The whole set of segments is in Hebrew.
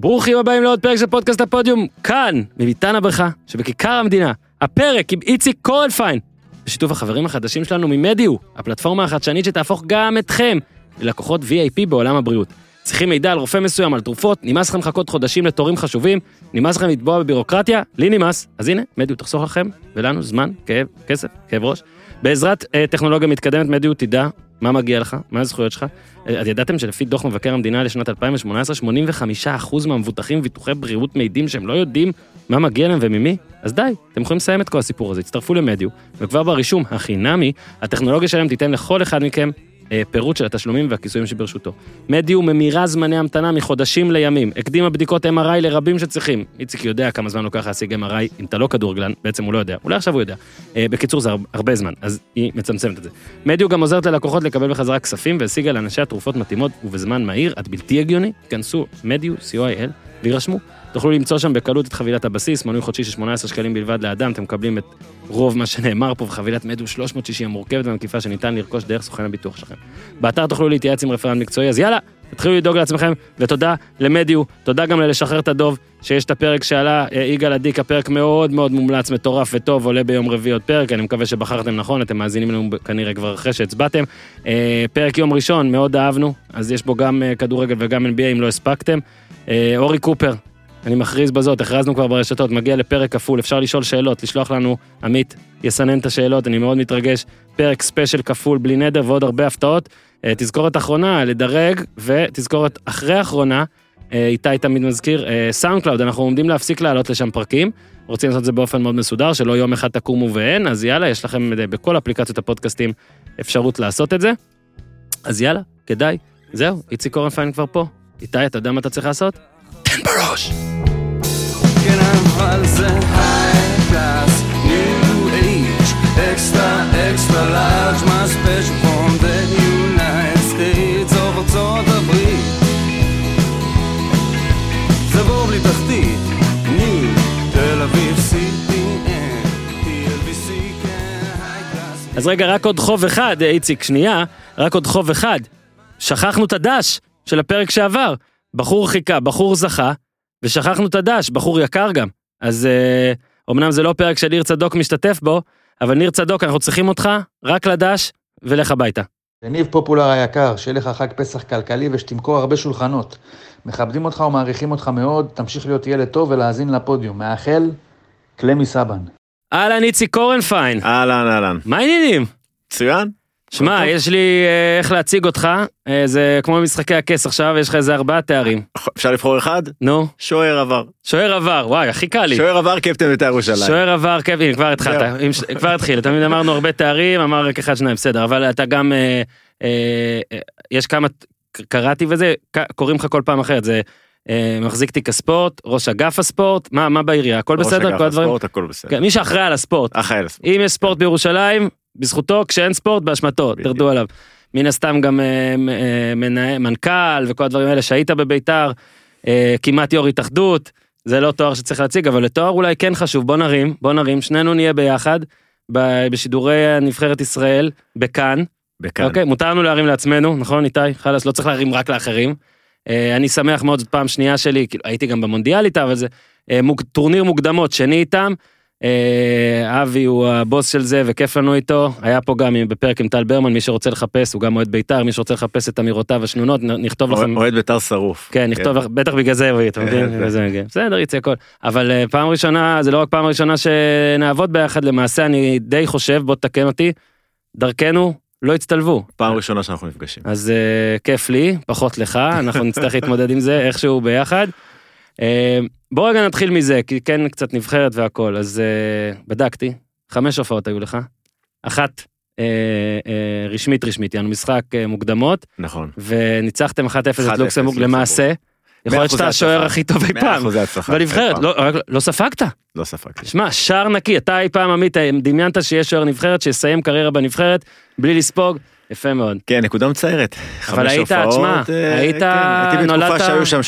ברוכים הבאים לעוד פרק של פודקאסט הפודיום, כאן, מביתן הברכה, שבכיכר המדינה. הפרק עם איציק קורנפיין, בשיתוף החברים החדשים שלנו ממדיו, הפלטפורמה החדשנית שתהפוך גם אתכם ללקוחות VIP בעולם הבריאות. צריכים מידע על רופא מסוים, על תרופות, נמאס לכם לחכות חודשים לתורים חשובים, נמאס לכם לתבוע בבירוקרטיה, לי נמאס. אז הנה, מדיו תחסוך לכם, ולנו זמן, כאב, כסף, כאב ראש. בעזרת אה, טכנולוגיה מתקדמת, מדיו תדע מה מגיע לך, מה הזכויות שלך. אה, אז ידעתם שלפי דוח מבקר המדינה לשנת 2018, 85% מהמבוטחים ביטוחי בריאות מעידים שהם לא יודעים מה מגיע להם וממי? אז די, אתם יכולים לסיים את כל הסיפור הזה, הצטרפו למדיו, וכבר ברישום החינמי, הטכנולוגיה שלהם תיתן לכל אחד מכם אה, פירוט של התשלומים והכיסויים שברשותו. מדיו ממירה זמני המתנה מחודשים לימים, הקדימה בדיקות MRI לרבים שצריכים. איציק יודע כמה זמן לוקח להשיג MRI, אם אתה לא כדורגלן, בעצם הוא לא יודע, אולי עכשיו הוא יודע. אה, בקיצור, זה הר- הרבה זמן, אז היא מצמצמת את זה. מדיו גם עוזרת ללקוחות לקבל בחזרה כספים והשיגה לאנשי התרופות מתאימות ובזמן מהיר, עד בלתי הגיוני, כנסו מדיו, co.il, וירשמו. תוכלו למצוא שם בקלות את חבילת הבסיס, מנוי חודשי של 18 שקלים בלבד לאדם, אתם מקבלים את רוב מה שנאמר פה בחבילת מדיו 360 המורכבת והמקיפה שניתן לרכוש דרך סוכן הביטוח שלכם. באתר תוכלו להתייעץ עם רפרנט מקצועי, אז יאללה, תתחילו לדאוג לעצמכם, ותודה למדיו, תודה גם ללשחרר את הדוב, שיש את הפרק שעלה אה, יגאל עדיק, הפרק מאוד מאוד מומלץ, מטורף וטוב, עולה ביום רביעי עוד פרק, אני מקווה שבחרתם נכון, אתם מאזינים לנו כנראה כבר אחרי שהצבעתם. אה, פרק יום ראשון, מאוד אהבנו, אז יש בו גם אה, כדורגל וגם NBA אם לא הספקתם. אורי קופר, אני מכריז בזאת, הכרזנו כבר ברשתות, מגיע לפרק כפול, אפשר לשאול שאלות, לשלוח לנו, עמית יסנן את השאלות, אני מאוד מתרגש, פרק ספיישל כפול בלי נדר ועוד הרבה הפתעות. אה, תזכורת אחרונה, לדרג, ותזכורת אחרי אחרונה, אה, איתי תמיד מזכיר, אה, סאונד קלאוד, אנחנו עומדים להפסיק להעלות לשם פרקים, רוצים לעשות את זה באופן מאוד מסודר, שלא יום אחד תקומו ואין, אז יאללה, יש לכם אה, בכל אפליקציות הפודקאסטים אפשרות לעשות את זה. אז יאללה, כדאי. זהו, איציק אורנפיין כבר פה. איתי, אתה יודע מה אתה צריך לעשות? תן בראש. כן, אבל זה ארצות הברית. זה בור בלי תחתית, תל אביב. אז רגע, רק עוד חוב אחד, איציק, שנייה, רק עוד חוב אחד. שכחנו את הדש של הפרק שעבר. בחור חיכה, בחור זכה, ושכחנו את הדש, בחור יקר גם. אז אה, אמנם זה לא פרק שניר צדוק משתתף בו, אבל ניר צדוק, אנחנו צריכים אותך רק לדש, ולך הביתה. יניב פופולר היקר, שיהיה לך חג פסח כלכלי ושתמכור הרבה שולחנות. מכבדים אותך ומעריכים אותך מאוד, תמשיך להיות ילד טוב ולהאזין לפודיום. מאחל, קלמי סבן. אהלן, איציק קורנפיין, אהלן אהלן. מה העניינים? מצוין. שמע, יש לי אה, איך להציג אותך, אה, זה כמו במשחקי הכס עכשיו, יש לך איזה ארבעה תארים. אפשר לבחור אחד? נו, שוער עבר. שוער עבר, וואי, הכי קל לי. שוער עבר קפטן בית"ר ירושלים. שוער עבר, כן, הנה, כבר התחלת, זהו. אם ש- כבר התחיל, תמיד אמרנו הרבה תארים, אמר רק אחד שניים, בסדר, אבל אתה גם, אה, אה, אה, יש כמה, קראתי וזה, ק- קוראים לך כל פעם אחרת, זה אה, מחזיק תיק הספורט, ראש אגף הספורט, מה מה בעירייה, הכל ראש בסדר, אגף כל הדברים, הספורט, הכל בסדר. כן, מי שאחראי על הספורט, אחראי לספורט. אם יש ספורט בירושלים, בזכותו, כשאין ספורט, באשמתו, בדיוק. תרדו עליו. מן הסתם גם אה, אה, מנהל- מנכ"ל וכל הדברים האלה שהיית בביתר, אה, כמעט יו"ר התאחדות, זה לא תואר שצריך להציג, אבל לתואר אולי כן חשוב, בוא נרים, בוא נרים, שנינו נהיה ביחד, בשידורי נבחרת ישראל, בכאן, בכאן. אוקיי, מותר לנו להרים לעצמנו, נכון איתי? חלאס, לא צריך להרים רק לאחרים. אני שמח מאוד, זאת פעם שנייה שלי, כאילו, הייתי גם במונדיאל איתה, אבל זה טורניר מוקדמות, שני איתם. אה, אבי הוא הבוס של זה וכיף לנו איתו, היה פה גם בפרק עם טל ברמן, מי שרוצה לחפש, הוא גם אוהד בית"ר, מי שרוצה לחפש את אמירותיו השנונות, נכתוב לכם. אוהד בית"ר שרוף. כן, נכתוב לך, בטח בגלל זה, אתה מבין? כן. זה, כן. בסדר, יצא הכל. אבל אה, פעם ראשונה, זה לא רק פעם ראשונה שנעבוד ביחד, למעשה אני די חושב, בוא תקן אותי, דרכנו לא הצטלבו. פעם ראשונה שאנחנו נפגשים. אז uh, כיף לי, פחות לך, אנחנו נצטרך להתמודד עם זה איכשהו ביחד. Uh, בוא רגע נתחיל מזה, כי כן קצת נבחרת והכל, אז uh, בדקתי, חמש הופעות היו לך, אחת uh, uh, רשמית רשמית, יענו משחק מוקדמות, נכון. וניצחתם 1-0 את 1-0 לוקסמבורג. למעשה. יכול להיות שאתה השוער. הכי טוב אי פעם. בנבחרת. לא, לא ספגת. לא ספגתי. שמע, שער נקי, אתה אי פעם עמית, דמיינת שיש שוער נבחרת שיסיים קריירה בנבחרת בלי לספוג, יפה מאוד. כן, נקודה מצערת. אבל היית, תשמע, אה, היית, כן, נולדת,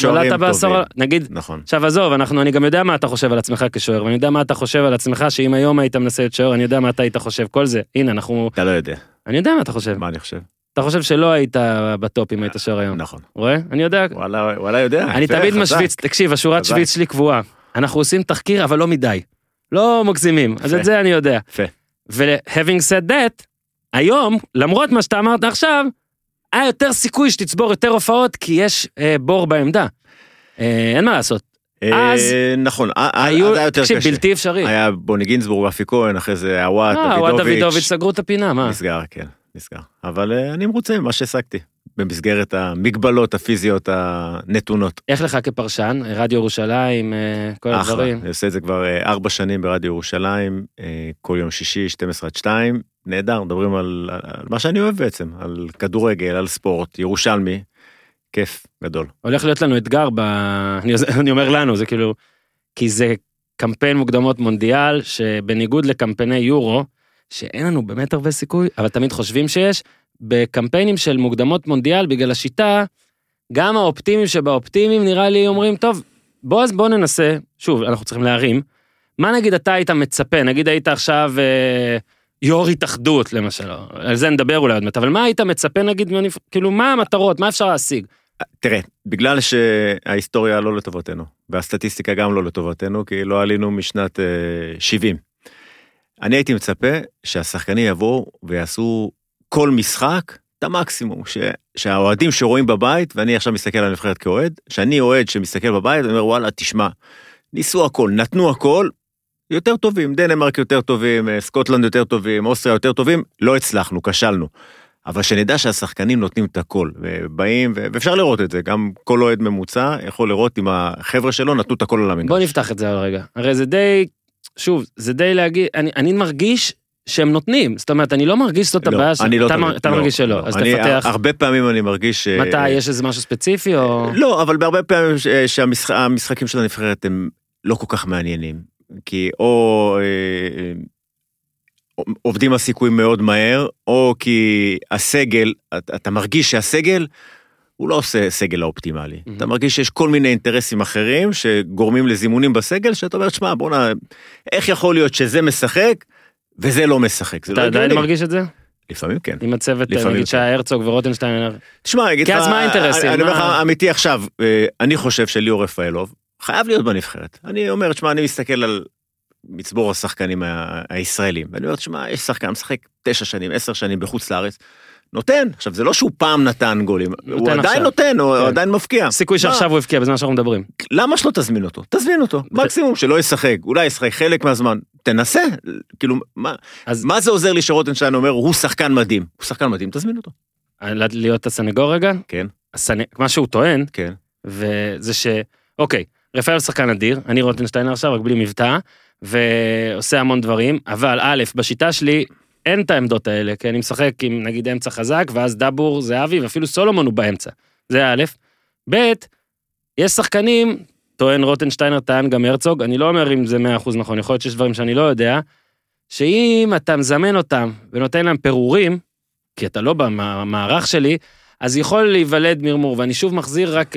נולדת בעשור. נגיד, נכון. עכשיו עזוב, אנחנו, אני גם יודע מה אתה חושב על עצמך כשוער, ואני יודע מה אתה חושב על עצמך שאם היום היית מנסה להיות שוער, אני יודע מה אתה היית חושב, כל זה, הנה, אנחנו, אתה לא יודע אני יודע מה אתה חושב. מה אני חושב. אתה חושב שלא היית בטופ אם היית שוער היום. נכון. רואה? אני יודע. וואלה, וואלה יודע. אני תמיד. משוויץ, תקשיב, השורת. שוויץ שלי קבועה. אנחנו עושים תחקיר, אבל לא מדי. לא מגזימים, אז. את זה אני יודע. יפה. ו-having said that, היום, למרות מה שאתה אמרת עכשיו, היה יותר סיכוי שתצבור יותר הופעות, כי יש אה, בור בעמדה. אה, אין מה לעשות. אז אה, נכון, אה, אה, היו, אז היה יותר תקשיב, קשה. בלתי אפשרי. היה בוני גינזבורג, רפי כהן, אחרי זה הוואט, אה, וואט דוידוביץ' דוידוביץ'. סגרו את הפינה, מה? נסגר, כן, נסגר. אבל אני מרוצה ממה שהשגתי, במסגרת המגבלות הפיזיות הנתונות. איך לך כפרשן, רדיו ירושלים, אה, כל אחלה, הדברים? אני עושה את זה כבר אה, ארבע שנים ברדיו ירושלים, אה, כל יום שישי, 12 עד 2, נהדר, מדברים על, על מה שאני אוהב בעצם, על כדורגל, על ספורט, ירושלמי, כיף גדול. הולך להיות לנו אתגר, ב... אני, אני אומר לנו, זה כאילו, כי זה קמפיין מוקדמות מונדיאל, שבניגוד לקמפייני יורו, שאין לנו באמת הרבה סיכוי, אבל תמיד חושבים שיש, בקמפיינים של מוקדמות מונדיאל, בגלל השיטה, גם האופטימיים שבאופטימיים נראה לי אומרים, טוב, בוא אז בוא ננסה, שוב, אנחנו צריכים להרים, מה נגיד אתה היית מצפה, נגיד היית עכשיו אה, יו"ר התאחדות למשל, על זה נדבר אולי עוד מעט, אבל מה היית מצפה נגיד, מהנבח- כאילו מה המטרות, מה אפשר להשיג? תראה, בגלל שההיסטוריה לא לטובתנו, והסטטיסטיקה גם לא לטובתנו, כי לא עלינו משנת אה, 70. אני הייתי מצפה שהשחקנים יבואו ויעשו כל משחק את המקסימום, ש, שהאוהדים שרואים בבית, ואני עכשיו מסתכל על הנבחרת כאוהד, שאני אוהד שמסתכל בבית, אומר וואלה, תשמע, ניסו הכל, נתנו הכל, יותר טובים, דנמרק יותר טובים, אה, סקוטלנד יותר טובים, אוסטריה יותר טובים, לא הצלחנו, כשלנו. אבל שנדע שהשחקנים נותנים את הכל, ובאים, ואפשר לראות את זה, גם כל אוהד ממוצע יכול לראות אם החבר'ה שלו נתנו את הכל על המגרש. בוא נפתח את זה רגע. הרי זה די, שוב, זה די להגיד, אני, אני מרגיש שהם נותנים, זאת אומרת, אני לא מרגיש שזאת לא, הבעיה, ש- אני לא אתה, תמיד, מר- אתה לא, מרגיש שלא, לא. אז אני, תפתח. הרבה פעמים אני מרגיש. מתי, יש איזה משהו ספציפי או... לא, אבל בהרבה פעמים ש- שהמשחקים של הנבחרת הם לא כל כך מעניינים. כי או אה, אה, עובדים הסיכויים מאוד מהר, או כי הסגל, אתה, אתה מרגיש שהסגל, הוא לא עושה סגל האופטימלי. Mhm. אתה מרגיש שיש כל מיני אינטרסים אחרים שגורמים לזימונים בסגל, שאתה אומר, שמע, בואנה, איך יכול להיות שזה משחק וזה לא משחק? זה אתה לא עדיין. מרגיש את זה? לפעמים כן. עם הצוות, לפעמים נגיד כן. שהיה הרצוג ורוטנשטיין, תשמע, אני אגיד כי לך, אז מה האינטרסים? אני אומר לך אמיתי עכשיו, אה, אני חושב שליאור רפאלוב חייב להיות בנבחרת. אני אומר, תשמע, אני מסתכל על מצבור השחקנים הישראלים, ואני אומר, תשמע, יש שחקן משחק תשע שנים, עשר שנים בחוץ לארץ, נותן. עכשיו, זה לא שהוא פעם נתן גולים, הוא נותן עדיין עכשיו. נותן, הוא כן. עדיין מבקיע. סיכוי מה? שעכשיו הוא הבקיע בזמן שאנחנו מדברים. למה שלא תזמין אותו? תזמין אותו. מקסימום שלא ישחק, אולי ישחק חלק מהזמן. תנסה, כאילו, מה- אז מה זה עוזר לי שרוטנשטיין אומר, הוא שחקן מדהים. הוא שחקן מדהים, תזמין אותו. להיות הסנגור רגע, כן, הסנ- מה שהוא טוען, כן. וזה ש... אוקיי, רפאל שחקן אדיר, אני רוטנשטיינר עכשיו, רק בלי מבטא, ועושה המון דברים, אבל א', בשיטה שלי אין את העמדות האלה, כי אני משחק עם נגיד אמצע חזק, ואז דאבור, זהבי, ואפילו סולומון הוא באמצע. זה א', ב', יש שחקנים, טוען רוטנשטיינר, טען גם הרצוג, אני לא אומר אם זה 100% נכון, יכול להיות שיש דברים שאני לא יודע, שאם אתה מזמן אותם ונותן להם פירורים, כי אתה לא במערך שלי, אז יכול להיוולד מרמור, ואני שוב מחזיר רק,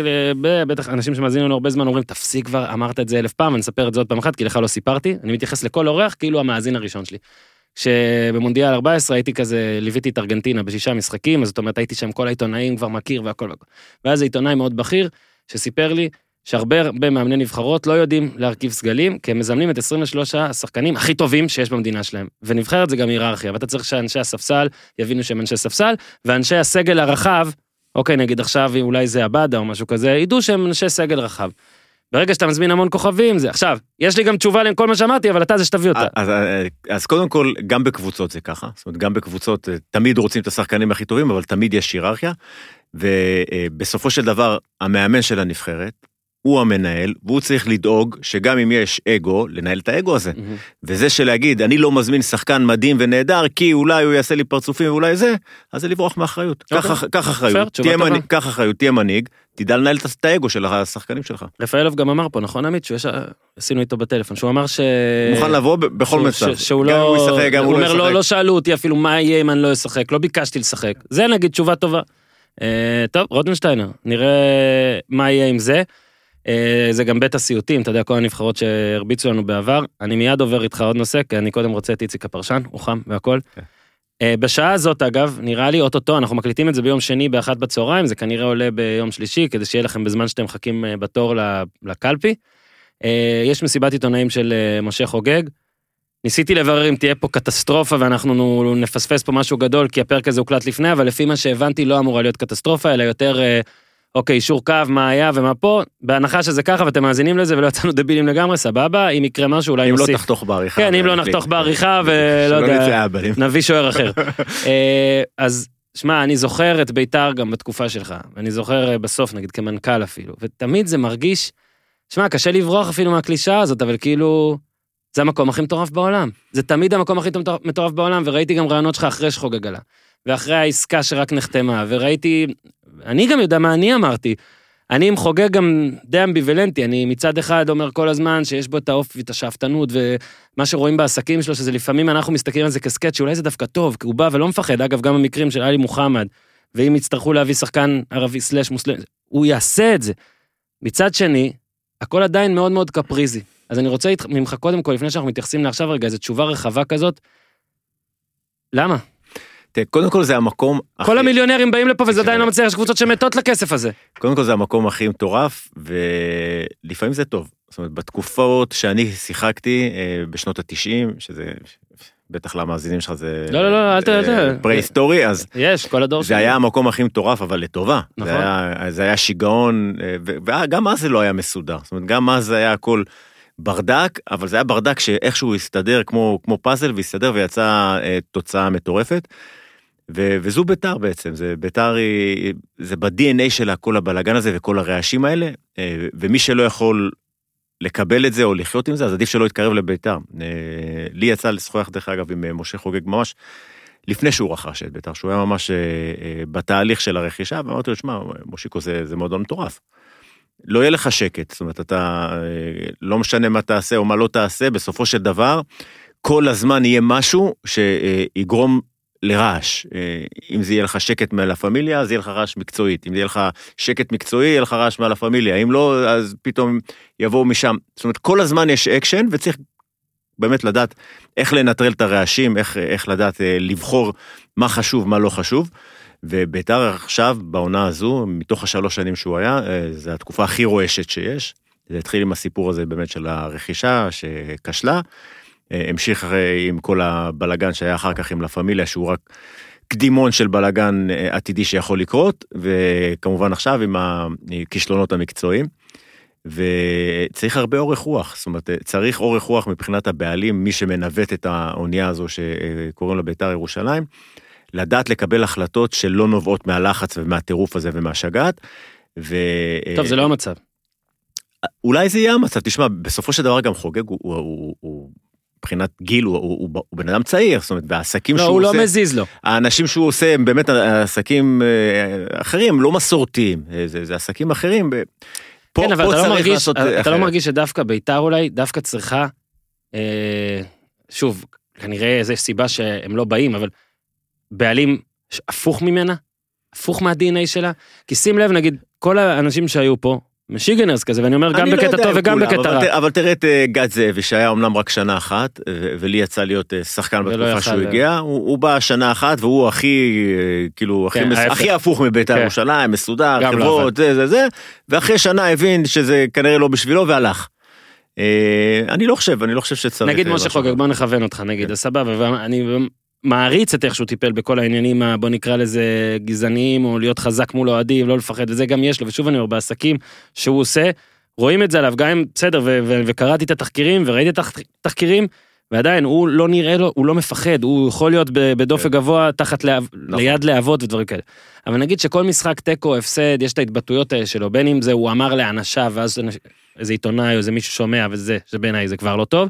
בטח אנשים שמאזינים לנו הרבה זמן אומרים, תפסיק כבר, אמרת את זה אלף פעם, אני אספר את זה עוד פעם אחת, כי לך לא סיפרתי, אני מתייחס לכל אורח כאילו המאזין הראשון שלי. כשבמונדיאל 14 הייתי כזה, ליוויתי את ארגנטינה בשישה משחקים, אז זאת אומרת הייתי שם כל העיתונאים כבר מכיר והכל והכל. ואז עיתונאי מאוד בכיר, שסיפר לי שהרבה הרבה מאמני נבחרות לא יודעים להרכיב סגלים, כי הם מזמנים את 23 השחקנים הכי טובים שיש במדינה שלהם. ונבחרת זה גם היררכיה, ואתה צריך שאנשי הספסל יבינו שהם אנשי ספסל, ואנשי הסגל הרחב, אוקיי, נגיד עכשיו אולי זה עבדה או משהו כזה, ידעו שהם אנשי סגל רחב. ברגע שאתה מזמין המון כוכבים, זה עכשיו, יש לי גם תשובה לכל מה שאמרתי, אבל אתה זה שתביא אותה. אז, אז- אז קודם כל, גם בקבוצות זה ככה, זאת אומרת, גם בקבוצות אה, תמיד רוצים את השחקנים הכי טובים, אבל תמיד יש היררכיה, ובסופו של דבר, המאמן של הנבחרת, הוא המנהל, והוא צריך לדאוג שגם אם יש אגו, לנהל את האגו הזה. מהמם. וזה שלהגיד, אני לא מזמין שחקן מדהים ונהדר, כי אולי הוא יעשה לי פרצופים ואולי זה, אז זה לברוח מאחריות. אוקיי. קח, אחריות, תהיה. מנהיג, קח אחריות, תהיה מנהיג, תדע לנהל את- האגו של השחקנים שלך. רפאלוב גם אמר פה, נכון עמית? שהוא יש... עשינו איתו בטלפון, שהוא אמר ש... מוכן לבוא בכל מצב. ש- שהוא גם לא... הוא ישחק, גם הוא הוא לא אומר, לא, ישחק. לא שאלו אותי אפילו מה יהיה אם אני לא אשחק, לא ביקשתי לשחק. זה נגיד תשובה טובה. אה, טוב, רוטנשטיינר, נראה מה יהיה עם זה. אה, זה גם בית הסיוטים, אתה יודע, כל הנבחרות שהרביצו לנו בעבר. אני מיד עובר איתך עוד נושא, כי אני קודם רוצה את איציק הפרשן, הוא חם והכל. כן. אה, בשעה הזאת, אגב, נראה לי אוטוטו, אנחנו מקליטים את זה ביום שני באחת בצהריים, זה כנראה עולה ביום שלישי, כדי שיהיה לכם בזמן שאתם מחכים אה, בתור לקלפי. יש מסיבת עיתונאים של משה חוגג. ניסיתי לברר אם תהיה פה קטסטרופה ואנחנו נפספס פה משהו גדול, כי הפרק הזה הוקלט לפני, אבל לפי מה שהבנתי לא אמורה להיות קטסטרופה, אלא יותר, אוקיי, אישור קו, מה היה ומה פה, בהנחה שזה ככה ואתם מאזינים לזה ולא יצאנו דבילים לגמרי, סבבה, אם יקרה משהו אולי אם לא נוסיף. תחתוך בעריכה. כן, אם לא. נחתוך בעריכה ולא יודע. נביא שוער אחר. אה, אז שמע, אני זוכר את ביתר גם בתקופה שלך, אני זוכר אה, בסוף, נגיד, כמנכ"ל אפילו, ותמיד זה מרגיש, שמע, קשה לברוח אפילו מהקלישאה הזאת, אבל כאילו, זה המקום הכי מטורף בעולם. זה תמיד המקום הכי מטורף- מטורף בעולם, וראיתי גם רעיונות שלך אחרי שחוגג עלה, ואחרי העסקה שרק נחתמה, וראיתי, אני גם יודע מה אני אמרתי. אני עם חוגג גם די אמביוולנטי, אני מצד אחד אומר כל הזמן שיש בו את האופי ואת השאפתנות ומה שרואים בעסקים שלו, שזה לפעמים אנחנו מסתכלים על זה כסקט שאולי זה דווקא טוב, כי הוא בא ולא מפחד, אגב, גם במקרים של עלי מוחמד, ואם יצטרכו להביא שחקן ערבי סלאש מוסלם, הוא יעשה את זה. מצד שני, הכל עדיין מאוד מאוד קפריזי. אז אני רוצה ממך קודם כל, לפני שאנחנו מתייחסים לעכשיו רגע, איזו תשובה רחבה כזאת, למה? תראה, קודם כל זה המקום... כל המיליונרים באים לפה וזה עדיין. לא מצליח, יש קבוצות שמתות לכסף הזה. קודם כל זה המקום הכי מטורף, ולפעמים זה טוב. זאת אומרת, בתקופות שאני שיחקתי אה, בשנות התשעים, שזה בטח למאזינים שלך זה... לא, לא, לא, אל ת- פרה-היסטורי, אז יש, כל הדור זה היה המקום הכי מטורף, אבל לטובה. נכון. זה היה, שיגעון, אה, וגם אז זה לא היה מסודר. זאת אומרת, גם אז זה היה הכל ברדק, אבל זה היה ברדק שאיכשהו הסתדר כמו, כמו פאזל, והסתדר ויצאה אה, תוצאה מטורפת. ו- וזו ביתר בעצם, זה ביתר זה ב-DNA שלה כל הבלאגן הזה וכל הרעשים האלה, אה, ומי שלא יכול לקבל את זה או לחיות עם זה, אז עדיף שלא יתקרב לביתר. אה, לי יצא לשוחח דרך אגב עם אה, משה חוגג ממש לפני שהוא רכש את ביתר, שהוא היה ממש בתהליך של הרכישה, ואמרתי לו, שמע, מושיקו זה, זה מועדון מטורף. לא יהיה לך שקט, זאת אומרת, אתה, לא משנה מה תעשה או מה לא תעשה, בסופו של דבר, כל הזמן יהיה משהו שיגרום לרעש. אה, אם זה יהיה לך שקט מלה פמיליה, אז יהיה לך רעש מקצועית. אם יהיה לך שקט מקצועי, יהיה לך רעש מלה פמיליה. אם לא, אז פתאום יבואו משם. זאת אומרת, כל הזמן יש אקשן, וצריך באמת לדעת איך לנטרל את הרעשים, איך, איך לדעת אה, לבחור מה חשוב, מה לא חשוב. ובית"ר עכשיו, בעונה הזו, מתוך השלוש שנים שהוא היה, אה, זו התקופה הכי רועשת שיש. זה התחיל עם הסיפור הזה באמת של הרכישה שכשלה. אה, המשיך עם כל הבלגן שהיה אחר כך עם לה פמיליה, שהוא רק קדימון של בלגן אה, עתידי שיכול לקרות, וכמובן עכשיו עם הכישלונות המקצועיים. וצריך הרבה אורך רוח, זאת אומרת, צריך אורך רוח מבחינת הבעלים, מי שמנווט את האונייה הזו שקוראים לה בית"ר ירושלים, לדעת לקבל החלטות שלא נובעות מהלחץ ומהטירוף הזה ומהשגעת. ו... טוב, זה לא המצב. אולי זה יהיה המצב, תשמע, בסופו של דבר גם חוגג הוא, הוא, הוא, הוא מבחינת גיל, הוא, הוא, הוא, הוא בן אדם צעיר, זאת אומרת, והעסקים לא, שהוא הוא לא עושה, מזיז לו. האנשים שהוא עושה הם באמת עסקים אה, אחרים, לא מסורתיים, אה, זה, זה עסקים אחרים. פה, כן, אבל פה אתה לא מרגיש, לעשות אתה לא אחרת. מרגיש שדווקא ביתר אולי, דווקא צריכה, אה, שוב, כנראה זו סיבה שהם לא באים, אבל בעלים הפוך ממנה, הפוך מה-DNA שלה, כי שים לב, נגיד, כל האנשים שהיו פה, משיגנרס כזה, ואני אומר גם לא בקטע טוב וגם בקטע רע. אבל תראה את אה, גד זאבי, שהיה אמנם רק שנה אחת, ולי יצא להיות אה, שחקן בתקופה שהוא אה. הגיע, הוא בא שנה אחת, והוא הכי, כאילו, הכי כן. הכי הפוך מבית"ר כן. ירושלים, מסודר, לא חברות, זה זה זה, ואחרי שנה הבין שזה כנראה לא בשבילו והלך. אני לא חושב, אני לא חושב שצריך... נגיד משה. חוגג, בוא נכוון אותך, נגיד, כן. סבבה, ואני מעריץ את איך שהוא טיפל בכל העניינים, ה- בוא נקרא לזה גזעניים, או להיות חזק מול אוהדים, לא לפחד, וזה גם יש לו, ושוב אני אומר, בעסקים שהוא עושה, רואים את זה עליו, גם אם, בסדר, ו- ו- וקראתי את התחקירים, וראיתי את התחקירים, ועדיין, הוא לא נראה לו, הוא לא מפחד, הוא יכול להיות בדופק כן. גבוה, תחת להב, נכון. ליד להבות ודברים כאלה. אבל נגיד שכל משחק תיקו, הפסד, יש את ההתבטאויות האלה שלו, בין אם זה הוא אמר לאנשיו, ואז איזה עיתונאי או איזה מישהו שומע, וזה, שבעיניי זה כבר לא טוב,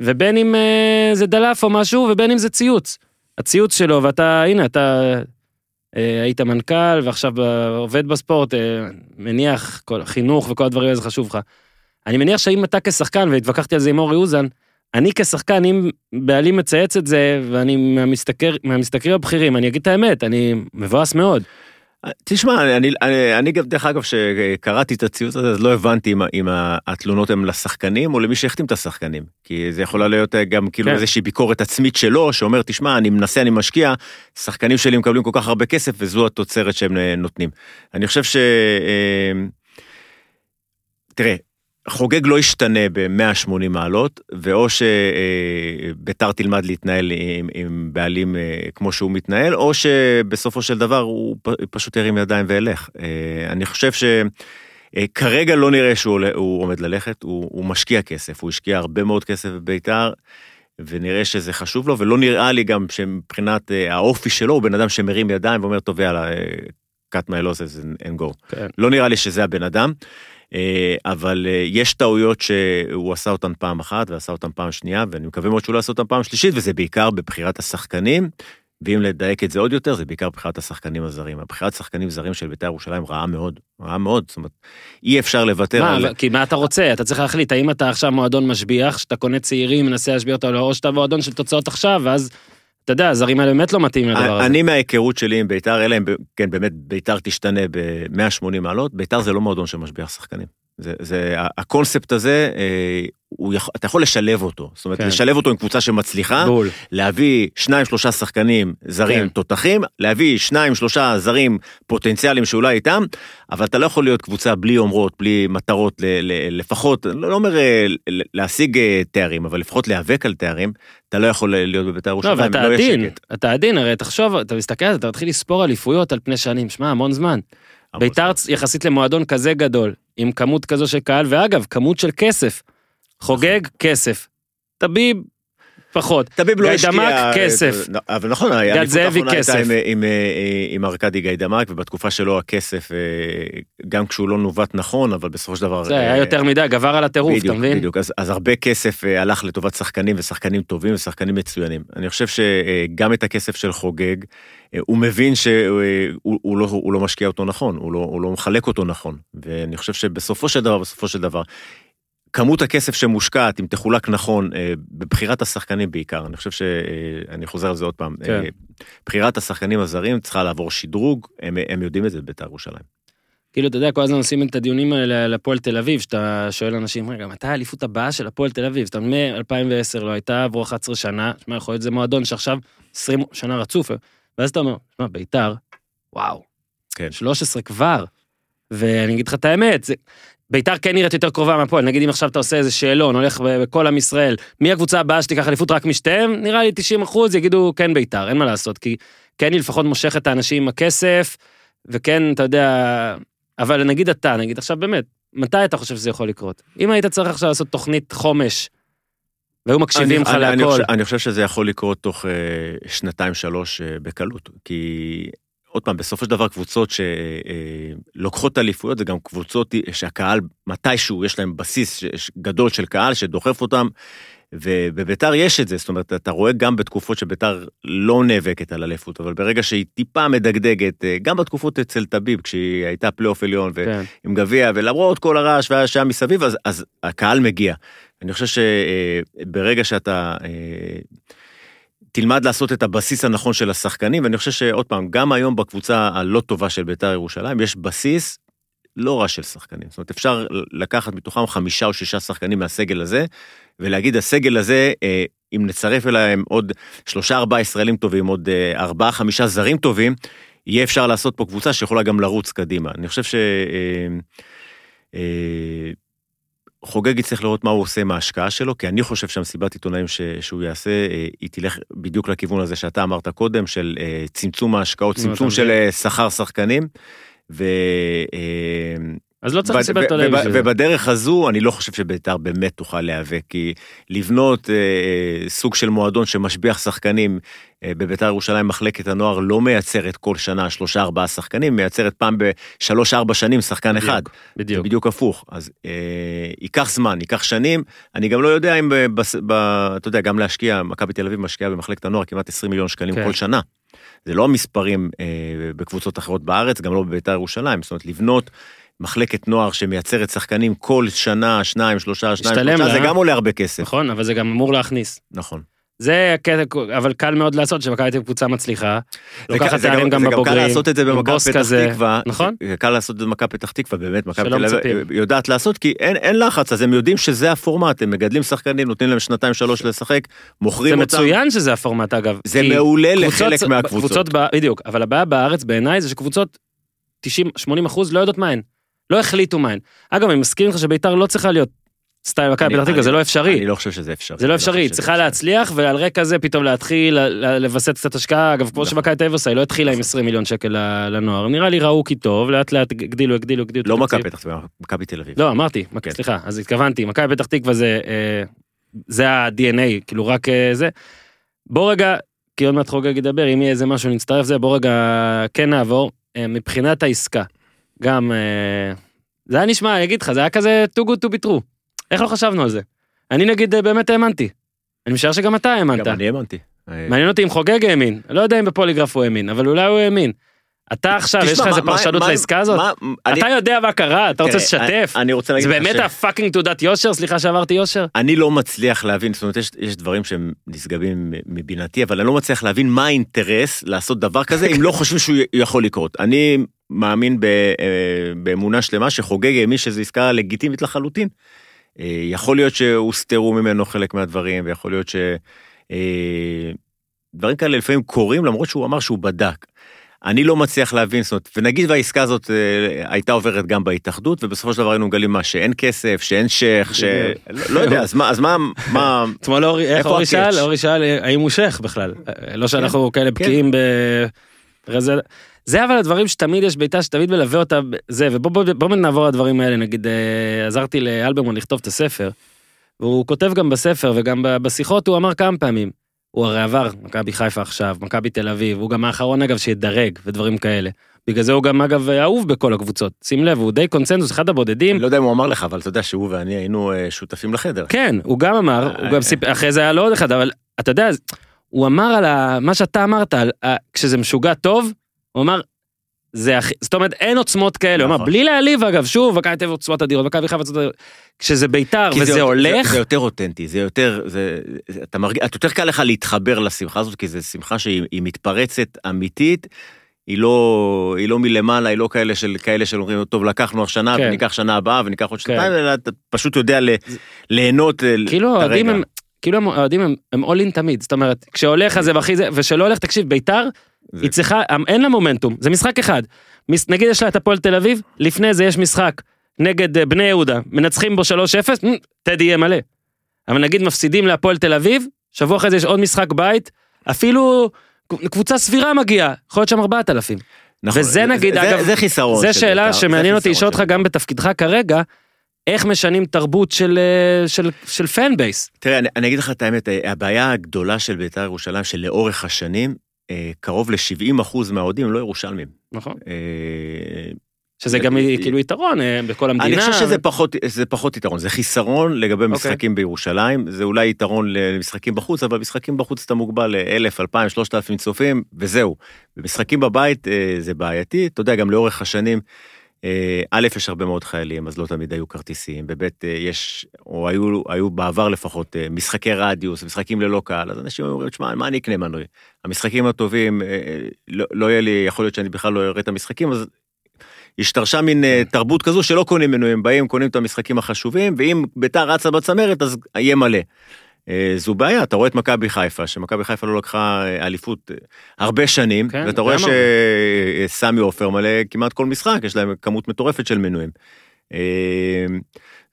ובין אם אה, זה דלף או משהו, ובין אם זה ציוץ. הציוץ שלו, ואתה, הנה, אתה אה, היית מנכ"ל, ועכשיו אה, עובד בספורט, אה, מניח, כל, חינוך וכל הדברים האלה זה חשוב לך. אני מניח שאם אתה כשחקן, והתווכחתי על זה עם אורי אוזן, אני כשחקן, אם בעלים מצייץ את זה, ואני מהמשתכר, מהמשתכרים הבכירים, אני אגיד את האמת, אני מבואס מאוד. תשמע, אני, אני, אני גם, דרך אגב, שקראתי את הציוץ הזה, אז לא הבנתי אם, אם התלונות הן לשחקנים או למי שהחתים את השחקנים. כי זה יכולה להיות גם כאילו כן. איזושהי ביקורת עצמית שלו, שאומר, תשמע, אני מנסה, אני משקיע, שחקנים שלי מקבלים כל כך הרבה כסף, וזו התוצרת שהם אה, נותנים. אני חושב ש... אה, תראה, חוגג לא ישתנה ב-180 מעלות, ואו שביתר תלמד להתנהל עם, עם בעלים אה, כמו שהוא מתנהל, או שבסופו של דבר הוא פשוט ירים ידיים וילך. אה, אני חושב שכרגע לא נראה שהוא הוא עומד ללכת, הוא, הוא משקיע כסף, הוא השקיע הרבה מאוד כסף בביתר. ונראה שזה חשוב לו, ולא נראה לי גם שמבחינת אה, האופי שלו, הוא בן אדם שמרים ידיים ואומר, טוב, יאללה, אה, cut my losses and go. כן. לא נראה לי שזה הבן אדם, אה, אבל אה, יש טעויות שהוא עשה אותן פעם אחת ועשה אותן פעם שנייה, ואני מקווה מאוד שהוא לא יעשה אותן פעם שלישית, וזה בעיקר בבחירת השחקנים, ואם לדייק את זה עוד יותר, זה בעיקר בחירת השחקנים הזרים. הבחירת שחקנים זרים של בית"ר ירושלים רעה מאוד, רעה מאוד, זאת אומרת, אי אפשר לוותר מה, על... כי מה אתה רוצה? אתה צריך להחליט, האם אתה עכשיו מועדון משביח, שאתה קונה צעירים, מנסה להשביע אותם, או שאתה מועדון של תוצאות עכשיו, ואז, אתה יודע, הזרים האלה באמת לא מתאים לדבר הזה. אני מההיכרות שלי עם בית"ר, אלא אם כן באמת בית"ר תשתנה ב-180 מעלות, בית"ר זה לא מועדון שמשביח שחקנים. זה, זה, הקונספט הזה, אה, הוא יכול, אתה יכול לשלב אותו. זאת אומרת, כן. לשלב אותו עם קבוצה שמצליחה, בול. להביא שניים שלושה שחקנים זרים כן. תותחים, להביא שניים שלושה זרים פוטנציאליים שאולי איתם, אבל אתה לא יכול להיות קבוצה בלי אומרות, בלי מטרות, ל, ל, לפחות, לא לא אומר אה, להשיג אה, תארים, אבל לפחות להיאבק על תארים, אתה לא יכול להיות בבית"ר לא, ירושלים, ואתה לא עדין. אתה עדין, הרי תחשוב, אתה מסתכל על זה, אתה מתחיל לספור אליפויות על פני שנים, שמע, המון זמן. ביתר יחסית למועדון כזה גדול, עם כמות כזו של קהל, ואגב, כמות של כסף. חוגג, כסף. טביב, פחות. טביב לא השקיע... גיידמק, כסף. אה, אבל נכון, גד זאבי, כסף. עם, עם, אה, עם ארכדי גיידמק, ובתקופה שלו הכסף, אה, גם כשהוא לא נובט נכון, אבל בסופו של דבר... זה היה אה, יותר מדי, גבר על הטירוף, אתה מבין? בדיוק, אז, אז הרבה כסף אה, הלך לטובת שחקנים ושחקנים טובים ושחקנים מצוינים. אני חושב שגם את הכסף של חוגג, אה, הוא מבין שהוא הוא, הוא לא, הוא לא משקיע אותו נכון, הוא לא, הוא לא מחלק אותו נכון. ואני חושב שבסופו של דבר, בסופו של דבר, כמות הכסף שמושקעת, אם תחולק נכון, אה, בבחירת השחקנים בעיקר, אני חושב שאני חוזר על זה עוד פעם, כן. אה, בחירת השחקנים הזרים צריכה לעבור שדרוג, הם, הם יודעים את זה בבית"ר ירושלים. כאילו, אתה יודע, כל הזמן עושים את הדיונים האלה על הפועל תל אביב, שאתה שואל אנשים, רגע, מתי האליפות הבאה של הפועל תל אביב? זאת אומרת, מ-2010 לא הייתה, עברו 11 שנה, שמע, יכול להיות זה מועדון שעכשיו 20 שנה רצוף, ואז אתה אומר, שמע, ביתר, וואו, כן. 13 כבר. ואני אגיד לך את האמת, זה... ביתר כן נראית יותר קרובה מהפועל, נגיד אם עכשיו אתה עושה איזה שאלון, הולך בכל עם ישראל, מי הקבוצה הבאה שתיקח אליפות רק משתיהם? נראה לי 90 אחוז יגידו כן ביתר, אין מה לעשות, כי כן היא לפחות מושכת את האנשים עם הכסף, וכן, אתה יודע, אבל נגיד אתה, נגיד עכשיו באמת, מתי אתה חושב שזה יכול לקרות? אם היית צריך עכשיו לעשות תוכנית חומש, והיו מקשיבים לך להכל, חושב- אני חושב שזה יכול לקרות תוך אה, שנתיים שלוש אה, בקלות, כי עוד פעם, בסופו של דבר קבוצות שלוקחות אליפויות זה גם קבוצות שהקהל מתישהו יש להם בסיס גדול של קהל שדוחף אותם. ובביתר יש את זה, זאת אומרת, אתה רואה גם בתקופות שביתר לא נאבקת על אליפות, אבל ברגע שהיא טיפה מדגדגת, אה, גם בתקופות אצל טביב, כשהיא הייתה פלייאוף עליון, כן, עם גביע, ולמרות כל הרעש והשעה מסביב, אז, אז הקהל מגיע. אני חושב שברגע שאתה אה, תלמד לעשות את הבסיס הנכון של השחקנים, ואני חושב שעוד פעם, גם היום בקבוצה הלא טובה של בית"ר ירושלים, יש בסיס לא רע של שחקנים. זאת אומרת, אפשר לקחת מתוכם חמישה או שישה שחקנים מהסגל הזה, ולהגיד, הסגל הזה, אה, אם נצרף אליהם עוד שלושה ארבעה ישראלים טובים, עוד אה, ארבעה חמישה זרים טובים, יהיה אפשר לעשות פה קבוצה שיכולה גם לרוץ קדימה. אני חושב ש... חוגג יצטרך לראות מה הוא עושה עם ההשקעה שלו, כי אני חושב שהמסיבת עיתונאים ש, שהוא יעשה, אה, היא תלך בדיוק לכיוון הזה שאתה אמרת קודם, של אה, צמצום ההשקעות, צמצום של. אה, שכר שחקנים. ו... אה, אז לא צריך וב- בשביל זה. ובדרך הזו אני לא חושב שביתר באמת תוכל להיאבק, כי לבנות אה, סוג של מועדון שמשביח שחקנים אה, בביתר ירושלים, מחלקת הנוער לא מייצרת כל שנה שלושה ארבעה שחקנים, מייצרת פעם בשלוש ארבע שנים שחקן בדיוק, אחד. זה בדיוק. בדיוק הפוך. אז אה, ייקח זמן, ייקח שנים. אני גם לא יודע אם, ב, ב, ב, אתה יודע, גם להשקיע, מכבי תל אביב משקיעה במחלקת הנוער כמעט 20 מיליון שקלים כן. כל שנה. זה לא המספרים אה, בקבוצות אחרות בארץ, גם לא בביתר ירושלים. זאת אומרת, לבנות מחלקת נוער שמייצרת שחקנים כל שנה, שניים, שלושה, שניים, שלושה, זה לה. גם עולה הרבה כסף. נכון, אבל זה גם אמור להכניס. נכון. זה הקטע, אבל קל מאוד לעשות שמכבי תל אביב קבוצה מצליחה. זה לוקחת זה תארים גם- גם זה גם בבוגרים. קל לעשות את זה במכבי פתח כזה, תקווה. נכון? זה קל לעשות את זה במכבי פתח תקווה, באמת, מכבי תל אביב. יודעת לעשות, כי אין אין לחץ, אז הם יודעים שזה הפורמט, הם מגדלים שחקנים, נותנים להם שנתיים שלוש לשחק, זה מוכרים אותם. מצוין שזה הפורמט אגב. זה מעולה קבוצות- לחלק מהקבוצות. קבוצות, בדיוק, אבל הבעיה בארץ בעיניי זה שקבוצות 90-80 אחוז לא יודעות מה הן. לא החליטו מה הן. אגב, אני מסכים איתך שביתר לא צריכה להיות סטייל מכבי פתח תקווה, זה לא אפשרי. אני לא חושב שזה אפשרי. זה לא אני אפשרי, היא צריכה. להצליח ועל רקע זה פתאום להתחיל לווסת קצת השקעה, אגב כמו נכון. שמכבי תל אביב עושה, היא לא התחילה עם נכון. 20 מיליון שקל לנוער, נראה לי ראו כי טוב, לאט לאט הגדילו, הגדילו, הגדילו. לא. מכבי פתח תקווה, מכבי תל אביב. לא, אמרתי, כן. סליחה, אז התכוונתי, מכבי פתח תקווה זה, אה, ה-DNA, כאילו רק אה, זה. בוא רגע, כי עוד מעט חוגג ידבר, אם יהיה איזה משהו נצטרף זה, בוא רגע כן נעבור. אה, מבחינת העסקה, גם, אה, זה היה נשמע, אני אגיד לך, זה היה כזה too good to be true. איך לא חשבנו על זה? אני נגיד אה, באמת האמנתי. אני משער שגם אתה האמנת. גם אני האמנתי. אה, מעניין אותי אם חוגג האמין, לא יודע אם בפוליגרף הוא האמין, אבל אולי הוא האמין. אתה עכשיו, יש לך איזה פרשנות לעסקה הזאת? אתה יודע מה קרה, אתה רוצה לשתף? אני רוצה להגיד זה לך באמת ש- הפאקינג תעודת יושר? סליחה שעברתי יושר? אני לא מצליח להבין, זאת אומרת, יש, דברים שהם נשגבים מבינתי, אבל אני לא מצליח להבין מה האינטרס לעשות דבר כזה, אם לא חושבים שהוא יכול לקרות. אני מאמין ב, אה, באמונה שלמה שחוגג האמין שזו עסקה לגיטימית לחלוטין. אה, יכול להיות שהוסתרו ממנו חלק מהדברים, ויכול להיות ש... אה, דברים כאלה לפעמים קורים, למרות שהוא אמר שהוא בדק. אני לא מצליח להבין, זאת אומרת, ונגיד והעסקה הזאת הייתה עוברת גם בהתאחדות, ובסופו של דבר היינו מגלים מה, שאין כסף, שאין שייח, ש... לא, לא יודע, אז מה, אז מה, מה, אתמול אורי, איך אורי? שאל? אורי שאל האם הוא שייח בכלל. לא שאנחנו כאלה כן. בקיאים ב... זה אבל הדברים שתמיד יש בעיטה שתמיד מלווה אותה זה ובוא בוא, בוא נעבור לדברים האלה נגיד אה, עזרתי לאלברמן לכתוב את הספר. והוא כותב גם בספר וגם בשיחות הוא אמר כמה פעמים. הוא הרי עבר מכבי חיפה עכשיו מכבי תל אביב הוא גם האחרון אגב שידרג ודברים כאלה. בגלל זה הוא גם אגב אהוב בכל הקבוצות שים לב הוא די קונצנזוס אחד הבודדים. לא יודע אם הוא אמר לך, אבל אתה יודע שהוא ואני היינו אה, שותפים לחדר. כן, הוא גם אמר, הוא אה, גם סיפר, אחרי זה היה לו עוד אחד, אבל אתה יודע, הוא אמר על ה- מה שאתה אמרת, על ה- כשזה משוגע טוב, הוא אמר, זה הכי, זאת אומרת, אין עוצמות כאלה, הוא אמר, נכון. בלי להעליב אגב, שוב, מכבי תל אביב עוצמות אדירות, מכבי חיפה עוצמות אדירות, כשזה ביתר וזה זה- הולך, זה, זה יותר אותנטי, זה יותר, זה, זה, אתה מרגיש, יותר קל לך להתחבר לשמחה הזאת, כי זו שמחה שהיא היא מתפרצת אמיתית. היא לא, היא לא מלמעלה, היא לא כאלה של כאלה שאומרים, טוב, לקחנו השנה, כן. וניקח שנה הבאה, וניקח עוד כן. שנתיים, אלא אתה פשוט יודע ל, ליהנות אה, כאילו את האוהדים. הם, כאילו הם- האוהדים הם, הם all in תמיד, זאת אומרת, כשהולך אז זה והכי זה, ושלא הולך, תקשיב, ביתר, זה- היא צריכה, אין לה מומנטום, זה משחק אחד. נגיד יש לה את הפועל תל אביב, לפני זה יש משחק נגד אה, בני יהודה, מנצחים בו 3-0, מ, טדי יהיה מלא. אבל נגיד מפסידים להפועל תל אביב, שבוע אחרי זה יש עוד משחק בית, אפילו קבוצה סבירה מגיעה, יכול להיות שם 4,000. נכון, וזה זה- נגיד, זה- אגב, זה חיסרון. זו שאלה בית"ר, שמעניין זה אותי לשאול אותך גם בתפקידך כרגע, איך משנים תרבות של, אה, של, של פן בייס. תראה, אני, אני אגיד לך את האמת, אה, הבעיה הגדולה של בית"ר ירושלים, שלאורך השנים, אה, קרוב ל-70% מהאוהדים הם לא ירושלמים. נכון. שזה גם כאילו יתרון בכל המדינה. אני חושב שזה פחות, זה פחות יתרון, זה חיסרון לגבי אוקיי. משחקים בירושלים, זה אולי יתרון למשחקים בחוץ, אבל משחקים בחוץ אתה מוגבל ל-1,000, 2,000, 3,000 צופים, וזהו. במשחקים בבית זה בעייתי, אתה יודע, גם לאורך השנים, א', יש הרבה מאוד חיילים, אז לא תמיד היו כרטיסים, וב', אה, יש, או היו, היו בעבר לפחות, אה, משחקי רדיוס, משחקים ללא קהל, אז אנשים אומרים, תשמע, מה אני אקנה מנוי? המשחקים הטובים, אה, אה, לא, לא יהיה לי, יכול להיות שאני בכלל לא אראה את המשחקים, אז השתרשה מין אה, תרבות כזו שלא קונים מנויים, באים, קונים את המשחקים החשובים, ואם ביתר רצה בצמרת, אז יהיה מלא. אה, זו בעיה, אתה רואה את מכבי חיפה, שמכבי חיפה לא לקחה אה, אליפות אה, הרבה שנים, כן, ואתה רואה. שסמי עופר מלא כמעט כל משחק, יש להם כמות מטורפת של מנויים.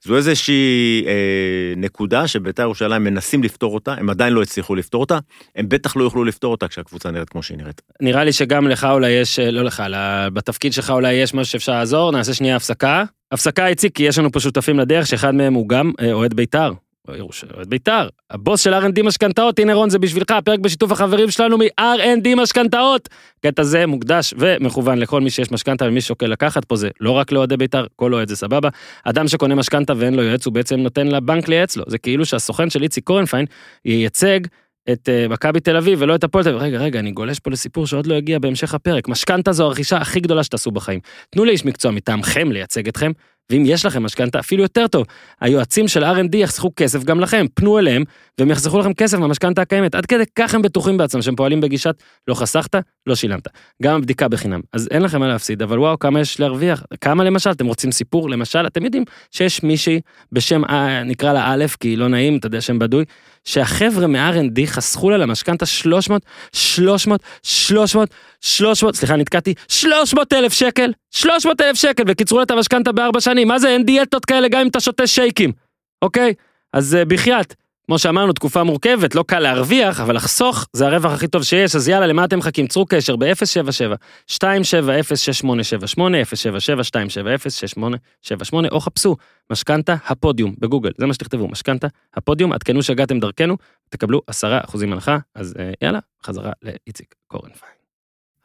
זו איזושהי אה, נקודה שביתר ירושלים מנסים לפתור אותה, הם עדיין לא הצליחו לפתור אותה, הם בטח לא יוכלו לפתור אותה כשהקבוצה נראית כמו שהיא נראית. נראה לי שגם לך אולי יש, לא לך, אלא בתפקיד שלך אולי יש משהו שאפשר לעזור, נעשה שנייה הפסקה. הפסקה איציק, כי יש לנו פה שותפים לדרך, שאחד מהם הוא גם אוהד בית"ר. ירוש- אוהד בית"ר, הבוס של R&D משכנתאות, הנה רון זה בשבילך, הפרק בשיתוף החברים שלנו מ-R&D משכנתאות. קטע זה מוקדש ומכוון לכל מי שיש משכנתה ומי שוקל לקחת פה זה לא רק לאוהדי בית"ר, כל אוהד זה סבבה. אדם שקונה משכנתה ואין לו יועץ הוא בעצם נותן לבנק לייעץ לו, זה כאילו שהסוכן של איציק קורנפיין ייצג את אה, מכבי תל אביב ולא את הפועל תל אביב. רגע, רגע, אני גולש פה לסיפור שעוד לא הגיע בהמשך הפרק. משכנתה זו הרכישה הכי גדולה שתעשו בחיים. תנו לאיש מקצוע מטעמכם לייצג אתכם, ואם יש לכם משכנתה, אפילו יותר טוב. היועצים של R&D יחסכו כסף גם לכם, פנו אליהם, והם יחסכו לכם כסף מהמשכנתה הקיימת. עד כדי כך הם בטוחים בעצמם, שהם פועלים בגישת לא חסכת, לא שילמת. גם הבדיקה בחינם. אז אין לכם מה להפסיד, אבל וואו, כמה יש להרוויח. כמה למשל, אתם רוצים סיפור? למשל, אתם יודעים שיש מישהי בשם, אה, נקרא לה א', כי לא נעים, אתה יודע שם בדוי, שהחבר'ה מ-R&D חסכו לה למשכנתה 300, 300, 300, 300, סליחה, נתקעתי, 300 אלף שקל, 300 אלף שקל, וקיצרו לה את המשכנתה בארבע שנים. מה זה, אין דיאטות כאלה גם אם אתה שותה שייקים, אוקיי? אז uh, בחייאת, כמו שאמרנו, תקופה מורכבת, לא קל להרוויח, אבל לחסוך זה הרווח הכי טוב שיש, אז יאללה, למה אתם מחכים? צרו קשר ב-077 2706878 077 2706878 או חפשו משכנתה הפודיום בגוגל, זה מה שתכתבו, משכנתה הפודיום, עדכנו שהגעתם דרכנו, תקבלו 10% הנחה, אז uh, יאללה, חזרה לאיציק קורנפיין.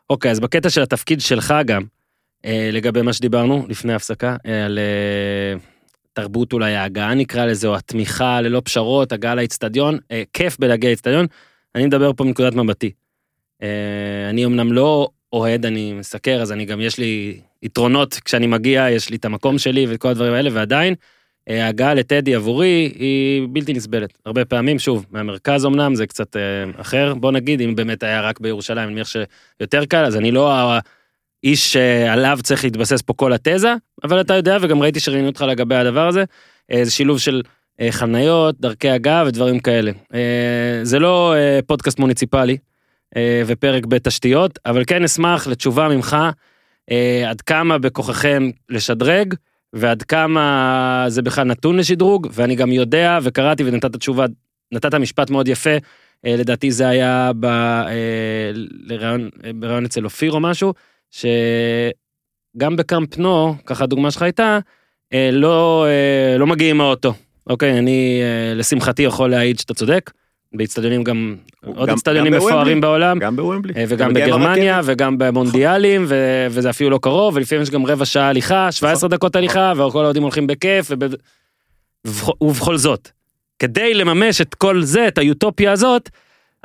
אוקיי, אז בקטע של התפקיד שלך גם, אה, לגבי מה שדיברנו לפני ההפסקה, אה, על אה, תרבות אולי ההגעה נקרא לזה, או התמיכה ללא פשרות, הגעה לאצטדיון, אה, כיף בלהגיע לאצטדיון, אני מדבר פה מנקודת מבטי. אה, אני אמנם לא אוהד, אני מסקר, אז אני גם, יש לי יתרונות כשאני מגיע, יש לי את המקום שלי וכל הדברים האלה, ועדיין, אה, ההגעה לטדי עבורי היא בלתי נסבלת. הרבה פעמים, שוב, מהמרכז אמנם, זה קצת אה, אחר, בוא נגיד, אם באמת היה רק בירושלים, אני מניח שיותר קל, אז אני לא האיש שעליו צריך להתבסס פה כל התזה, אבל אתה יודע, וגם ראיתי שראיינו אותך לגבי הדבר הזה, אה, זה שילוב של אה, חניות, דרכי הגעה ודברים כאלה. אה, זה לא פודקאסט מוניציפלי ופרק בתשתיות, אבל כן אשמח לתשובה ממך, עד כמה בכוחכם לשדרג, ועד כמה זה בכלל נתון לשדרוג, ואני גם יודע וקראתי ונתת תשובה, נתת משפט מאוד יפה, לדעתי זה היה ב, לראיון, בראיון אצל אופיר או משהו, שגם בקאמפ נו, ככה הדוגמה שלך הייתה, אה, לא, אה, לא מגיעים מהאוטו. אוקיי, אני אה, לשמחתי יכול להעיד שאתה צודק, באצטדיונים גם, עוד גם- גם בוומבלי. מפוארים בעולם, גם בוומבלי. וגם בגרמניה. וגם במונדיאלים ו- וזה אפילו לא קרוב ולפעמים יש גם רבע שעה הליכה 17 דקות הליכה וכל האוהדים הולכים בכיף וב- ובכ- ובכל זאת כדי לממש את כל זה את האוטופיה הזאת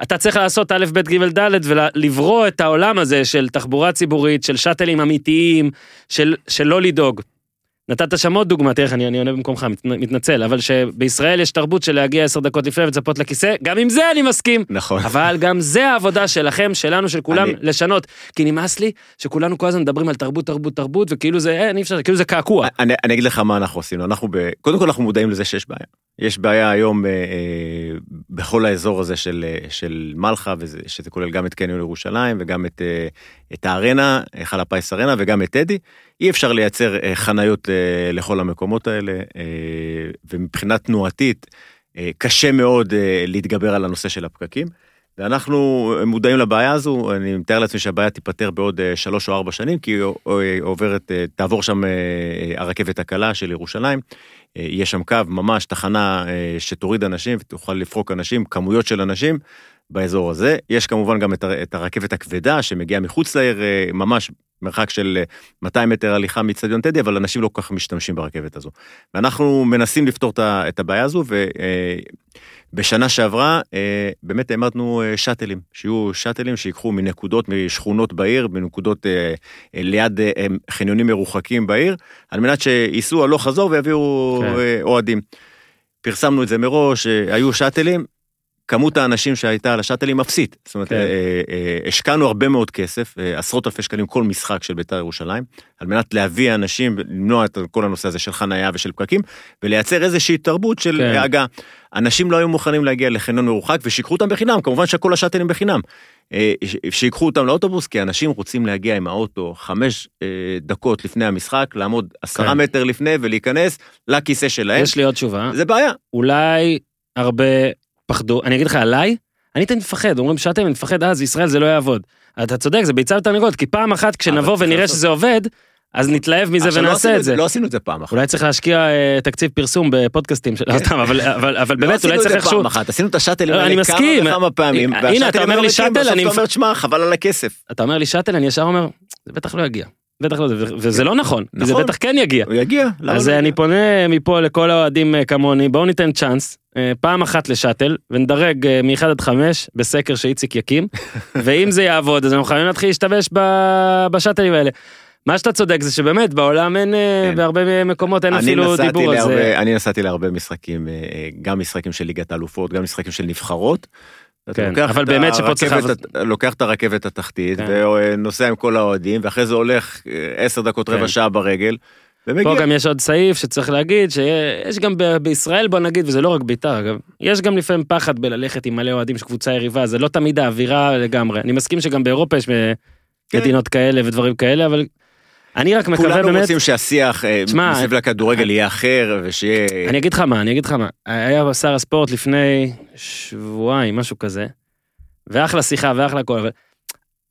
אתה צריך לעשות א' ב' ג' ד' ולברוא את העולם הזה של תחבורה ציבורית של שאטלים אמיתיים של של לא לדאוג. נתת שם עוד דוגמה, תראה איך אני, אני עונה במקומך, מת- מתנצל, אבל שבישראל יש תרבות של להגיע עשר דקות לפני ולצפות לכיסא, גם עם זה אני מסכים. נכון. אבל גם זה העבודה שלכם, שלנו, של כולם, אני- לשנות. כי נמאס לי שכולנו כל הזמן מדברים על תרבות, תרבות, תרבות, וכאילו זה, אין, אי אפשר, כאילו זה קעקוע. אני, אני אגיד לך מה אנחנו עשינו, אנחנו ב... קודם כל אנחנו מודעים לזה שיש בעיה. יש בעיה היום אה, אה, בכל האזור הזה של, אה, של מלחה, וזה, שזה כולל גם את קניון ירושלים וגם את, אה, את הארנה, היכל הפיס ארנה וגם את טדי. אי אפשר לייצר אה, חניות אה, לכל המקומות האלה, אה, ומבחינה תנועתית אה, קשה מאוד אה, להתגבר על הנושא של הפקקים. ואנחנו מודעים לבעיה הזו, אני מתאר לעצמי שהבעיה תיפתר בעוד אה, שלוש או ארבע שנים, כי היא עוברת, אה, תעבור שם אה, הרכבת הקלה של ירושלים, אה, יש שם קו, ממש תחנה אה, שתוריד אנשים ותוכל לפרוק אנשים, כמויות של אנשים באזור הזה. יש כמובן גם את הר- את הרכבת הכבדה שמגיעה מחוץ לעיר, אה, ממש מרחק של אה, 200 מטר הליכה מאיצטדיון טדי, אבל אנשים לא כל כך משתמשים ברכבת הזו. ואנחנו מנסים לפתור את הבעיה הזו, ובשנה שעברה אה, באמת העמדנו אה, שאטלים, שיהיו שאטלים שיקחו מנקודות, משכונות בעיר, מנקודות אה, אה, ליד אה, אה, חניונים מרוחקים בעיר, על מנת שייסעו הלוך חזור ויביאו כן. אה, אוהדים. פרסמנו את זה מראש, אה, היו שאטלים, כמות האנשים שהייתה על השאטלים אפסית. זאת אומרת, כן. אה, אה, השקענו הרבה מאוד כסף, אה, עשרות אלפי שקלים כל משחק של בית"ר ירושלים, על מנת להביא אנשים, למנוע את כל הנושא הזה של חנייה ושל פקקים, ולייצר איזושהי תרבות של כן. הגעה. אנשים לא היו מוכנים להגיע לחניון מרוחק ושיקחו אותם בחינם, כמובן שכל השאטלים בחינם. אה, שיקחו אותם לאוטובוס, כי אנשים רוצים להגיע עם האוטו חמש אה, דקות לפני המשחק, לעמוד עשרה כן. מטר לפני ולהיכנס לכיסא שלהם. יש לי עוד תשובה, זה בעיה. אולי הרבה פחדו, אני אגיד לך עליי, אני תמיד מפחד, אומרים שאתם, אני מפחד, אז ישראל זה לא יעבוד. אתה צודק, זה ביצה ותרנגולת, כי פעם אחת כשנבוא צריך ונראה לעשות. שזה עובד, אז נתלהב מזה לא ונעשה עשינו את זה. לא עשינו את זה פעם אחת. אולי צריך להשקיע אה, תקציב פרסום בפודקאסטים של... לא סתם, אבל- לא באמת, עשינו אולי את צריך זה איכשהו... פעם אחת, עשינו את השאטלים לא, האלה. כמה וכמה פעמים. הנה, אתה אומר לא לי שאטל, בסוף אני אתה מפ- אומר, שמע, חבל על הכסף. אתה אומר לי שאטל, אני ישר אומר, זה בטח לא יגיע. בטח לא, ו- וזה לא נכון, כי זה נכון. בטח כן יגיע. הוא יגיע. אז לא אה, אני יגיע? פונה מפה לכל האוהדים אה, כמוני, בואו ניתן צ'אנס, אה, פעם אחת לשאטל, ונדרג מ-1 עד 5 בסקר שאיציק יקים, ואם זה יעבוד, אז אנחנו חייבים להתחיל להשתמש בשאטלים האלה. מה שאתה צודק זה שבאמת בעולם אין, אה, כן. בהרבה מקומות אין אפילו דיבור על זה. אני נסעתי להרבה משחקים, גם משחקים של ליגת האלופות, גם משחקים של נבחרות. כן, אבל באמת שפה צריך לוקח את הרכבת התחתית כן. ונוסע עם כל האוהדים ואחרי זה הולך אה, עשר דקות כן. רבע שעה ברגל. ומגיע. פה גם יש עוד סעיף שצריך להגיד שיש גם ב- בישראל בוא נגיד וזה לא רק בית"ר אגב יש גם לפעמים פחד בללכת עם מלא אוהדים של קבוצה יריבה זה לא תמיד האווירה לגמרי אני מסכים שגם באירופה יש אה, כן. מדינות כאלה ודברים כאלה אבל אני רק מקווה כולנו באמת רוצים שהשיח אה, מסביב לכדורגל יהיה אחר ושיהיה... אני אגיד לך מה אני אגיד לך מה. היה שר הספורט לפני שבועיים משהו כזה ואחלה שיחה ואחלה הכל אבל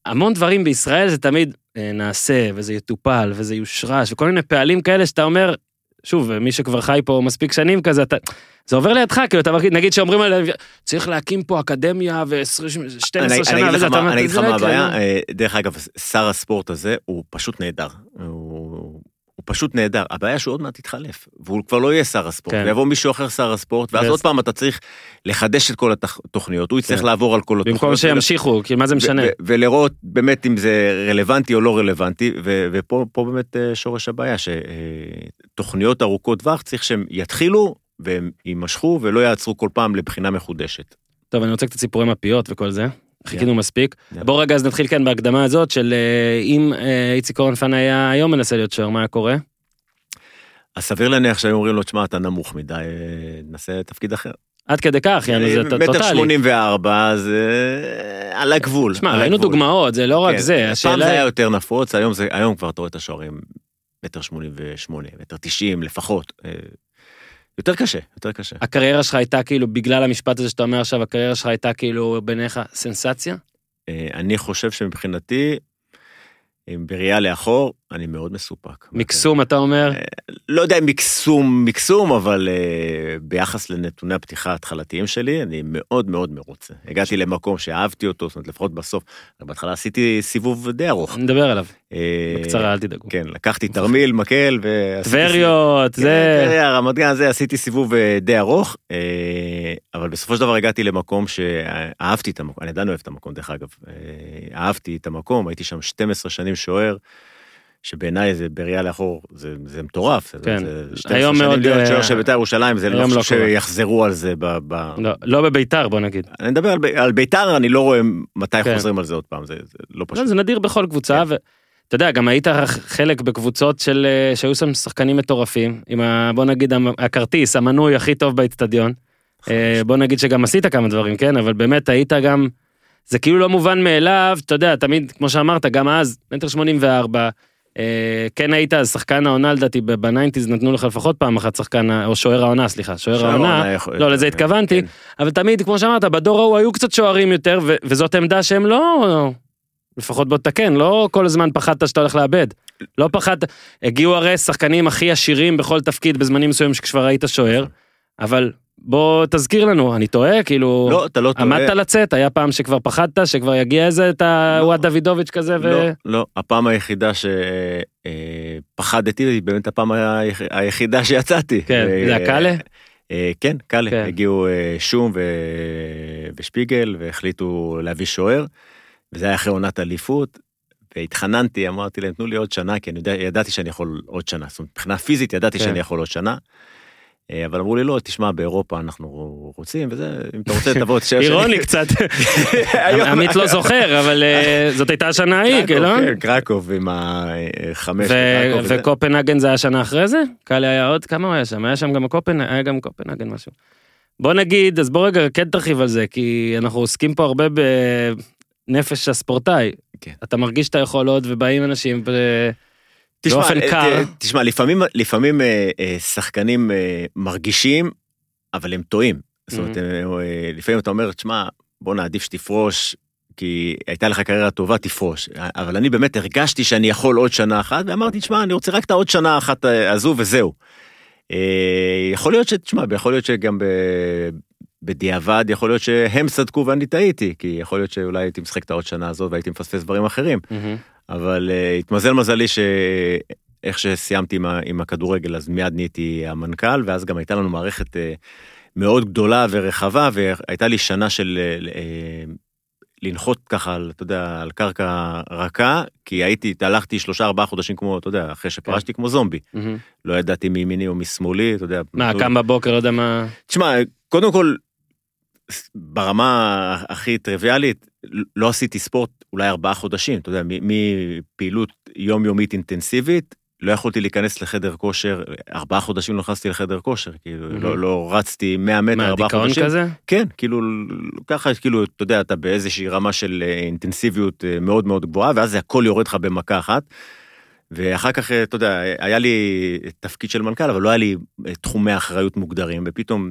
המון דברים בישראל זה תמיד אה, נעשה וזה יטופל וזה יושרש וכל מיני פעלים כאלה שאתה אומר שוב מי שכבר חי פה מספיק שנים כזה אתה זה עובר לידך כאילו אתה מרגיש- נגיד שאומרים עליהם צריך להקים פה אקדמיה ו-12 אני- אני שנה וזה, אתה אני אגיד לך לא מה הבעיה, נו. אה, דרך אגב, שר הספורט הזה הוא פשוט נהדר. הוא הוא פשוט נהדר, הבעיה שהוא עוד מעט יתחלף, והוא כבר לא יהיה שר הספורט, כן. ויבוא מישהו אחר שר הספורט, ואז ואז- עוד פעם אתה צריך לחדש את כל התוכניות, הוא יצטרך כן. לעבור על כל התוכניות. במקום שימשיכו כי מה זה משנה ולראות באמת אם זה רלוונטי או לא רלוונטי, ו- ופה פה באמת אה, שורש הבעיה, שתוכניות ארוכות טווח צריך שהם יתחילו והם יימשכו ולא יעצרו כל פעם לבחינה מחודשת. טוב אני רוצה קצת סיפורי מפיות וכל זה חיכינו מספיק יאללה. בוא רגע אז נתחיל כאן בהקדמה הזאת של אה, אם אה, איציק אורנפן היה היום מנסה להיות שוער מה היה קורה. אז סביר להניח שהיו אומרים לו, תשמע, אתה נמוך מדי, אה, ננסה תפקיד אחר. עד כדי כך יענו זה מטר טוטאלי. שמונים וארבע, זה על הגבול. שמע על ראינו. דוגמאות זה לא רק כן, זה פעם זה היה יותר נפוץ, היום כבר אתה רואה את השוערים מטר שמונים ושמונה, מטר תשעים לפחות. יותר קשה, יותר קשה. הקריירה שלך הייתה כאילו בגלל המשפט הזה שאתה אומר עכשיו הקריירה שלך הייתה כאילו בעיניך סנסציה. אה, אני חושב שמבחינתי, אה, בראייה לאחור, אני מאוד מסופק. מקסום אתה אומר לא יודע אם מקסום, מקסום, אבל uh, ביחס לנתוני הפתיחה ההתחלתיים שלי, אני מאוד מאוד מרוצה. הגעתי למקום שאהבתי אותו, זאת אומרת, לפחות בסוף, בהתחלה עשיתי סיבוב די ארוך. נדבר עליו אה, בקצרה אל תדאגו. כן, לקחתי תרמיל, מקל, ועשיתי... טבריות כן, זה טבריה, רמת גן, זה, עשיתי סיבוב אה, די ארוך, אה, אבל בסופו של דבר הגעתי למקום שאהבתי את המקום, אני עדיין אוהב את המקום דרך אגב, אה, אהבתי את המקום, הייתי שם 12 שנים שוער, שבעיניי זה בראייה לאחור, זה, זה מטורף. זה- כן. זה 12 היום שנים מאוד, להיות אה, שוער של בית"ר ירושלים, זה לא לא חושב קורה. שיחזרו על זה ב... ב... לא- לא בביתר בוא נגיד. אני מדבר על, על בית"ר, אני לא רואה מתי כן. חוזרים על זה עוד פעם, זה, זה לא פשוט. לא, זה נדיר בכל קבוצה כן. ואתה יודע גם היית חלק בקבוצות של אה, שהיו שם שחקנים מטורפים עם ה, בוא נגיד הכרטיס המנוי הכי טוב באצטדיון. אה, בוא נגיד שגם עשית כמה דברים כן אבל באמת היית גם זה כאילו לא מובן מאליו אתה יודע תמיד כמו שאמרת גם אז מטר 84 אה, כן היית אז שחקן העונה לדעתי בניינטיז נתנו לך לפחות פעם אחת שחקן או שוער העונה סליחה שוער העונה לא, לזה התכוונתי. כן. אבל תמיד כמו שאמרת בדור ההוא היו קצת שוערים יותר וזאת עמדה שהם לא לפחות בוא תתקן לא כל הזמן פחדת שאתה הולך לאבד. לא פחדת הגיעו הרי שחקנים הכי עשירים בכל תפקיד בזמנים מסוימים שכבר היית שוער אבל בוא תזכיר לנו אני טועה כאילו לא, אתה לא טועה. עמדת לצאת היה פעם שכבר פחדת שכבר יגיע איזה את הוואט דוידוביץ' כזה ו... לא, לא, הפעם היחידה שפחדתי היא באמת הפעם היח- היחידה שיצאתי. כן, ו- זה הקאלה? אה, כן, קאלה. כן. הגיעו אה, שום ו- ושפיגל והחליטו להביא שוער, וזה היה אחרי עונת אליפות. והתחננתי, אמרתי להם, תנו לי עוד שנה, כי אני יודע, ידעתי שאני יכול עוד שנה. זאת אומרת, מבחינה פיזית ידעתי כן. שאני יכול עוד שנה. אה, אבל אמרו לי, לא, תשמע, באירופה אנחנו רוצים, וזה, אם אתה רוצה, תבוא, תשאר שני." אירוני קצת עמית לא זוכר אבל אה, זאת הייתה השנה ההיא לא? כן, קרקוב עם החמש. וקופנהגן זה היה שנה אחרי זה? קאלי היה עוד כמה הוא היה שם? היה שם גם קופנהגן, משהו. בוא נגיד, אז בוא רגע כן תרחיב על זה, כי אנחנו עוסקים פה הרבה בנפש הספורטאי. כן. אתה מרגיש שאתה יכול עוד ובאים אנשים תשמע, באופן אה, קר. תשמע, לפעמים, לפעמים אה, אה, שחקנים אה, מרגישים, אבל הם טועים. זאת אומרת, אה, לפעמים אתה אומר, תשמע, בוא נעדיף שתפרוש, כי הייתה לך קריירה טובה, תפרוש. אבל אני באמת הרגשתי שאני יכול עוד שנה אחת, ואמרתי, תשמע, אני רוצה רק את העוד שנה אחת הזו וזהו. יכול להיות ש... תשמע, יכול להיות שגם ב... בדיעבד, יכול להיות שהם צדקו ואני טעיתי, כי יכול להיות שאולי הייתי משחק את העוד שנה הזאת והייתי מפספס דברים אחרים. מהמם. אבל uh, התמזל מזלי שאיך שסיימתי עם, ה- עם הכדורגל אז מיד נהייתי המנכ"ל ואז גם הייתה לנו מערכת uh, מאוד גדולה ורחבה והייתה לי שנה של uh, uh, לנחות ככה, על, אתה יודע, על קרקע רכה, כי הייתי, הלכתי שלושה ארבעה חודשים כמו, אתה יודע, אחרי שפרשתי כמו זומבי. מהמם. לא ידעתי מימיני או משמאלי, אתה יודע. מה, קם בבוקר, לא יודע מה... תשמע, קודם כל, ברמה הכי טריוויאלית, לא עשיתי ספורט אולי ארבעה חודשים, אתה יודע, מפעילות יומיומית אינטנסיבית, לא יכולתי להיכנס לחדר כושר, ארבעה חודשים לא נכנסתי לחדר כושר, כאילו, Mhm. לא, לא רצתי 100 מטר, מה, ארבעה דיכאון חודשים. כזה? כן, כאילו, ככה, כאילו, אתה יודע, אתה באיזושהי רמה של אה, אינטנסיביות אה, מאוד מאוד גבוהה, ואז הכל יורד לך במכה אחת. ואחר כך, אה, אתה יודע, היה לי תפקיד של מנכ"ל, אבל לא היה לי תחומי אחריות מוגדרים, ופתאום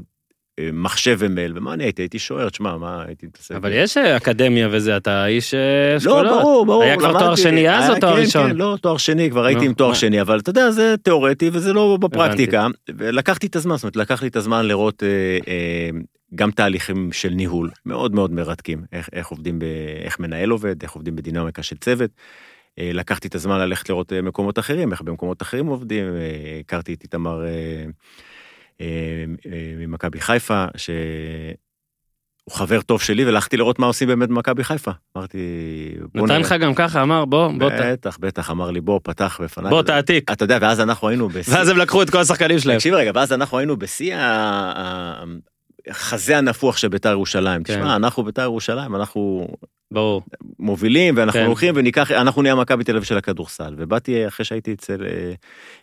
מחשב ומייל, ומה אני הייתי? הייתי שוער, תשמע, מה הייתי מתעסק? אבל יש אה, אקדמיה וזה, אתה איש אה, לא, אשכולות. ברור, ברור. היה כבר. תואר שני אז היה, או תואר כן, ראשון? כן, לא, תואר שני, כבר הייתי עם תואר? שני, אבל אתה יודע, זה תיאורטי וזה לא בפרקטיקה. ולקחתי את הזמן, זאת אומרת, לקח לי את הזמן לראות אה, אה, גם תהליכים של ניהול, מאוד מאוד מרתקים, איך, עובדים, איך מנהל עובד, איך עובדים בדינמיקה של צוות. אה, לקחתי את הזמן ללכת לראות אה, מקומות אחרים, איך במקומות אחרים עובדים, אה, הכרתי את איתמר אה, אה, אה, ממכבי חיפה, שהוא חבר טוב שלי, והלכתי לראות מה עושים באמת במכבי חיפה. אמרתי, בוא נתן נראה. לך גם ככה, אמר, בוא, בוא, בטח, בטח, אמר לי, בוא, פתח בפניי. בוא תעתיק. אתה יודע, ואז אנחנו היינו בשיא... ואז הם לקחו את כל השחקנים שלהם. תקשיב רגע, ואז אנחנו היינו בשיא החזה הנפוח של בית"ר ירושלים. כן. תשמע, אנחנו בית"ר ירושלים, אנחנו ברור. מובילים, ואנחנו כן. הולכים וניקח, אנחנו נהיה מכבי תל אביב של הכדורסל. ובאתי, אחרי שהייתי אצל אה,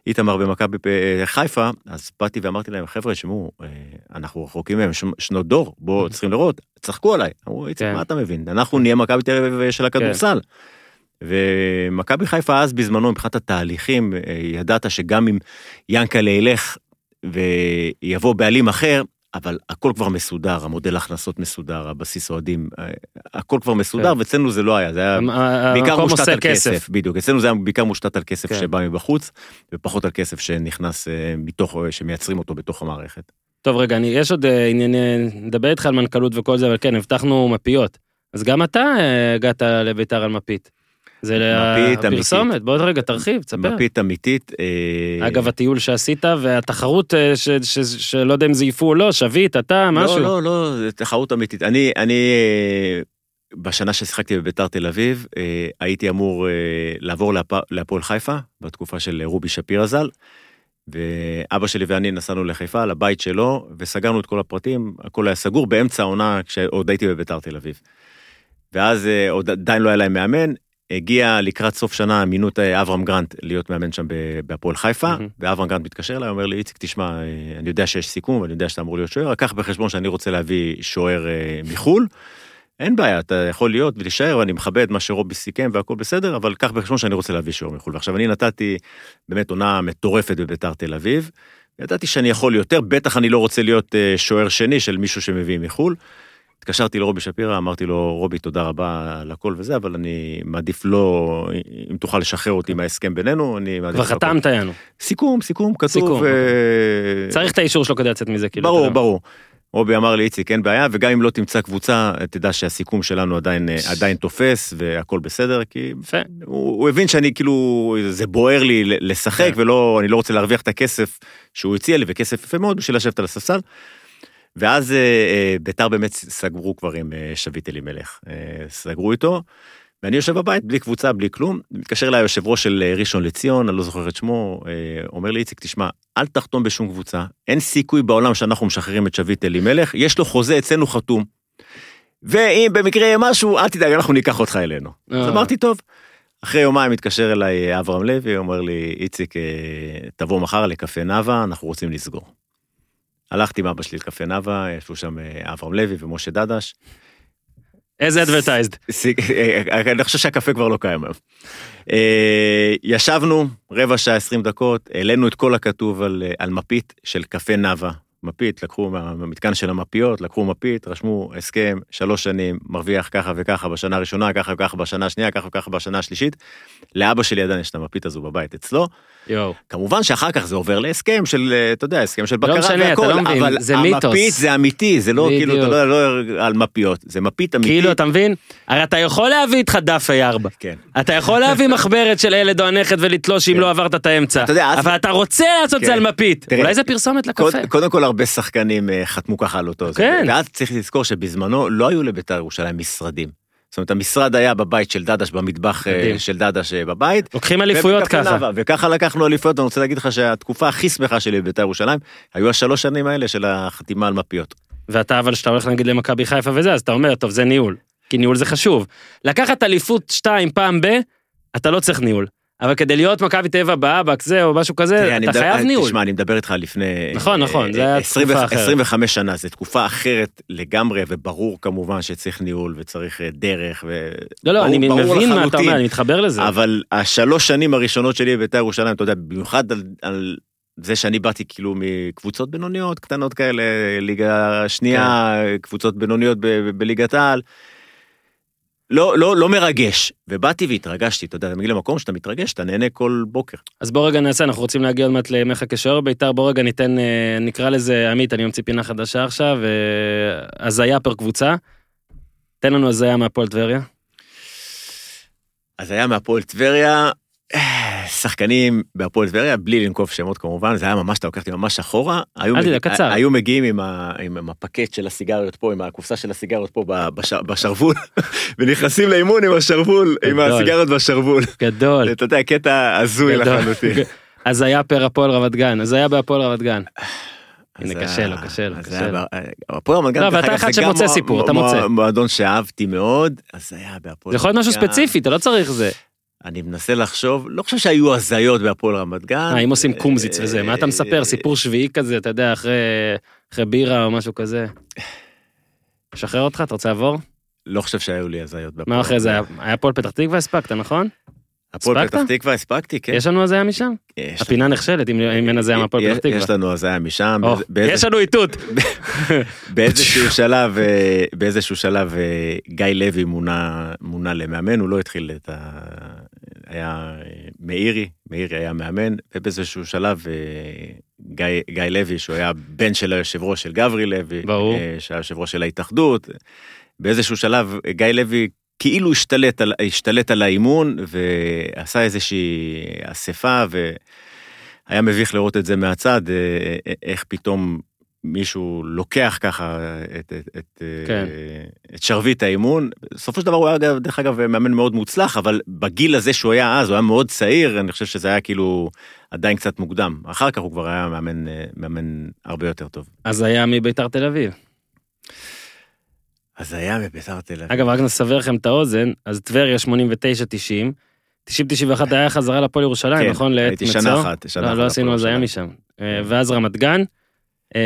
איתמר במכבי אה, חיפה, אז באתי ואמרתי להם, חבר'ה, שמעו, אה, אנחנו רחוקים מהם שנות דור, בואו, צריכים לראות, צחקו עליי. אמרו, איציק, כן. מה אתה מבין? אנחנו נהיה מכבי תל אביב של הכדורסל. ומכבי חיפה אז בזמנו מבחינת התהליכים אה, ידעת שגם אם ינקלה ילך ויבוא בעלים אחר אבל הכל כבר מסודר המודל הכנסות מסודר הבסיס אוהדים אה, הכל כבר מסודר כן. ואצלנו זה לא היה זה היה המ- בעיקר המקום מושתת על כסף בדיוק אצלנו זה היה בעיקר מושתת על כסף כן. שבא מבחוץ ופחות על כסף שנכנס אה, מתוך אה, שמייצרים אותו בתוך המערכת. טוב רגע, אני, יש עוד אה, ענייני, נדבר איתך על מנכ"לות וכל זה, אבל כן, הבטחנו מפיות. אז גם אתה אה, הגעת לביתר על מפית. זה מפית הפרסומת, בוא רגע תרחיב, תספר. מפית אמיתית. אה, אגב, הטיול שעשית והתחרות אה, ש- ש- ש- שלא יודע אם זייפו או לא, שביט, אתה, משהו. לא, לא, לא, זה תחרות אמיתית. אני, אני, אה, בשנה ששיחקתי בביתר תל אביב, הייתי אמור לעבור להפ- להפועל חיפה, בתקופה של רובי שפירא ז"ל, ואבא שלי ואני נסענו לחיפה, לבית שלו, וסגרנו את כל הפרטים, הכל היה סגור באמצע העונה, כשעוד הייתי בביתר תל אביב. ואז עוד עדיין לא היה להם מאמן, הגיע לקראת סוף שנה, מינו את אה, אברהם גרנט להיות מאמן שם בהפועל חיפה, מהמם. ואברהם גרנט מתקשר אליי, אומר לי, איציק, תשמע, אה, אני יודע שיש סיכום, ואני יודע שאתה אמור להיות שוער, רק קח בחשבון שאני רוצה להביא שוער אה, מחו"ל. אין בעיה, אתה יכול להיות ולהישאר, ואני מכבד מה שרובי סיכם והכל בסדר, אבל קח בחשבון שאני רוצה להביא שוער מחו"ל. ועכשיו, אני נתתי באמת עונה מטורפת בביתר תל אביב, ידעתי שאני יכול יותר, בטח אני לא רוצה להיות שוער שני של מישהו שמביא מחו"ל. התקשרתי לרובי שפירא, אמרתי לו, רובי, תודה רבה על הכל וזה, אבל אני מעדיף לא, אם תוכל לשחרר אותי מההסכם בינינו, אני מעדיף... כבר לחכות." חתמת יענו. סיכום, סיכום, כתוב. סיכום, אה, צריך את האישור שלו כדי לצאת מזה, כאילו. ברור. ברור. רובי אמר לי, איציק, אין בעיה, וגם אם לא תמצא קבוצה, תדע שהסיכום שלנו עדיין, אה, עדיין תופס, והכל בסדר, כי. הוא, הוא הבין שאני כאילו, זה בוער לי לשחק, כן. ולא, אני לא רוצה להרוויח את הכסף שהוא הציע לי, וכסף יפה מאוד בשביל לשבת על הספסל. ואז אה, אה, ביתר באמת סגרו כבר עם אה, שביט אלימלך, אה, סגרו איתו, ואני יושב בבית בלי קבוצה, בלי כלום, מתקשר אליי היושב ראש של אה, ראשון לציון, אני לא זוכר את שמו, אה, אומר לי, איציק, תשמע, אל תחתום בשום קבוצה, אין סיכוי בעולם שאנחנו משחררים את שביט אלימלך, יש לו חוזה אצלנו חתום. ואם במקרה יהיה משהו, אל תדאג, אנחנו ניקח אותך אלינו. אז אה. אמרתי, טוב. אחרי יומיים מתקשר אליי אה, אברהם לוי, אומר לי, איציק, תבוא מחר לקפה נאווה, אנחנו רוצים לסגור. הלכתי עם אבא שלי לקפה נאווה, ישבו שם אה, אברהם לוי ומשה דדש. איזה אדברטייזד. סיג- אה, אני חושב שהקפה כבר לא קיים היום. אה, ישבנו רבע שעה 20 דקות, העלינו את כל הכתוב על, אה, על מפית של קפה נאווה. מפית, לקחו מה- מהמתקן של המפיות, לקחו מפית, רשמו הסכם, שלוש שנים, מרוויח ככה וככה בשנה הראשונה, ככה וככה בשנה השנייה, ככה וככה בשנה השלישית. לאבא שלי עדיין יש את המפית הזו בבית אצלו. כמובן שאחר כך זה עובר להסכם של, אה, אתה יודע, הסכם של בקרה משנה, אתה והכל, לא מבין, אבל זה מיתוס. המפית זה אמיתי, זה לא כאילו, אתה. יודע, לא על מפיות, זה מפית אמיתית. כאילו, אתה מבין? הרי אתה יכול להביא איתך דף A4. כן. אתה יכול להביא מחברת של ילד או הנכד ולתלוש אם כן. לא עברת את האמצע. אתה יודע, אבל אתה רוצה לעשות את זה כן. על מפית. אולי זה פרסומת לקפה. קוד- קודם כל הרבה שחקנים אה, חתמו ככה על אותו. זה. כן. ואז צריך לזכור שבזמנו לא היו לבית"ר ירושלים משרדים. זאת אומרת, המשרד היה בבית של דדש, במטבח אה, מדהים. של דדש אה, בבית. לוקחים אליפויות ככה. נאוה, וככה לקחנו אליפויות, ואני רוצה להגיד לך שהתקופה הכי שמחה שלי בבית"ר ירושלים, היו השלוש שנים האלה של החתימה על מפיות. ואתה אבל שאתה הולך נגיד למכבי חיפה וזה, אז אתה אומר, טוב, זה ניהול. כי ניהול זה חשוב. לקחת אליפות שתיים פעם ב, אתה לא צריך ניהול. אבל כדי להיות מכבי טבע באבק זה או משהו כזה, אתה חייב ניהול. תשמע, אני מדבר איתך לפני... נכון, נכון, זה אה, היה 20 תקופה אחרת. 25 שנה, זו תקופה אחרת לגמרי, וברור כמובן שצריך ניהול וצריך אה, דרך, ו... לא, לא, אני מבין מה אתה. אומר, אני מתחבר לזה. אבל השלוש שנים הראשונות שלי בבית"ר ירושלים, אתה יודע, במיוחד על, זה שאני באתי כאילו מקבוצות בינוניות, קטנות כאלה, ליגה שנייה, כן. קבוצות בינוניות ב- ב- בליגת העל. לא, לא, לא מרגש, ובאתי והתרגשתי, אתה יודע, אתה מגיע למקום שאתה מתרגש, אתה נהנה כל בוקר. אז בוא רגע נעשה, אנחנו רוצים להגיע עוד מעט לימיך כשוער בית"ר, בוא רגע ניתן, אה, נקרא לזה, עמית, אני ממציא פינה חדשה עכשיו, אה, הזיה פר קבוצה. תן לנו הזיה מהפועל טבריה. אז היה מהפועל טבריה, אה, שחקנים בהפועל טבריה, בלי לנקוב שמות כמובן, זה היה ממש, אתה לוקח אותי ממש אחורה. היו, מגיע- תדאג, קצר. היו מגיעים עם, ה, עם, הפקט של הסיגריות פה, עם הקופסה של הסיגריות פה בש, בשרוול, ונכנסים לאימון עם השרוול, עם. הסיגריות בשרוול. גדול. אתה יודע, קטע הזוי. לחלוטין. הזיה פר הפועל רמת גן, הזיה בהפועל רמת גן. הנה, אז קשה היה- לו, קשה לו, אז קשה היה לו. ב- הפועל רמת גן, לא, ואתה אחד שמוצא סיפור, אתה מוצא. מועדון שאהבתי מאוד, אז היה בהפועל זה יכול להיות משהו רמת גן. ספציפי, אתה לא צריך זה. אני מנסה לחשוב, לא חושב שהיו הזיות בהפועל רמת גן. אה, אם עושים קומזיץ וזה, מה אתה מספר? אה, סיפור שביעי כזה, אתה יודע, אחרי בירה או משהו כזה. משחרר אותך, אתה רוצה לעבור? לא חושב שהיו לי הזיות בהפועל מה אחרי זה? היה- פועל פתח תקווה, הספקת, נכון? הפועל? פתח תקווה הספקתי, כן. יש לנו הזיה משם? יש הפינה נכשלת אם אין הזיה מהפועל פתח יש תקווה. לנו הזיה משם, יש לנו איתות. באיזשהו שלב, אה, באיזשהו שלב אה, גיא לוי מונה למאמן, הוא לא התחיל את ה... היה מאירי, מאירי היה מאמן, ובאיזשהו שלב אה, גיא, גיא לוי, שהוא היה בן של היושב ראש של גברי לוי, ברור. אה, שהיה יושב ראש של ההתאחדות, באיזשהו שלב גיא לוי כאילו השתלט על, השתלט על האימון ועשה איזושהי אספה והיה מביך לראות את זה מהצד, אה, איך פתאום מישהו לוקח ככה את, את, את, כן. אה, את שרביט האימון. בסופו של דבר הוא היה דרך אגב מאמן מאוד מוצלח, אבל בגיל הזה שהוא היה אז, הוא היה מאוד צעיר, אני חושב שזה היה כאילו עדיין קצת מוקדם. אחר כך הוא כבר היה מאמן, אה, מאמן הרבה יותר טוב. אז היה מביתר תל אביב. אז היה בביתר תל אביב. אגב, רק נסבר לכם את האוזן, אז טבריה 89-90, 90-91 היה חזרה לפועל ירושלים, כן, נכון? לעת הייתי מצוא? שנה אחת, שנה לא, אחת לא עשינו הזיה ירושלים. משם. אה, ואז רמת גן,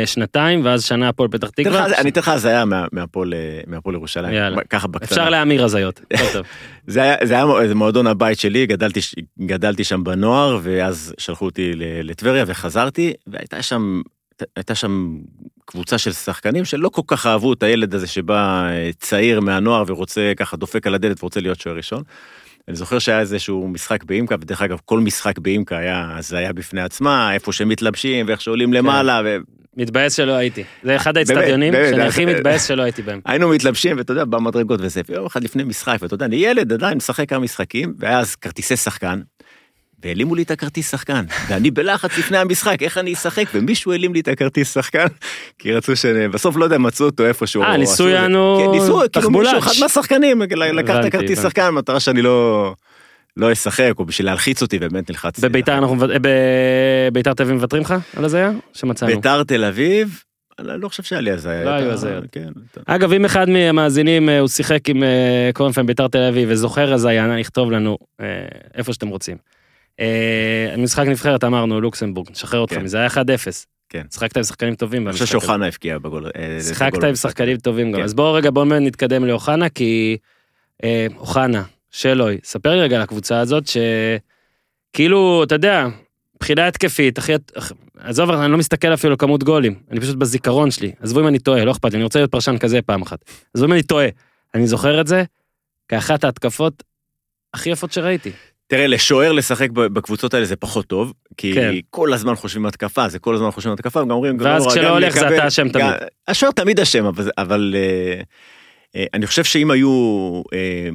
שנתיים, ואז שנה הפועל פתח תקווה. אני אתן לך הזיה מהפועל אה, מהפועל ירושלים. ככה בקטנה. אפשר להמיר הזיות. זה היה, מועדון הבית שלי, גדלתי, שם בנוער, ואז שלחו אותי לטבריה וחזרתי, והייתה שם, הייתה שם קבוצה של שחקנים שלא כל כך אהבו את הילד הזה שבא אה, צעיר מהנוער ורוצה ככה דופק על הדלת ורוצה להיות שוער ראשון. אני זוכר שהיה איזשהו משחק באימקה, ודרך אגב כל משחק באימקה היה, זה היה בפני עצמה, איפה שהם מתלבשים ואיך שעולים למעלה, ו... מתבאס שלא הייתי. זה אחד האצטדיונים שאני זה- הכי מתבאס שלא הייתי בהם. היינו מתלבשים, ואתה יודע, במדרגות וזה, ויום אחד לפני משחק, ואתה יודע, אני ילד עדיין משחק כמה משחקים, והיה אז כרטיסי שחקן, והעלימו לי את הכרטיס שחקן, ואני בלחץ לפני המשחק, איך אני אשחק, ומישהו העלים לי את הכרטיס שחקן, כי רצו ש... בסוף לא יודע, מצאו אותו איפשהו. אה, ניסו. יענו כן, ניסו, כאילו. מישהו, אחד מהשחקנים, לקח את הכרטיס. שחקן, מטרה שאני לא... לא אשחק, או בשביל להלחיץ אותי, באמת נלחצתי. בביתר אנחנו, אה, בביתר תל אביב מוותרים לך על הזיה? שמצאנו. ביתר תל אביב, אני לא חושב שהיה לי הזיה. לא היו הזיות. כן, אגב, אם אחד מהמאזינים אה, הוא שיחק עם אה, קורנפלד ביתר תל אביב וזוכר הזיה, נא לכתוב לנו אה, איפה שאתם רוצים. אה, משחק נבחרת אמרנו, לוקסמבורג, נשחרר אותך כן. מזה, היה 1-0. כן. שיחקת עם שחקנים טובים אני חושב. שאוחנה הבקיע בגול. אה, שיחקת בגול עם. שחקנים טובים גם. כן. אז בואו רגע, בואו נתקדם לאוחנה, כי אה, אוחנה, שלוי, ספר לי רגע על הקבוצה הזאת, שכאילו, אתה יודע, מבחינה התקפית, אחי, אח- עזוב, אני לא מסתכל אפילו על כמות גולים, אני פשוט בזיכרון שלי. עזבו אם אני טועה, לא אכפת לי, אני רוצה להיות פרשן כזה פעם אחת. עזבו אם אני טועה. אני זוכר את זה כאחת ההתקפות הכי יפות שראיתי. תראה, לשוער לשחק בקבוצות האלה זה פחות טוב, כי כן. כל הזמן חושבים התקפה, זה כל הזמן חושבים התקפה, וגם אומרים, ואז לא כשלא גם הולך זה לקבל- אתה אשם גם- תמיד. השוער תמיד אשם, אבל, זה- אבל אה, אה, אני חושב שאם היו אה,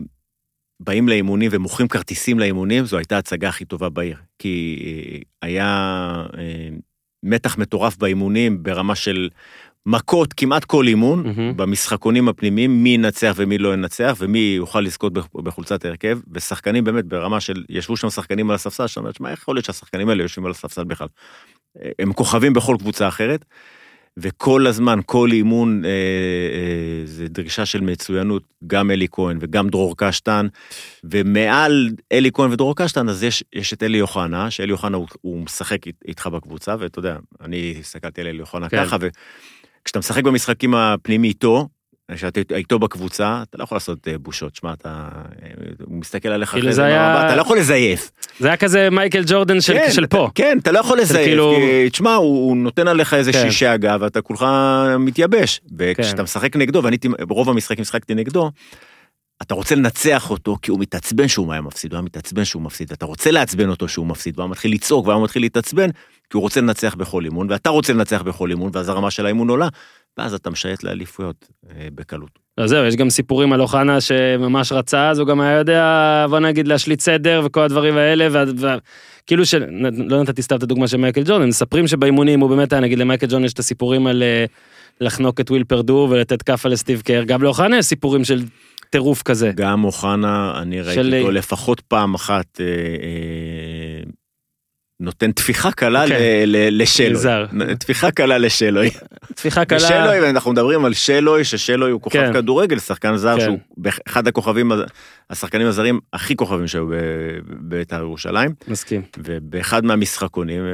באים לאימונים ומוכרים כרטיסים לאימונים, זו הייתה ההצגה הכי טובה בעיר. כי אה, היה אה, מתח מטורף באימונים ברמה של מכות כמעט כל אימון, מהמם. במשחקונים הפנימיים, מי ינצח ומי לא ינצח, ומי יוכל לזכות בח- בחולצת ההרכב, ושחקנים באמת ברמה של, ישבו שם שחקנים על הספסל, שאתה אומר, שמע, איך יכול להיות שהשחקנים האלה יושבים על הספסל בכלל? אה, הם כוכבים בכל קבוצה אחרת, וכל הזמן, כל אימון, אה, אה, זה דרישה של מצוינות, גם אלי כהן וגם דרור קשטן, ומעל אלי כהן ודרור קשטן, אז יש, יש את אלי אוחנה, שאלי אוחנה הוא, הוא משחק אית- איתך בקבוצה, ואתה יודע, אני הסתכלתי על אלי אוחנה כן. ככה, וכשאתה משחק במשחקים הפנימי איתו, כשאתה איתו בקבוצה, אתה לא יכול לעשות אה, בושות, שמע, אתה... אה, הוא מסתכל עליך כאילו אחרי זה היה- אתה לא יכול לזייף. זה היה כזה מייקל ג'ורדן של, כן, של אתה- פה. כן, אתה לא יכול לזייף, כאילו- כי תשמע, הוא, הוא נותן עליך איזה כן. אגב, ואתה כולך מתייבש. וכשאתה כן. משחק נגדו, ואני ברוב המשחקים משחקתי נגדו, אתה רוצה לנצח אותו, כי הוא מתעצבן שהוא היה מפסיד, הוא היה מתעצבן שהוא מפסיד, ואתה רוצה לעצבן אותו שהוא מפסיד, והוא מתחיל לצעוק, והוא מתחיל להתעצבן, כי הוא רוצה לנצח בכל אימון, ואתה רוצה לנצח בכל אימון, ואז הרמה של האימון עולה, ואז אתה משייט לאליפויות אה, בקלות. לא, זהו, יש גם סיפורים על אוחנה שממש רצה, אז הוא גם היה יודע, בוא נגיד, להשליט סדר וכל הדברים האלה, וה- וה- כאילו של... לא נתתי סתם את הדוגמה של מייקל ג'ורדן, מספרים שבאימונים הוא באמת היה, נגיד למייקל ג'ורדן יש את הסיפורים על אה, לחנוק את וויל פרדו ולתת כאפה לסטיב קר, גם לאוחנה יש סיפורים של טירוף כזה. גם אוחנה, אני ראיתי של- אותו לפחות פעם אחת אה, אה, נותן טפיחה קלה כן. ל- ל- לשאלוי. טפיחה קלה לשלוי. טפיחה קלה. ושלוי, אנחנו מדברים על שלוי, ששלוי הוא כוכב כן. כדורגל, שחקן זר כן. שהוא אחד הכוכבים, השחקנים הזרים הכי כוכבים שהיו בבית"ר ירושלים, מסכים. ובאחד מהמשחקונים אה,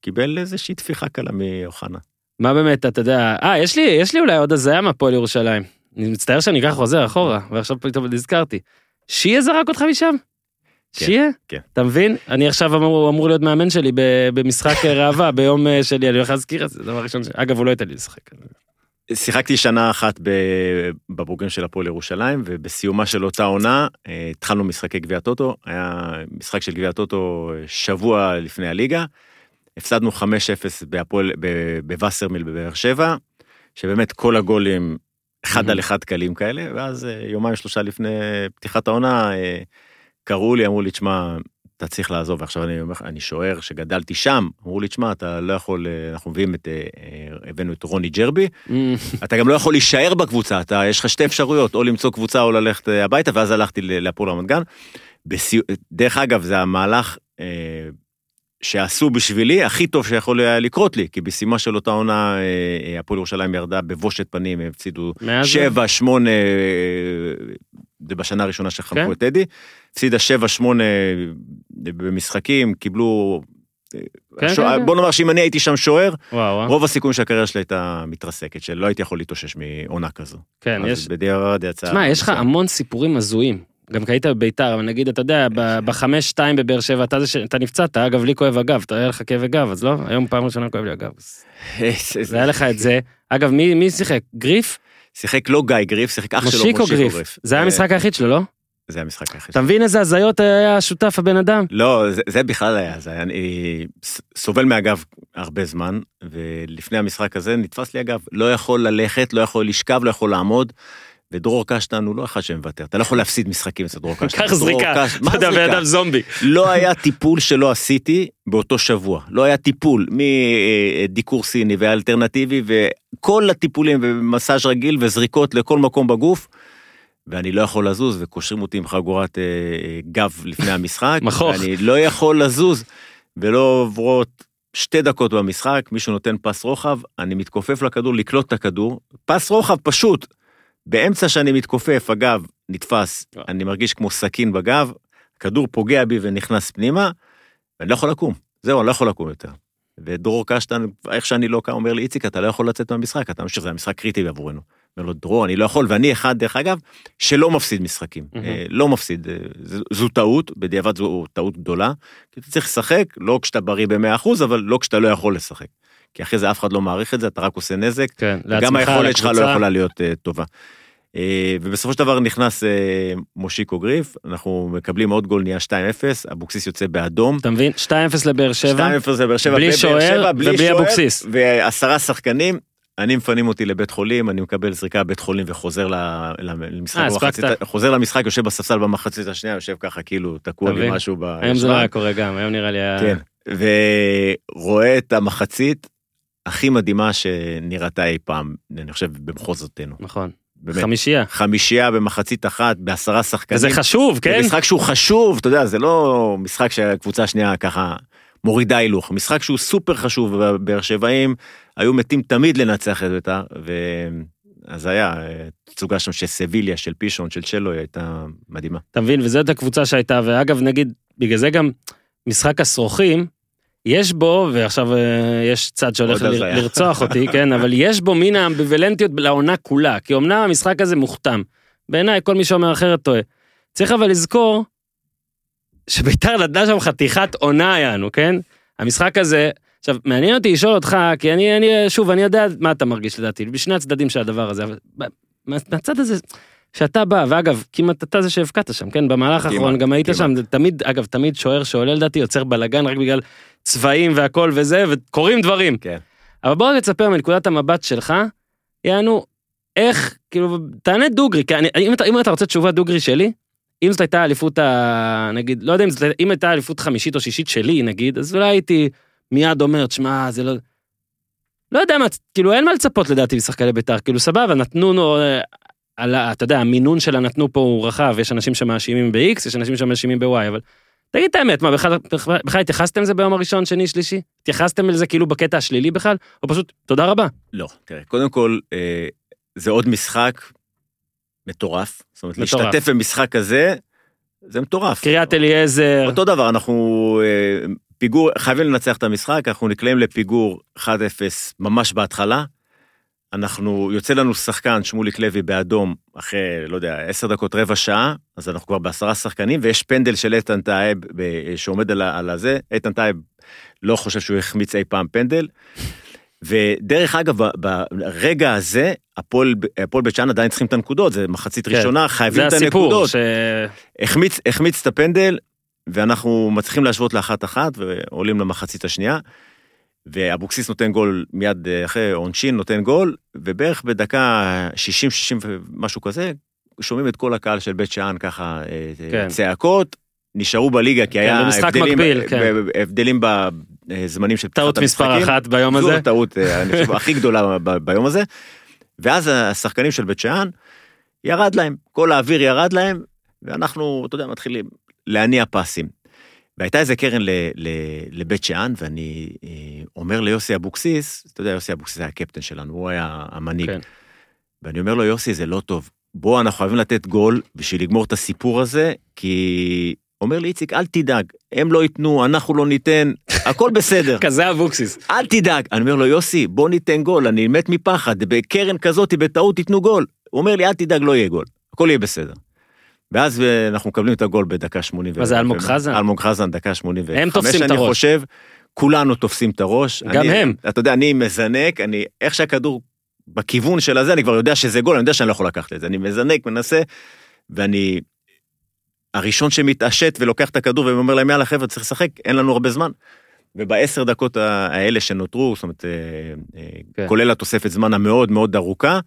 קיבל איזושהי טפיחה קלה מאוחנה. מה באמת, אתה יודע, אה, יש לי, יש לי אולי עוד הזיה מהפועל ירושלים. אני מצטער שאני אקח חוזר אחורה, ועכשיו פתאום נזכרתי. שיה זרק אותך משם? כן, שיה? כן. אתה מבין? אני עכשיו אמור, אמור להיות מאמן שלי במשחק ראווה ביום אה, שלי, אני הולך להזכיר את זה, דבר ראשון, ש- אגב, הוא לא ייתן לי לשחק. שיחקתי שנה אחת בבוגרים של הפועל ירושלים, ובסיומה של אותה עונה אה, התחלנו משחקי גביע טוטו, היה משחק של גביע טוטו אה, שבוע לפני הליגה, הפסדנו 5-0 בהפועל, בווסרמיל בבאר שבע, שבאמת כל הגולים אחד. על אחד קלים כאלה, ואז יומיים שלושה לפני פתיחת העונה, קראו לי, אמרו לי, תשמע, אתה צריך לעזוב, ועכשיו אני אומר לך, אני שוער שגדלתי שם, אמרו לי, תשמע, אתה לא יכול, אה, אנחנו מביאים את, אה, אה, הבאנו את רוני ג'רבי, אתה גם לא יכול להישאר בקבוצה, אתה, יש לך שתי אפשרויות, או למצוא קבוצה או ללכת הביתה, ואז הלכתי להפועל רמת גן. בסי... דרך אגב, זה המהלך אה, שעשו בשבילי, הכי טוב שיכול היה לקרות לי, כי בסיומה של אותה עונה, אה, אה, הפועל ירושלים ירדה בבושת פנים, הם הפסידו מאז זה? שבע, שמונה, אה, זה בשנה הראשונה שחנכו כן. את טדי, הפסידה שבע, שמונה במשחקים, קיבלו... כן, שוער- כן, כן. בוא נאמר שאם אני הייתי שם שוער. רוב הסיכויים שהקריירה שלי הייתה מתרסקת, שלא הייתי יכול להתאושש מעונה כזו. כן, יש, בדיעבד יצא... תשמע, יש לך. המון סיפורים הזויים. גם כי היית בביתר, אבל נגיד, אתה יודע, ב- בחמש שתיים בבאר שבע, אתה ש... אתה נפצעת, אגב, לי כואב הגב, אתה היה לך כאבי גב, אז לא? היום פעם ראשונה כואב לי הגב. זה היה לך את זה. אגב, מי מי שיחק? גריף? שיחק לא גיא גריף, שיחק אח שלו מושיקו גריף. זה היה אה, המשחק היחיד שלו, לא? זה המשחק היחיד. אתה מבין איזה הזיות היה שותף הבן אדם? לא, זה, זה בכלל היה, זה היה, אני סובל מהגב הרבה זמן, ולפני המשחק הזה נתפס לי הגב, לא יכול ללכת, לא יכול לשכב, לא יכול לעמוד, ודרור קשטן הוא לא אחד שמוותר, אתה לא יכול להפסיד משחקים אצל דרור קשטן. קח זריקה, קש- מה אתה יודע, בן? אדם זומבי. לא היה טיפול שלא עשיתי באותו שבוע. לא היה טיפול מדיקור סיני ואלטרנטיבי וכל הטיפולים ומסאז' רגיל וזריקות לכל מקום בגוף. ואני לא יכול לזוז וקושרים אותי עם חגורת אה, גב לפני המשחק. מכוך. ואני לא יכול לזוז ולא עוברות שתי דקות במשחק, מישהו נותן פס רוחב, אני מתכופף לכדור לקלוט את הכדור. פס רוחב פשוט. באמצע שאני מתכופף, הגב נתפס, אה. אני מרגיש כמו סכין בגב, הכדור פוגע בי ונכנס פנימה, ואני לא יכול לקום. זהו, אני לא יכול לקום יותר. ודרור קשטן, איך שאני לא קם, אומר לי, איציק, אתה לא יכול לצאת מהמשחק, אתה ממשיך, זה היה משחק קריטי עבורנו. אומר לו, דרור, אני לא יכול, ואני אחד, דרך אגב, שלא מפסיד משחקים. אה, לא מפסיד, אה, זו, זו טעות, בדיעבד זו טעות גדולה, כי אתה צריך לשחק, לא כשאתה בריא ב-100%, אבל לא כשאתה לא יכול לשחק. כי אחרי זה אף אחד לא מעריך את זה, אתה רק עושה נזק, כן, לעצמך, היכולת שלך לא לקבוצה. יכולה להיות uh, טובה. Uh, ובסופו של דבר נכנס uh, מושיקו גריף, אנחנו מקבלים עוד גול, נהיה 2-0, אבוקסיס יוצא באדום. אתה מבין? 2-0 לבאר שבע. 2-0 לבאר שבע, בלי שוער ובלי אבוקסיס. ועשרה שחקנים, אני מפנים אותי לבית חולים, אני מקבל זריקה בבית חולים וחוזר למשחק, אה, במחצית-. חוזר למשחק, יושב בספסל במחצית השנייה, יושב ככה כאילו תקוע לי? משהו היום זה לא. היה קורה גם, היום נראה לי היה... כן, ורואה את המחצית, הכי מדהימה שנראתה אי פעם, אני חושב, במחוזותינו. נכון. באמת. חמישייה. חמישייה במחצית אחת, בעשרה שחקנים. וזה חשוב, כן? זה משחק שהוא חשוב, אתה יודע, זה לא משחק שהקבוצה השנייה ככה מורידה הילוך, משחק שהוא סופר חשוב, והבאר שבעים היו מתים תמיד לנצח את בית"ר, אז היה אה, תצוגה שם של סביליה, של פישון, של צ'לו, היא הייתה מדהימה. אתה מבין? וזאת הקבוצה שהייתה, ואגב, נגיד, בגלל זה גם משחק הסרוכים, יש בו, ועכשיו אה, יש צד שהולך ל-. לרצוח אותי, כן, אבל יש בו מין האמביוולנטיות לעונה כולה, כי אמנם המשחק הזה מוכתם. בעיניי, כל מי שאומר אחרת טועה. צריך אבל לזכור שביתר נתנה שם חתיכת עונה יענו, כן? המשחק הזה, עכשיו, מעניין אותי לשאול אותך, כי אני, אני, שוב, אני יודע מה אתה מרגיש לדעתי, בשני הצדדים של הדבר הזה, אבל מהצד הזה, שאתה בא, ואגב, כמעט אתה זה שהבקעת שם, כן? במהלך האחרון גם היית כמעט. שם, תמיד, אגב, תמיד שוער שעולה לדעתי, יוצר בלאגן רק בגלל צבעים והכל וזה, וקורים דברים. כן. אבל בוא רגע תספר מנקודת המבט שלך, יענו, איך, כאילו, תענה דוגרי, כי אני, אם, אתה, אם אתה רוצה תשובה דוגרי שלי, אם זאת הייתה האליפות ה... נגיד, לא יודע אם זאת, אם הייתה האליפות חמישית או שישית שלי, נגיד, אז אולי הייתי מיד אומר, תשמע, זה לא... לא יודע מה, כאילו, אין מה לצפות לדעתי משחקני בית"ר, כאילו, סבבה, נתנו, נו, אה, על, אתה יודע, המינון של הנתנו פה הוא רחב, יש אנשים שמאשימים ב-X, יש אנשים שמאשימים ב-Y, אבל תגיד את האמת, מה, בכלל, התייחסתם לזה ביום הראשון, שני, שלישי? התייחסתם לזה כאילו בקטע השלילי בכלל? או פשוט, תודה רבה. לא, תראה, קודם כל, אה, זה עוד משחק מטורף. זאת אומרת, מטורף. להשתתף במשחק כזה, זה מטורף. קריית אליעזר, אותו דבר, אנחנו אה, פיגור, חייבים לנצח את המשחק, אנחנו נקלעים לפיגור 1-0 ממש בהתחלה. אנחנו, יוצא לנו שחקן, שמוליק לוי באדום, אחרי, לא יודע, 10 דקות, רבע שעה, אז אנחנו כבר בעשרה שחקנים, ויש פנדל של איתן טייב שעומד על, על הזה, איתן טייב לא חושב שהוא החמיץ אי פעם פנדל. ודרך אגב, ברגע הזה, הפועל בית שאן עדיין צריכים את הנקודות, זה מחצית כן. ראשונה, חייבים זה את הסיפור, הנקודות. ש... החמיץ, החמיץ את הפנדל, ואנחנו מצליחים להשוות לאחת אחת, ועולים למחצית השנייה. ואבוקסיס נותן גול מיד אה, אחרי עונשין, נותן גול, ובערך בדקה 60-60 ומשהו כזה, שומעים את כל הקהל של בית שאן ככה, אה, כן. צעקות, נשארו בליגה, כי היה במשחק הבדלים, מקביל, כן. ב- הבדלים בזמנים של טעות פתיחת מספר המשחקים. אחת ביום זו הזה. הטעות, אה, אני חושב, הכי גדולה ב- ביום הזה. ואז השחקנים של בית שאן, ירד להם, כל האוויר ירד להם, ואנחנו, אתה יודע, מתחילים להניע פסים. והייתה איזה קרן ל, ל, לבית שאן, ואני אה, אומר ליוסי אבוקסיס, אתה יודע, יוסי אבוקסיס היה הקפטן שלנו, הוא היה המנהיג. כן. ואני אומר לו, יוסי, זה לא טוב. בוא, אנחנו חייבים לתת גול בשביל לגמור את הסיפור הזה, כי... אומר לי, איציק, אל תדאג, הם לא ייתנו, אנחנו לא ניתן, הכל בסדר. כזה אבוקסיס. אל תדאג. אני אומר לו, יוסי, בוא ניתן גול, אני מת מפחד, בקרן כזאת, בטעות תיתנו גול. הוא אומר לי, אל תדאג, לא יהיה גול, הכל יהיה בסדר. ואז אה, אנחנו מקבלים את הגול בדקה 80. מה זה, אלמוג חזן? אלמוג חזן, דקה 85. הם תופסים את אני הראש. חושב, כולנו תופסים את הראש. גם אני, הם. אתה יודע, אני מזנק, אני, איך שהכדור בכיוון של הזה, אני כבר יודע שזה גול, אני יודע שאני לא יכול לקחת את זה. אני מזנק, מנסה, ואני... הראשון שמתעשת ולוקח את הכדור ואומר להם, יאללה חבר'ה, צריך לשחק, אין לנו הרבה זמן. ובעשר דקות האלה שנותרו, זאת אומרת, אה, אה, כן. כולל התוספת זמן המאוד מאוד ארוכה,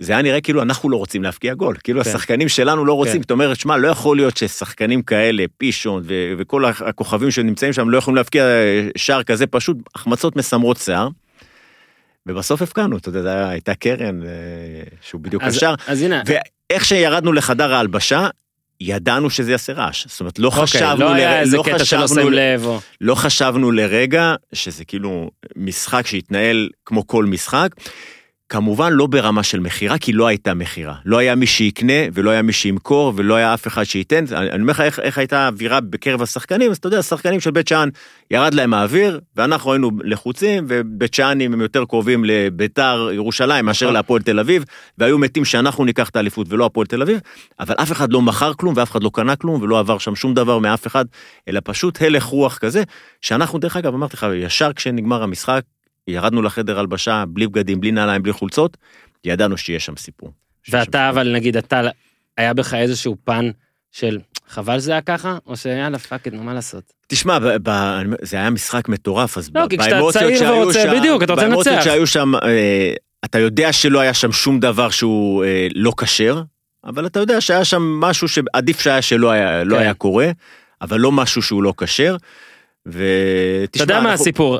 זה היה נראה כאילו אנחנו לא רוצים להבקיע גול, כאילו כן. השחקנים שלנו לא רוצים, כן. זאת אומרת, שמע, לא יכול להיות ששחקנים כאלה, פישון ו- וכל הכוכבים שנמצאים שם לא יכולים להבקיע אה, שער כזה פשוט, החמצות מסמרות שיער. ובסוף הפקענו, אתה יודע, הייתה קרן אה, שהוא בדיוק אז- השער, אז הנה, ואיך שירדנו לחדר ההלבשה, ידענו שזה יעשה רעש, זאת אומרת, לא אוקיי, חשבנו, לא היה לר- איזה לא קטע שלא שמים לב, או... לא חשבנו לרגע שזה כאילו משחק שהתנהל כמו כל משחק. כמובן לא ברמה של מכירה, כי לא הייתה מכירה. לא היה מי שיקנה ולא היה מי שימכור ולא היה אף אחד שייתן. אני אומר לך איך, איך הייתה האווירה בקרב השחקנים, אז אתה יודע, השחקנים של בית שאן, ירד להם האוויר, ואנחנו היינו לחוצים, ובית שאנים הם יותר קרובים לביתר ירושלים מאשר נכון. להפועל תל אביב, והיו מתים שאנחנו ניקח את האליפות ולא הפועל תל אביב, אבל אף אחד לא מכר כלום ואף אחד לא קנה כלום ולא עבר שם שום דבר מאף אחד, אלא פשוט הלך רוח כזה, שאנחנו דרך אגב אמרתי לך, ישר כשנגמר המשחק, ירדנו לחדר הלבשה בלי בגדים, בלי נעליים, בלי חולצות, ידענו שיש שם סיפור. שיש שם ואתה, אבל נגיד, אתה, היה בך איזשהו פן של חבל זה היה ככה, או שיאללה, fuck it, מה לעשות? תשמע, ב- ב- זה היה משחק מטורף, אז לא, כי כשאתה באמוציות צעיר ורוצה- שם- בדיוק, אתה רוצה באמוציות לנצח. שהיו שם, אה, אתה יודע שלא היה שם שום דבר שהוא אה, לא כשר, אבל אתה יודע שהיה שם משהו שעדיף שהיה שלא היה, לא כן. היה קורה, אבל לא משהו שהוא לא כשר. ותשמע, אתה יודע מה אנחנו- הסיפור?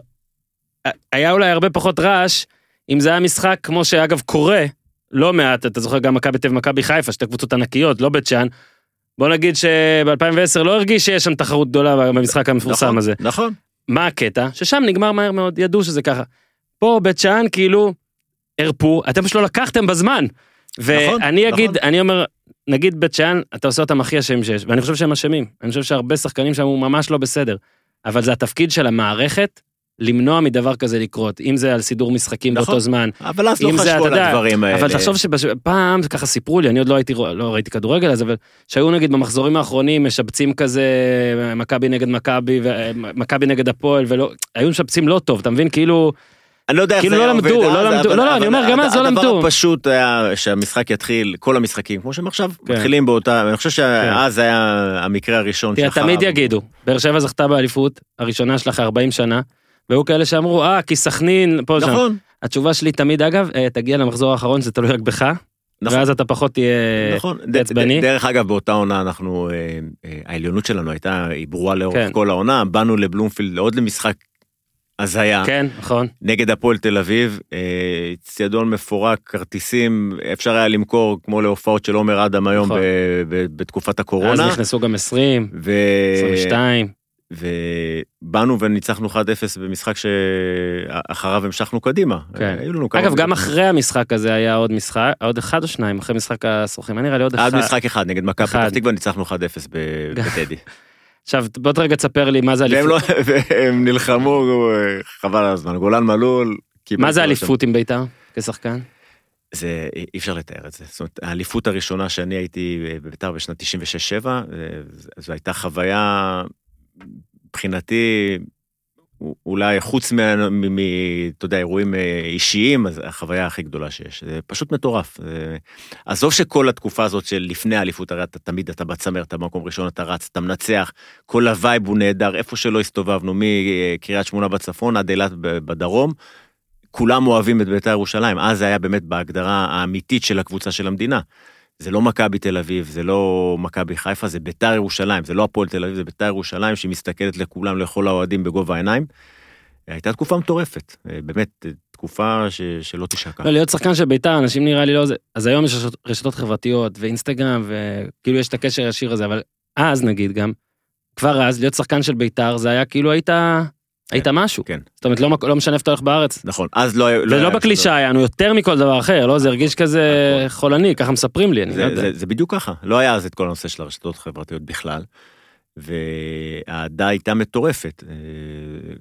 היה אולי הרבה פחות רעש, אם זה היה משחק כמו שאגב קורה, לא מעט, אתה זוכר גם מכבי תל ומכבי חיפה, שתי קבוצות ענקיות, לא בית שאן. בוא נגיד שב-2010 לא הרגיש שיש שם תחרות גדולה במשחק המפורסם נכון, הזה. נכון. מה הקטע? ששם נגמר מהר מאוד, ידעו שזה ככה. פה בית שאן כאילו, הרפו, אתם פשוט לא לקחתם בזמן. ואני נכון. אגיד, אני אומר, נגיד בית שאן, אתה עושה אותם הכי אשמים שיש, ואני חושב שהם אשמים. אני חושב שהרבה שחקנים שם הוא ממש לא בסדר. אבל זה התפקיד של המערכת למנוע מדבר כזה לקרות, אם זה על סידור משחקים נכון. באותו זמן. אבל אז לא זה, חשבו על יודע, הדברים האלה. אבל תחשוב שפעם ככה סיפרו לי, אני עוד לא הייתי, לא ראיתי כדורגל אז, אבל שהיו נגיד במחזורים האחרונים משבצים כזה מכבי נגד מכבי ומכבי נגד הפועל ולא, היו משבצים לא טוב, אתה מבין? כאילו, אני לא יודע איך כאילו זה לא היה למדו, עובד לא אז, למדו, אבל- לא, לא, אני אומר, גם אז לא הדבר למדו. הפשוט היה שהמשחק יתחיל, כל המשחקים, כמו שהם עכשיו, כן. מתחילים באותה, אני חושב שאז היה המקרה הראשון שחרב. תמיד יגידו, באר שבע זכתה באליפות, הראשונה שלך 40 שנה, והיו כאלה שאמרו, אה, כי סכנין, פה שם. נכון, התשובה שלי תמיד, אגב, אה, תגיע למחזור האחרון, זה תלוי רק בך, נכון. ואז אתה פחות תהיה נכון, עצבני. דרך אגב באותה עונה אנחנו, אה, אה, העליונות שלנו הייתה, היא ברורה לאורך כן. כל העונה, באנו לבלומפילד עוד למשחק הזיה, כן, נכון. נגד הפועל תל אביב, אצטדיון מפורק, כרטיסים, אפשר היה למכור כמו להופעות של עומר אדם היום נכון. ב- ב- בתקופת אז הקורונה, נכנסו גם 20, ו... 22. ובאנו וניצחנו 1-0 במשחק שאחריו המשכנו קדימה. כן. היו לנו כמה אגב, גם. אחרי המשחק הזה היה עוד משחק, עוד אחד או שניים, אחרי משחק השרוכים, היה נראה לי עוד עד אחד. משחק אחד נגד מכבי. פתח תקווה ניצחנו 1-0 ב- בטדי. עכשיו, בוא רגע תספר לי מה זה והם אליפות. לא, והם נלחמו, חבל על הזמן, גולן מלול. מה זה אליפות עם בית"ר, כשחקן? זה אי אפשר לתאר את זה. זאת אומרת, האליפות הראשונה שאני הייתי בביתר בשנת 96-7, אה, זו הייתה חוויה מבחינתי, אולי חוץ מה... מ... מ- אתה יודע, אירועים אה, אישיים, אז החוויה הכי גדולה שיש. זה פשוט מטורף. זה- עזוב שכל התקופה הזאת של לפני האליפות, הרי אתה תמיד, אתה בצמרת, אתה במקום ראשון, אתה רץ, אתה מנצח, כל ה vibe הוא נהדר, איפה שלא הסתובבנו, מקריית שמונה בצפון עד אילת בדרום. כולם אוהבים את בית"ר ירושלים, אז זה היה באמת בהגדרה האמיתית של הקבוצה של המדינה. זה לא מכבי תל אביב, זה לא מכבי חיפה, זה בית"ר ירושלים, זה לא הפועל תל אביב, זה בית"ר ירושלים שהיא מסתכלת לכולם, לכל האוהדים בגובה העיניים. הייתה תקופה מטורפת, באמת תקופה ש... שלא תשכח. לא, להיות שחקן של בית"ר, אנשים נראה לי לא זה, אז היום יש רשתות חברתיות ואינסטגרם, וכאילו יש את הקשר הישיר הזה, אבל אז נגיד גם, כבר אז, להיות שחקן של בית"ר, זה היה כאילו היית, היית משהו. כן, זאת אומרת, לא, לא משנה איפה אתה הולך בארץ. נכון, אז לא... ולא היה- בקלישאה, יענו יותר מכל דבר אחר, לא? זה הרגיש כזה חולני, ככה מספרים לי, אני לא זה, יודע. זה, זה בדיוק ככה, לא היה אז את כל הנושא של הרשתות החברתיות בכלל, והאהדה הייתה מטורפת. אה,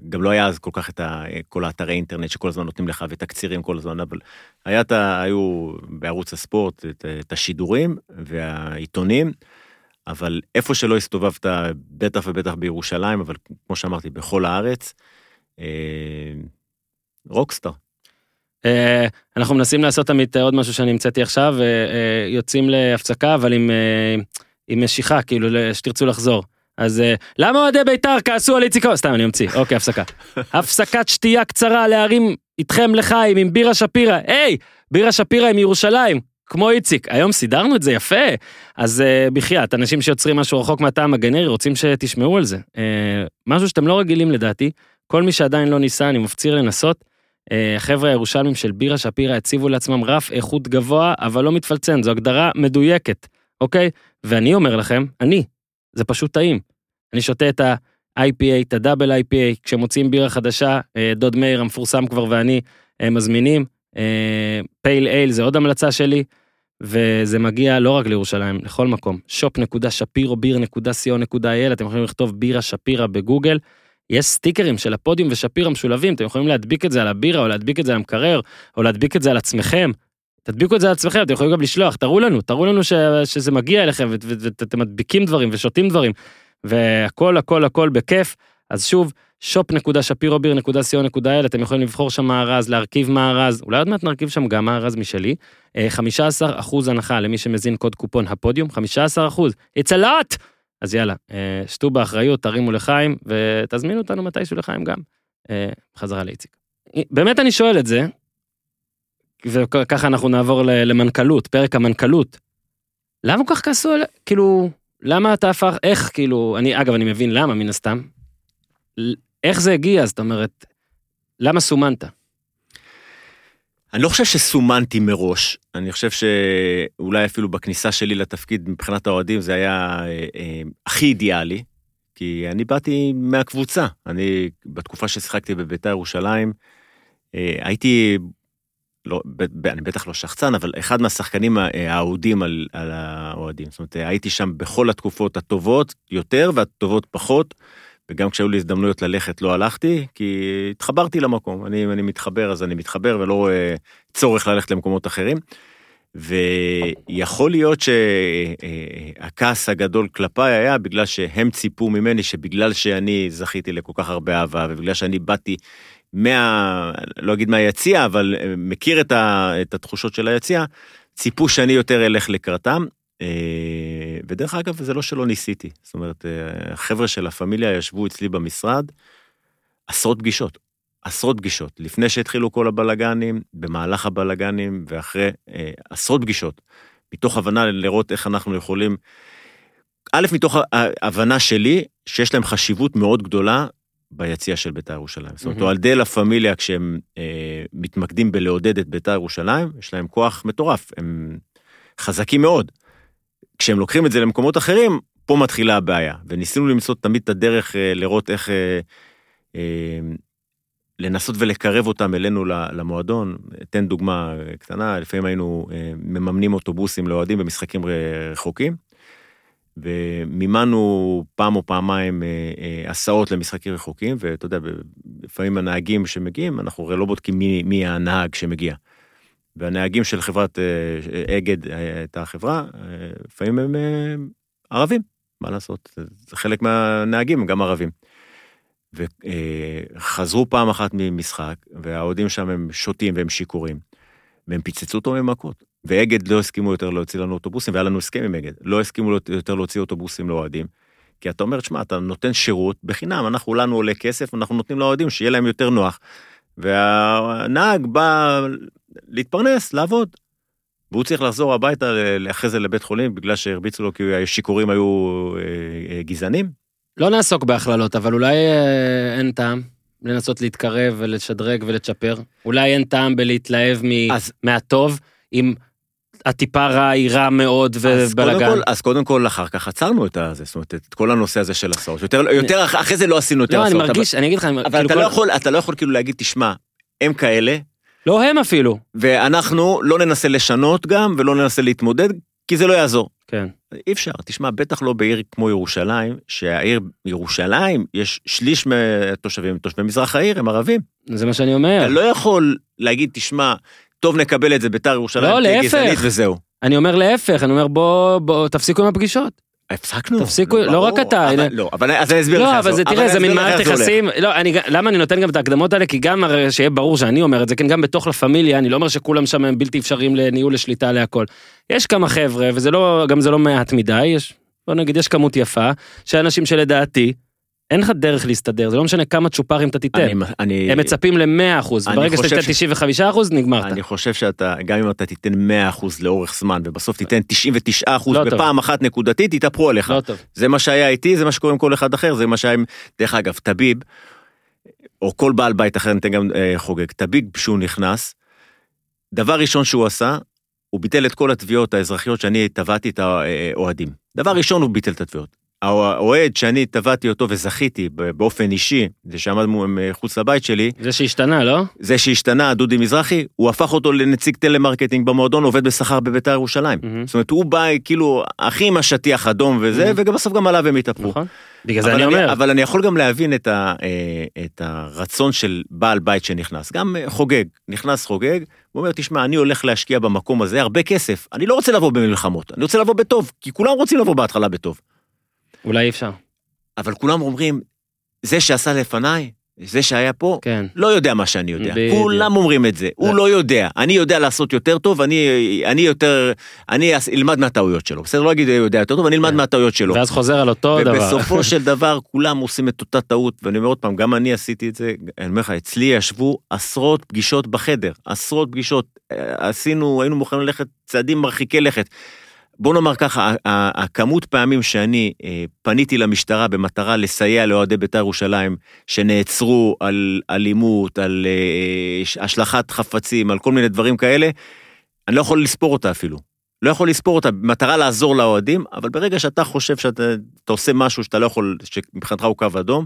גם לא היה אז כל כך את ה, כל האתרי אינטרנט שכל הזמן נותנים לך ותקצירים כל הזמן, אבל היה את ה, היו בערוץ הספורט את, את השידורים והעיתונים, אבל איפה שלא הסתובבת, בטח ובטח בירושלים, אבל כמו שאמרתי, בכל הארץ, אה, רוקסטאר. אה, אנחנו מנסים לעשות עמית עוד משהו שאני המצאתי עכשיו, אה, אה, יוצאים להפסקה, אבל עם, אה, עם משיכה, כאילו, שתרצו לחזור. אז אה, למה אוהדי בית"ר כעסו על איציק? סתם, אני אמציא. אוקיי, הפסקה. הפסקת שתייה קצרה להרים איתכם לחיים עם בירה שפירא. היי, בירה שפירא עם ירושלים. כמו איציק, היום סידרנו את זה יפה. אז uh, בחייאת, אנשים שיוצרים משהו רחוק מהטעם הגנרי רוצים שתשמעו על זה. Uh, משהו שאתם לא רגילים לדעתי, כל מי שעדיין לא ניסה, אני מפציר לנסות. אה, החבר'ה הירושלמים של בירה שפירא הציבו לעצמם רף איכות גבוה, אבל לא מתפלצן, זו הגדרה מדויקת, אוקיי? ואני אומר לכם, אני, זה פשוט טעים. אני שותה את ה-IPA, את הדאבל IPA, כשמוציאים בירה חדשה, אה, דוד מאיר המפורסם כבר ואני אה, מזמינים. פייל אייל זה עוד המלצה שלי, וזה מגיע לא רק לירושלים, לכל מקום. shop.shapirobeer.co.il, אתם יכולים לכתוב בירה שפירא בגוגל. יש סטיקרים של הפודיום ושפירא משולבים, אתם יכולים להדביק את זה על הבירה, או להדביק את זה על המקרר, או להדביק את זה על עצמכם. תדביקו את זה על עצמכם, אתם יכולים גם לשלוח, תראו לנו, תראו לנו ש, שזה מגיע אליכם, ואתם מדביקים דברים ושותים דברים, והכל הכל הכל בכיף. אז שוב, shop.shapirobeer.co.il, אתם יכולים לבחור שם מארז, להרכיב מארז, אולי עוד מעט נרכיב שם גם מארז משלי. אה, 15% הנחה למי שמזין קוד קופון הפודיום, 15%, it's a lot! אז יאללה, אה, שתו באחריות, תרימו לחיים, ותזמינו אותנו מתישהו לחיים גם. אה, חזרה לאיציק. באמת אני שואל את זה, וככה אנחנו נעבור למנכ"לות, פרק המנכ"לות. למה כל כך כעסו עליה? כאילו, למה אתה הפך, איך, כאילו, אני, אגב, אני מבין למה, מן הסתם. איך זה הגיע, זאת אומרת, למה סומנת? אני לא חושב שסומנתי מראש, אני חושב שאולי אפילו בכניסה שלי לתפקיד מבחינת האוהדים זה היה אה, אה, הכי אידיאלי, כי אני באתי מהקבוצה. אני, בתקופה ששיחקתי בביתר ירושלים, אה, הייתי, לא, ב, ב, אני בטח לא שחצן, אבל אחד מהשחקנים ה- האהודים על, על האוהדים. זאת אומרת, הייתי שם בכל התקופות הטובות יותר והטובות פחות, וגם כשהיו לי הזדמנויות ללכת לא הלכתי, כי התחברתי למקום. אני, אני מתחבר, אז אני מתחבר ולא רואה צורך ללכת למקומות אחרים. ויכול להיות שהכעס הגדול כלפיי היה בגלל שהם ציפו ממני שבגלל שאני זכיתי לכל כך הרבה אהבה ובגלל שאני באתי מה... לא אגיד מהיציע, אבל מכיר את, ה, את התחושות של היציע, ציפו שאני יותר אלך לקראתם. אה, ודרך אגב, זה לא שלא ניסיתי. זאת אומרת, אה, החבר'ה של הפמיליה ישבו אצלי במשרד עשרות פגישות. עשרות פגישות, לפני שהתחילו כל הבלגנים, במהלך הבלגנים ואחרי אה, עשרות פגישות, מתוך הבנה לראות איך אנחנו יכולים, א', מתוך ההבנה שלי, שיש להם חשיבות מאוד גדולה ביציע של בית"ר ירושלים. זאת אומרת. אוהדי לה פמיליה, כשהם אה, מתמקדים בלעודד את בית"ר ירושלים, יש להם כוח מטורף, הם חזקים מאוד. כשהם לוקחים את זה למקומות אחרים, פה מתחילה הבעיה. וניסינו למצוא תמיד את הדרך אה, לראות איך... אה, אה, לנסות ולקרב אותם אלינו למועדון. אתן דוגמה קטנה, לפעמים היינו מממנים אוטובוסים לאוהדים במשחקים רחוקים, ומימנו פעם או פעמיים הסעות למשחקים רחוקים, ואתה יודע, לפעמים הנהגים שמגיעים, אנחנו הרי לא בודקים מי, מי הנהג שמגיע. והנהגים של חברת אה, אגד אה, הייתה החברה, אה, לפעמים הם ערבים, מה לעשות? זה חלק מהנהגים הם גם ערבים. וחזרו פעם אחת ממשחק, והאוהדים שם הם שותים והם שיכורים, והם פיצצו אותו ממכות. ואגד לא הסכימו יותר להוציא לנו אוטובוסים, והיה לנו הסכם עם אגד, לא הסכימו יותר להוציא אוטובוסים לאוהדים. כי אתה אומר, שמע, אתה נותן שירות בחינם, אנחנו, לנו עולה כסף, אנחנו נותנים לאוהדים שיהיה להם יותר נוח. והנהג בא להתפרנס, לעבוד. והוא צריך לחזור הביתה אחרי זה לבית חולים בגלל שהרביצו לו כי השיכורים היו אה, אה, גזענים. לא נעסוק בהכללות, אבל אולי אה, אין טעם לנסות להתקרב ולשדרג ולצ'פר. אולי אין טעם בלהתלהב מ... אז מהטוב, אם הטיפה רע היא רע מאוד אז ובלאגן. כל, אז קודם כל אחר כך עצרנו את הזה, זאת אומרת, את כל הנושא הזה של הסעות. יותר, יותר אח- אחרי זה לא עשינו יותר לא, הסעות. אני מרגיש, אני אגיד לך, אבל, אבל כאילו אתה, כל- לא יכול, אתה לא יכול כאילו להגיד, תשמע, הם כאלה, לא הם אפילו. ואנחנו לא ננסה לשנות גם, ולא ננסה להתמודד, כי זה לא יעזור. כן. אי אפשר, תשמע, בטח לא בעיר כמו ירושלים, שהעיר ירושלים, יש שליש מהתושבים, תושבי מזרח העיר, הם ערבים. זה מה שאני אומר. אתה לא יכול להגיד, תשמע, טוב, נקבל את זה, ביתר ירושלים, לא, להפך. גזענית וזהו. אני אומר להפך, אני אומר בוא, בוא, תפסיקו עם הפגישות. הפסקנו. תפסיקו, לא ברור, רק אתה, אבל. לא, אבל אז אני אסביר לך. לא, אבל זה, תראה, זה מין מערכת. יחסים, לא, אני, למה אני נותן גם את ההקדמות האלה? כי גם, הרי שיהיה ברור שאני אומר את זה, כן, גם בתוך לה פמיליה, אני לא אומר שכולם שם הם בלתי אפשריים לניהול לשליטה להכל. יש כמה חבר'ה, וזה לא, גם זה לא מעט מדי, יש, בוא נגיד, יש כמות יפה, של אנשים שלדעתי, אין לך דרך להסתדר, זה לא משנה כמה צ'ופרים אתה תיתן. אני, אני, הם מצפים ל-100 אחוז, ברגע שאתה תיתן ש- 95 אחוז, נגמרת. אני חושב שאתה, גם אם אתה תיתן 100% לאורך זמן, ובסוף תיתן 99% לא טוב. בפעם אחת נקודתית, יתהפכו עליך. לא טוב. זה מה שהיה איתי, זה מה שקורה עם כל אחד אחר, זה מה שהיה עם, דרך אגב, טביב, או כל בעל בית אחר, ניתן גם אה, חוגג, טביב, כשהוא נכנס, דבר ראשון שהוא עשה, הוא ביטל את כל התביעות האזרחיות שאני תבעתי את האוהדים. דבר ראשון הוא ביטל את התביעות. האוהד שאני תבעתי אותו וזכיתי באופן אישי, זה שעמד מחוץ לבית שלי, זה שהשתנה, לא? זה שהשתנה, דודי מזרחי, הוא הפך אותו לנציג טלמרקטינג במועדון, עובד בשכר בביתר ירושלים. מהמם. זאת אומרת, הוא בא כאילו הכי עם השטיח אדום וזה, Mhm. וגם בסוף גם עליו הם התהפכו. נכון. בגלל זה אני אומר. אבל אני יכול גם להבין את, ה, אה, את הרצון של בעל בית שנכנס, גם אה, חוגג, נכנס חוגג, הוא אומר, תשמע, אני הולך להשקיע במקום הזה הרבה כסף, אני לא רוצה לבוא במלחמות, אני רוצה לבוא בטוב, כי כולם רוצים לבוא בהתחלה בטוב. אולי אי אפשר. אבל כולם אומרים, זה שעשה לפניי, זה שהיה פה, כן. לא יודע מה שאני יודע. בדיוק. כולם אומרים את זה, הוא לא יודע. אני יודע לעשות יותר טוב, אני, אני יותר, אני אלמד מהטעויות שלו. בסדר, לא אגיד יודע יותר טוב, אני אלמד כן. מהטעויות שלו. ואז חוזר על אותו דבר. ובסופו של דבר כולם עושים את אותה טעות, ואני אומר עוד פעם, גם אני עשיתי את זה, אני אומר לך, אצלי ישבו עשרות פגישות בחדר, עשרות פגישות, אה, עשינו, היינו מוכנים ללכת צעדים מרחיקי לכת. בוא נאמר ככה, הכמות פעמים שאני אה, פניתי למשטרה במטרה לסייע לאוהדי בית"ר ירושלים שנעצרו על אלימות, על אה, ש- השלכת חפצים, על כל מיני דברים כאלה, אני לא יכול לספור אותה אפילו. לא יכול לספור אותה במטרה לעזור לאוהדים, אבל ברגע שאתה חושב שאתה אתה עושה משהו שאתה לא יכול, שמבחינתך הוא קו אדום,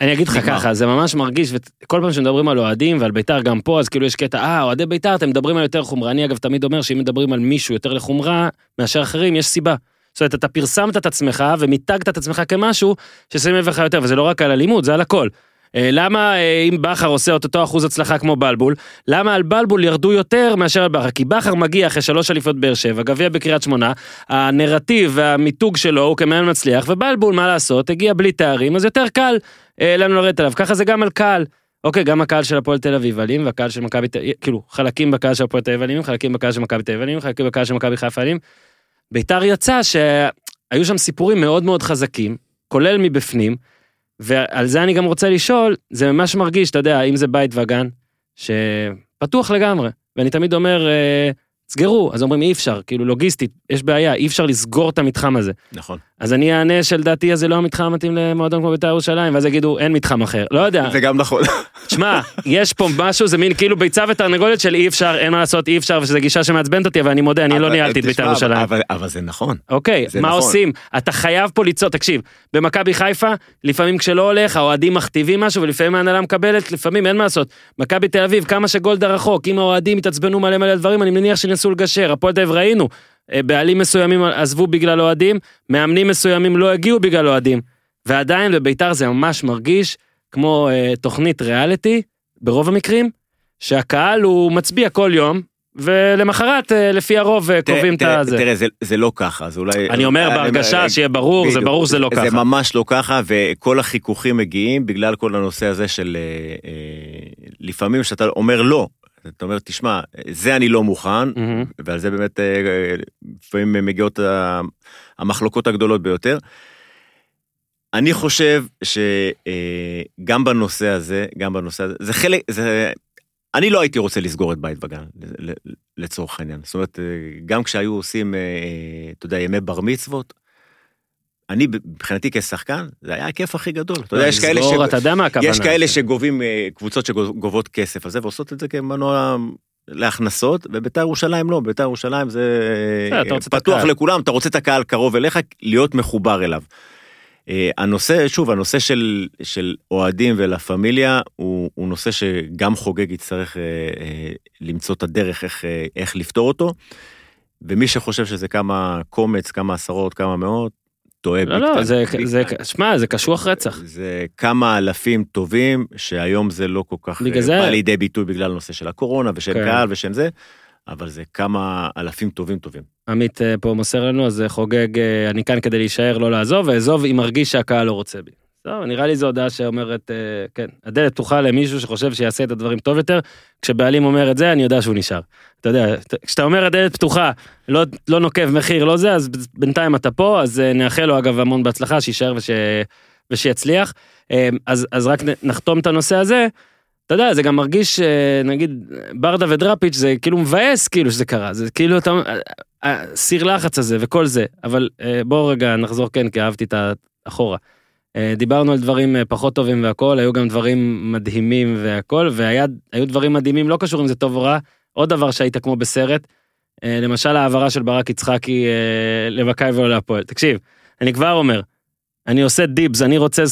אני אגיד לך. ככה, זה ממש מרגיש, וכל פעם שמדברים על אוהדים ועל בית"ר גם פה, אז כאילו יש קטע, אה, אוהדי בית"ר, אתם מדברים על יותר חומרה. אני אגב תמיד אומר שאם מדברים על מישהו יותר לחומרה מאשר אחרים, יש סיבה. זאת אומרת, אתה פרסמת את עצמך ומיתגת את עצמך כמשהו ששמים לך יותר, וזה לא רק על אלימות, זה על הכל. אה, למה אה, אם בכר עושה את אותו אחוז הצלחה כמו בלבול, למה על בלבול ירדו יותר מאשר על בכר? כי בכר מגיע אחרי שלוש אליפות באר שבע, גביע בקריית שמונה, הנרטיב והמיתוג שלו הוא כמאמן מצליח, ובלבול, מה לעשות, הגיע בלי תארים, אז יותר קל אה, לנו לרדת עליו. ככה זה גם על קהל. אוקיי, גם הקהל של הפועל תל אביב אלים, והקהל של מכבי תל אביב, כאילו, חלקים בקהל של הפועל תל אביב אלים, חלקים בקהל של מכבי תל אביב אלים, חלקים בקהל של מכבי חיפה אלים. ביתר יצא שהיו שם סיפורים מאוד מאוד חזקים, כולל מבפנים, ועל זה אני גם רוצה לשאול, זה ממש מרגיש, אתה יודע, אם זה בית וגן, שפתוח לגמרי, ואני תמיד אומר, אה, סגרו, אז אומרים אי אפשר, כאילו לוגיסטית, יש בעיה, אי אפשר לסגור את המתחם הזה. נכון. אז אני אענה שלדעתי זה לא המתחם המתאים למועדון כמו בית"ר ירושלים, ואז יגידו אין מתחם אחר, לא יודע, זה גם נכון. תשמע, יש פה משהו, זה מין כאילו ביצה ותרנגולת של אי אפשר, אין מה לעשות, אי אפשר, ושזו גישה שמעצבנת אותי, אבל אני מודה, אני לא אבל- ניהלתי את בית"ר ירושלים. אבל- אבל זה נכון. אוקיי, זה מה נכון. עושים? אתה חייב פה ליצור, תקשיב, במכבי חיפה, לפעמים כשלא הולך, האוהדים מכתיבים משהו, ולפעמים ההנהלה מקבלת, לפעמים אין מה לעשות. מכבי תל אביב, כמה שגולדה רחוק, אם האוהדים יתעצבנו מלא מלא דברים, אני מניח שינסו לגשר. הפועל תל אביב ראינו, אה, בעלים מסוימים עזבו בגלל אוהדים, מאמנים מסוימים לא הגיעו בגלל אוהדים. ועדיין בביתר זה ממש מרגיש כמו אה, תוכנית ריאליטי, ברוב המקרים, שהקהל הוא מצביע כל יום, ולמחרת אה, לפי הרוב אה, קובעים את הזה. תראה, זה- זה לא ככה, זה אולי... אני אומר בהרגשה שיהיה ברור, זה בדיוק. ברור שזה לא זה ככה. ממש לא ככה, וכל החיכוכים מגיעים בגלל כל הנושא הזה של אה, אה, לפעמים שאתה אומר לא, אתה אומר, תשמע, זה אני לא מוכן, מהמם. ועל זה באמת אה, לפעמים מגיעות המחלוקות הגדולות ביותר. אני חושב שגם בנושא הזה, גם בנושא הזה, זה חלק, זה, אני לא הייתי רוצה לסגור את בית וגן, לצורך העניין. זאת אומרת, אה, גם כשהיו עושים, אה, אה, אתה יודע, ימי בר מצוות, אני מבחינתי כשחקן, זה היה הכיף הכי גדול. אתה יודע, יש כאלה, ש... אתה יודע מה הכוונה. יש כאלה שגובים, אה, קבוצות שגובות כסף על זה, ועושות את זה כמנוע להכנסות, ובית"ר ירושלים לא, בית"ר ירושלים זה את פתוח. לכולם, אתה רוצה את הקהל קרוב אליך, להיות מחובר אליו. אה, הנושא, שוב, הנושא של, של אוהדים ולה פמיליה הוא, הוא נושא שגם חוגג יצטרך אה, אה, למצוא את הדרך איך, אה, איך לפתור אותו. ומי שחושב שזה כמה קומץ, כמה עשרות, כמה מאות, טועה. לא, לא, זה, זה. שמע, זה קשוח רצח. זה כמה אלפים טובים, שהיום זה לא כל כך אה, זה- בא לידי ביטוי בגלל הנושא של הקורונה ושל כן. קהל ושל זה, אבל זה כמה אלפים טובים טובים. עמית אה, פה מוסר לנו, אז חוגג, אה, אני כאן כדי להישאר, לא לעזוב, ואעזוב אם מרגיש שהקהל לא רוצה בי. טוב, נראה לי זו הודעה שאומרת, אה, כן, הדלת פתוחה למישהו שחושב שיעשה את הדברים טוב יותר, כשבעלים אומר את זה, אני יודע שהוא נשאר. אתה יודע, כשאתה אומר הדלת פתוחה, לא, לא נוקב מחיר, לא זה, אז בינתיים אתה פה, אז אה, נאחל לו אגב המון בהצלחה, שיישאר וש... ושיצליח. אה, אז, אז רק נחתום את הנושא הזה. אתה יודע, זה גם מרגיש, נגיד, ברדה ודראפיץ' זה כאילו מבאס כאילו שזה קרה, זה כאילו אתה, הסיר לחץ הזה וכל זה, אבל בואו רגע נחזור כן, כי אהבתי את האחורה. אה, דיברנו על דברים אה, פחות טובים והכל, היו גם דברים מדהימים והכל, והיו דברים מדהימים, לא קשור אם זה טוב או רע, עוד דבר שהיית כמו בסרט, אה, למשל ההעברה של ברק יצחקי למכבי ולא להפועל. תקשיב, אני כבר אומר, אני עושה דיבס, אני רוצה,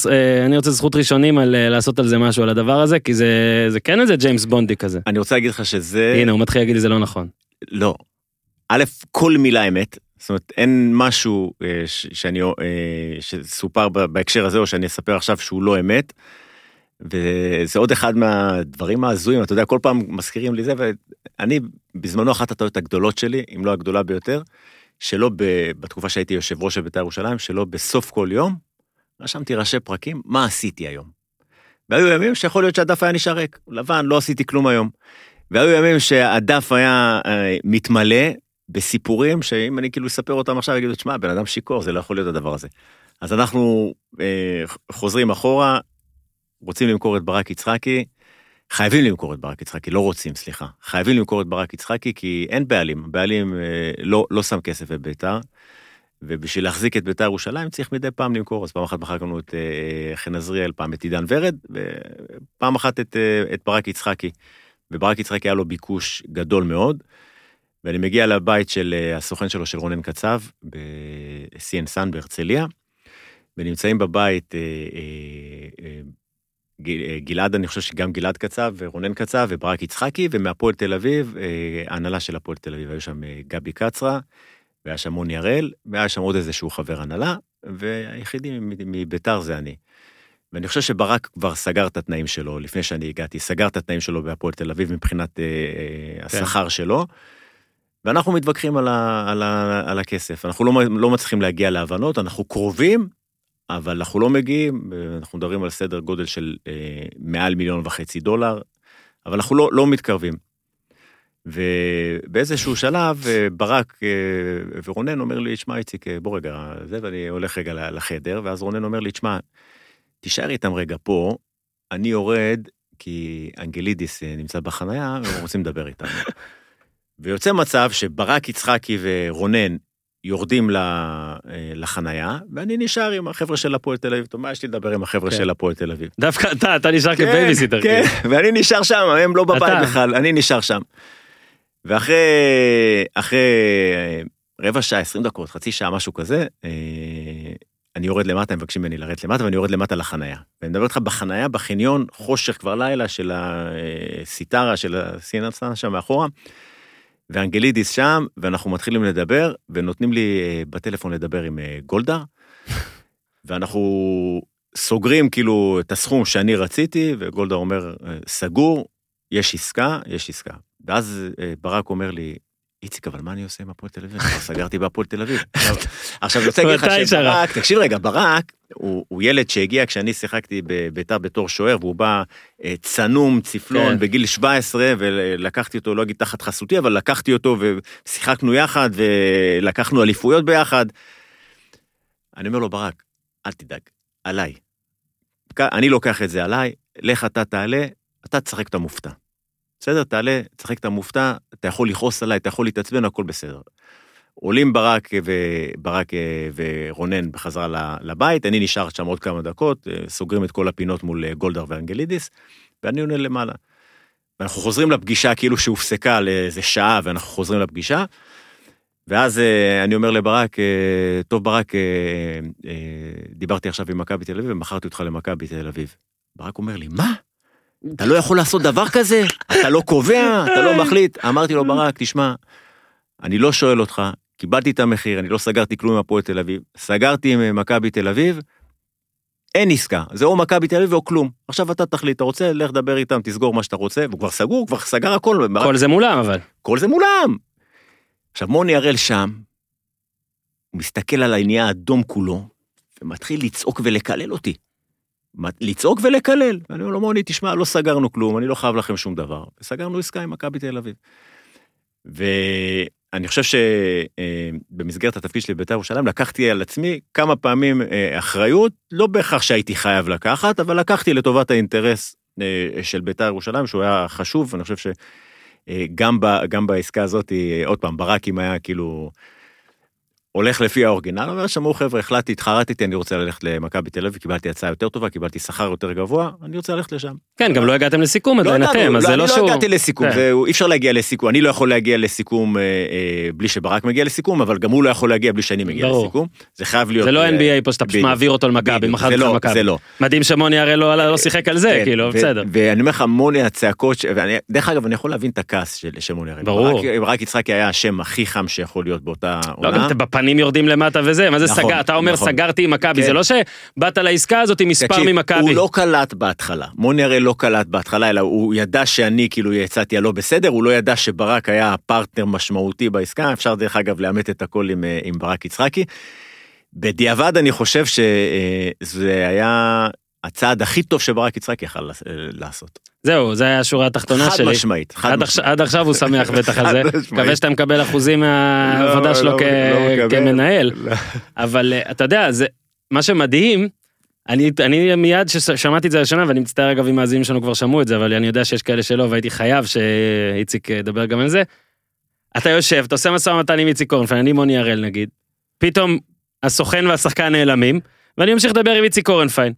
אני רוצה זכות ראשונים על לעשות על זה משהו, על הדבר הזה, כי זה, זה כן איזה ג'יימס בונדי כזה. אני רוצה להגיד לך שזה... הנה, הוא מתחיל להגיד לי זה לא נכון. לא. א', כל מילה אמת. זאת אומרת, אין משהו אה, ש- שאני, אה, שסופר בהקשר הזה, או שאני אספר עכשיו שהוא לא אמת. וזה עוד אחד מהדברים ההזויים, אתה יודע, כל פעם מזכירים לי זה, ואני, בזמנו אחת הטעויות הגדולות שלי, אם לא הגדולה ביותר, שלא ב, בתקופה שהייתי יושב ראש של בית"ר ירושלים, שלא בסוף כל יום, רשמתי ראשי פרקים, מה עשיתי היום. והיו ימים שיכול להיות שהדף היה נשאר ריק, לבן, לא עשיתי כלום היום. והיו ימים שהדף היה אה, מתמלא בסיפורים שאם אני כאילו אספר אותם עכשיו, יגידו, תשמע, בן אדם שיכור, זה לא יכול להיות הדבר הזה. אז אנחנו אה, חוזרים אחורה, רוצים למכור את ברק יצחקי, חייבים למכור את ברק יצחקי, לא רוצים, סליחה. חייבים למכור את ברק יצחקי כי אין בעלים, הבעלים אה, לא, לא שם כסף בביתר, ובשביל להחזיק את ביתר ירושלים צריך מדי פעם למכור, אז פעם אחת מכרנו את אה, חן עזריאל, פעם את עידן ורד, ופעם אחת את, אה, את ברק יצחקי. וברק יצחקי היה לו ביקוש גדול מאוד, ואני מגיע לבית של אה, הסוכן שלו, של רונן קצב, ב-CN סאן בהרצליה, ונמצאים בבית אה, אה, גלעד, אני חושב שגם גלעד קצב, ורונן קצב, וברק יצחקי, ומהפועל תל אביב, ההנהלה של הפועל תל אביב, היו שם גבי קצרה, והיה שם מוני הראל, והיה שם עוד איזשהו חבר הנהלה, והיחידי מביתר זה אני. ואני חושב שברק כבר סגר את התנאים שלו לפני שאני הגעתי, סגר את התנאים שלו בהפועל תל אביב מבחינת אה, השכר שלו. ואנחנו מתווכחים על, ה, על, ה, על הכסף, אנחנו לא, לא מצליחים להגיע להבנות, אנחנו קרובים, אבל אנחנו לא מגיעים, אנחנו מדברים על סדר גודל של אה, מעל מיליון וחצי דולר, אבל אנחנו לא, לא מתקרבים. ובאיזשהו שלב אה, ברק אה, ורונן אומר לי, שמע איציק, אה, בוא רגע, זה, ואני הולך רגע לחדר, ואז רונן אומר לי, שמע, תישאר איתם רגע פה, אני יורד, כי אנגלידיס נמצא בחנייה, והם רוצים לדבר איתנו. ויוצא מצב שברק יצחקי ורונן יורדים אה, לחנייה, ואני נשאר עם החבר'ה של הפועל תל אביב. טוב, מה יש לי לדבר עם החבר'ה כן. של הפועל תל אביב? דווקא אתה, אתה נשאר כבייביסיטר. כן, כאילו. ואני נשאר שם, הם לא בבית. בכלל, אני נשאר שם. ואחרי אחרי אה, רבע שעה, 20 דקות, חצי שעה, משהו כזה, אה, אני יורד למטה, הם מבקשים ממני לרדת למטה, ואני יורד למטה לחנייה. ואני מדבר איתך בחנייה, בחניון, חושך כבר לילה של הסיטרה, של הסינצה שם מאחורה, ואנגלידיס שם, ואנחנו מתחילים לדבר, ונותנים לי אה, בטלפון לדבר עם אה, גולדהר, ואנחנו סוגרים כאילו את הסכום שאני רציתי, וגולדהר אומר, אה, סגור, יש עסקה, יש עסקה. ואז ברק אומר לי, איציק, אבל מה אני עושה עם הפועל תל אביב? כבר סגרתי בהפועל תל אביב. עכשיו- אני רוצה להגיד לך? שברק, תקשיב רגע, ברק הוא הוא ילד שהגיע כשאני שיחקתי בביתר בתור שוער, והוא בא אה, צנום, צפלון, כן. בגיל 17, ולקחתי אותו, לא אגיד תחת חסותי, אבל לקחתי אותו ושיחקנו יחד, ולקחנו אליפויות ביחד. אני אומר לו, ברק, אל תדאג, עליי. אני לוקח את זה עליי, לך אתה תעלה, אתה תשחק את המופתע. בסדר, תעלה, תשחק את המופתע, אתה יכול לכעוס עליי, אתה יכול להתעצבן, הכל בסדר. עולים ברק, וברק אה, ורונן בחזרה לבית, אני נשאר שם עוד כמה דקות, אה, סוגרים את כל הפינות מול אה, גולדהר ואנגלידיס, ואני עונה למעלה. ואנחנו חוזרים לפגישה כאילו שהופסקה לאיזה שעה, ואנחנו חוזרים לפגישה, ואז אני אומר לברק, טוב ברק, דיברתי עכשיו עם מכבי תל אביב ומכרתי אותך למכבי תל אביב. ברק אומר לי, מה? אתה לא יכול לעשות דבר כזה? אתה לא קובע, אתה לא מחליט. אמרתי לו, ברק, תשמע, אני לא שואל אותך, קיבלתי את המחיר, אני לא סגרתי כלום עם הפועל תל אביב, סגרתי עם אה, מכבי תל אביב, אין עסקה, זה או מכבי תל אביב או כלום. עכשיו אתה תחליט, אתה רוצה, לך דבר איתם, תסגור מה שאתה רוצה, והוא כבר סגור, כבר סגר הכל. כל זה מולם אבל. כל זה מולם. עכשיו, מוני הראל שם, הוא מסתכל עליי, נהיה אדום כולו, ומתחיל לצעוק ולקלל אותי. לצעוק ולקלל. ואני אומר לו, מוני, תשמע, לא סגרנו כלום, אני לא חייב לכם שום דבר. וסגרנו עסקה עם מכבי תל אביב. ואני חושב שבמסגרת התפקיד שלי בבית"ר ירושלים, לקחתי על עצמי כמה פעמים אה, אחריות, לא בהכרח שהייתי חייב לקחת, אבל לקחתי לטובת האינטרס אה, של בית"ר ירושלים, שהוא היה חשוב, ואני חושב ש... אה, גם, ב, בעסקה הזאת, אה, עוד פעם, ברק אם היה כאילו הולך לפי האורגינל, אומר, שמעו חבר'ה, החלטתי, התחרטתי, אני רוצה ללכת למכבי תל אביב, קיבלתי הצעה יותר טובה, קיבלתי שכר יותר גבוה, אני רוצה ללכת לשם. כן, גם לא הגעתם לסיכום עדיין הגענו, אתם, אז זה אני לא לא שהוא... הגעתי לסיכום, כן. זה, אי אפשר להגיע לסיכום, אני לא יכול להגיע לסיכום אה, אה, בלי שברק מגיע לסיכום, אבל גם הוא לא יכול להגיע בלי שאני מגיע. לסיכום, זה חייב להיות... זה לא אה, NBA פה שאתה פשוט. מעביר אותו למכבי, מחר זה לך לא, מכבי. זה לא. מדהים שמוני הרי לא לא שיחק על זה, כן, כאילו, בסדר. ואני אומר לך, מוני הצעקות, ש- ואני, דרך אגב, אני יכול להבין את הכעס של, של מוני הראל. ברור. ברק, ברק יצחקי היה השם הכי חם שיכול להיות באותה לא, עונה. בפנים יורדים למטה וזה, מה זה נכון, סגר? אתה אומר נכון. סגרתי עם מכבי, כן. זה לא שבאת לעסקה הזאת עם מספר ממכבי. הוא לא קלט בהתחלה. מוני הראל לא קלט בהתחלה, אלא הוא ידע שאני כאילו יצאתי הלא בסדר, הוא לא ידע שברק היה פרטנר משמעותי בעסקה, אפשר דרך אגב לאמת את הכל עם, אה, עם ברק יצחקי. בדיעבד אני חושב שזה היה הצעד הכי טוב שברק יצחקי יכל לעש- לעשות. זהו, זה היה השורה התחתונה חד שלי. משמעית, חד עד משמעית. עד עכשיו הוא שמח בטח על זה. מקווה שאתה מקבל אחוזים מהעבודה לא, שלו לא, כ- לא. כמנהל. לא. אבל אה, אתה יודע, זה, מה שמדהים, אני, אני מיד ששמעתי את זה לראשונה, ואני מצטער אגב אם מאזינים שלנו כבר שמעו את זה, אבל אני יודע שיש כאלה שלא, והייתי חייב שאיציק ידבר גם על זה. אתה יושב, אתה עושה משא ומתן עם איציק קורנפיין, אני מוני הראל נגיד, פתאום הסוכן והשחקן נעלמים, ואני ממשיך לדבר עם איציק קורנפיין.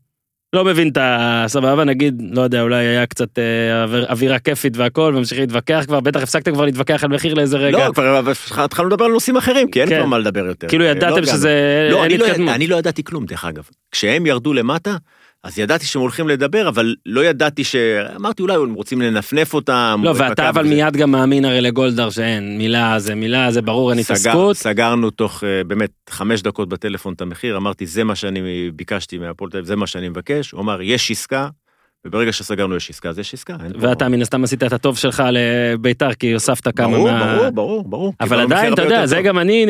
לא מבין את הסבבה, נגיד, לא יודע, אולי היה קצת אה, אוויר- אווירה כיפית והכל, וממשיכים להתווכח כבר, בטח הפסקתם כבר להתווכח על מחיר לאיזה רגע. לא, כבר התחלנו לדבר על נושאים אחרים, כי אין כן. כבר מה לדבר יותר. כאילו אה, ידעתם לא. שזה, לא, אני לא, אני לא ידעתי כלום, דרך אגב. כשהם ירדו למטה, אז ידעתי שהם הולכים לדבר, אבל לא ידעתי ש... אמרתי, אולי הם רוצים לנפנף אותם. לא, ואתה אבל וזה. מיד גם מאמין הרי לגולדהר שאין, מילה זה מילה, זה ברור, אין סגר- התעסקות. סגרנו תוך אה, באמת חמש דקות בטלפון את המחיר, אמרתי, זה מה שאני ביקשתי מהפועל תל אביב, זה מה שאני מבקש. הוא אמר, יש עסקה, וברגע שסגרנו יש עסקה, אז יש עסקה. ואתה מן הסתם עשית את הטוב שלך לביתר, כי הוספת כמה ברור, מה... ברור, ברור, ברור. אבל עדיין, אתה יודע, זה. גם אני,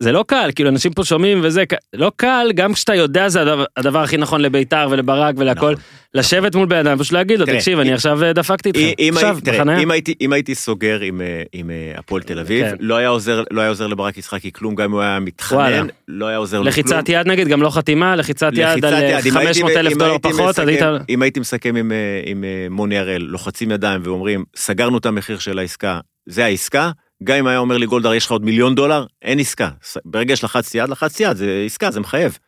זה לא קל, כאילו אנשים פה שומעים וזה, לא קל, גם כשאתה יודע זה הדבר, הדבר הכי נכון לביתר ולברק ולהכל, נכון. לשבת מול בן אדם, פשוט להגיד לו, תראה, תקשיב, אני עכשיו אה, דפקתי איתך, אם- אם עכשיו, בחניה. אם הייתי- אם הייתי סוגר עם, אה, עם אה, הפועל תל אביב, כן. לא היה עוזר לא היה עוזר לברק יצחקי כלום, גם אם הוא היה וואלה. מתחנן, לא היה עוזר לו כלום. לחיצת יד נגיד, גם לא חתימה, לחיצת יד על אה, יד, אם הייתי- 500 אלף אם דולר פחות, מסכם- עלית... אם הייתי מסכם עם, עם מוני הראל, לוחצים ידיים ואומרים, סגרנו את המחיר של העסקה, זה העסקה, גם אם היה אומר לי גולדהר, יש לך עוד מיליון דולר, אין עסקה. ברגע שלחצתי יד, לחצתי יד, זה עסקה, זה מחייב.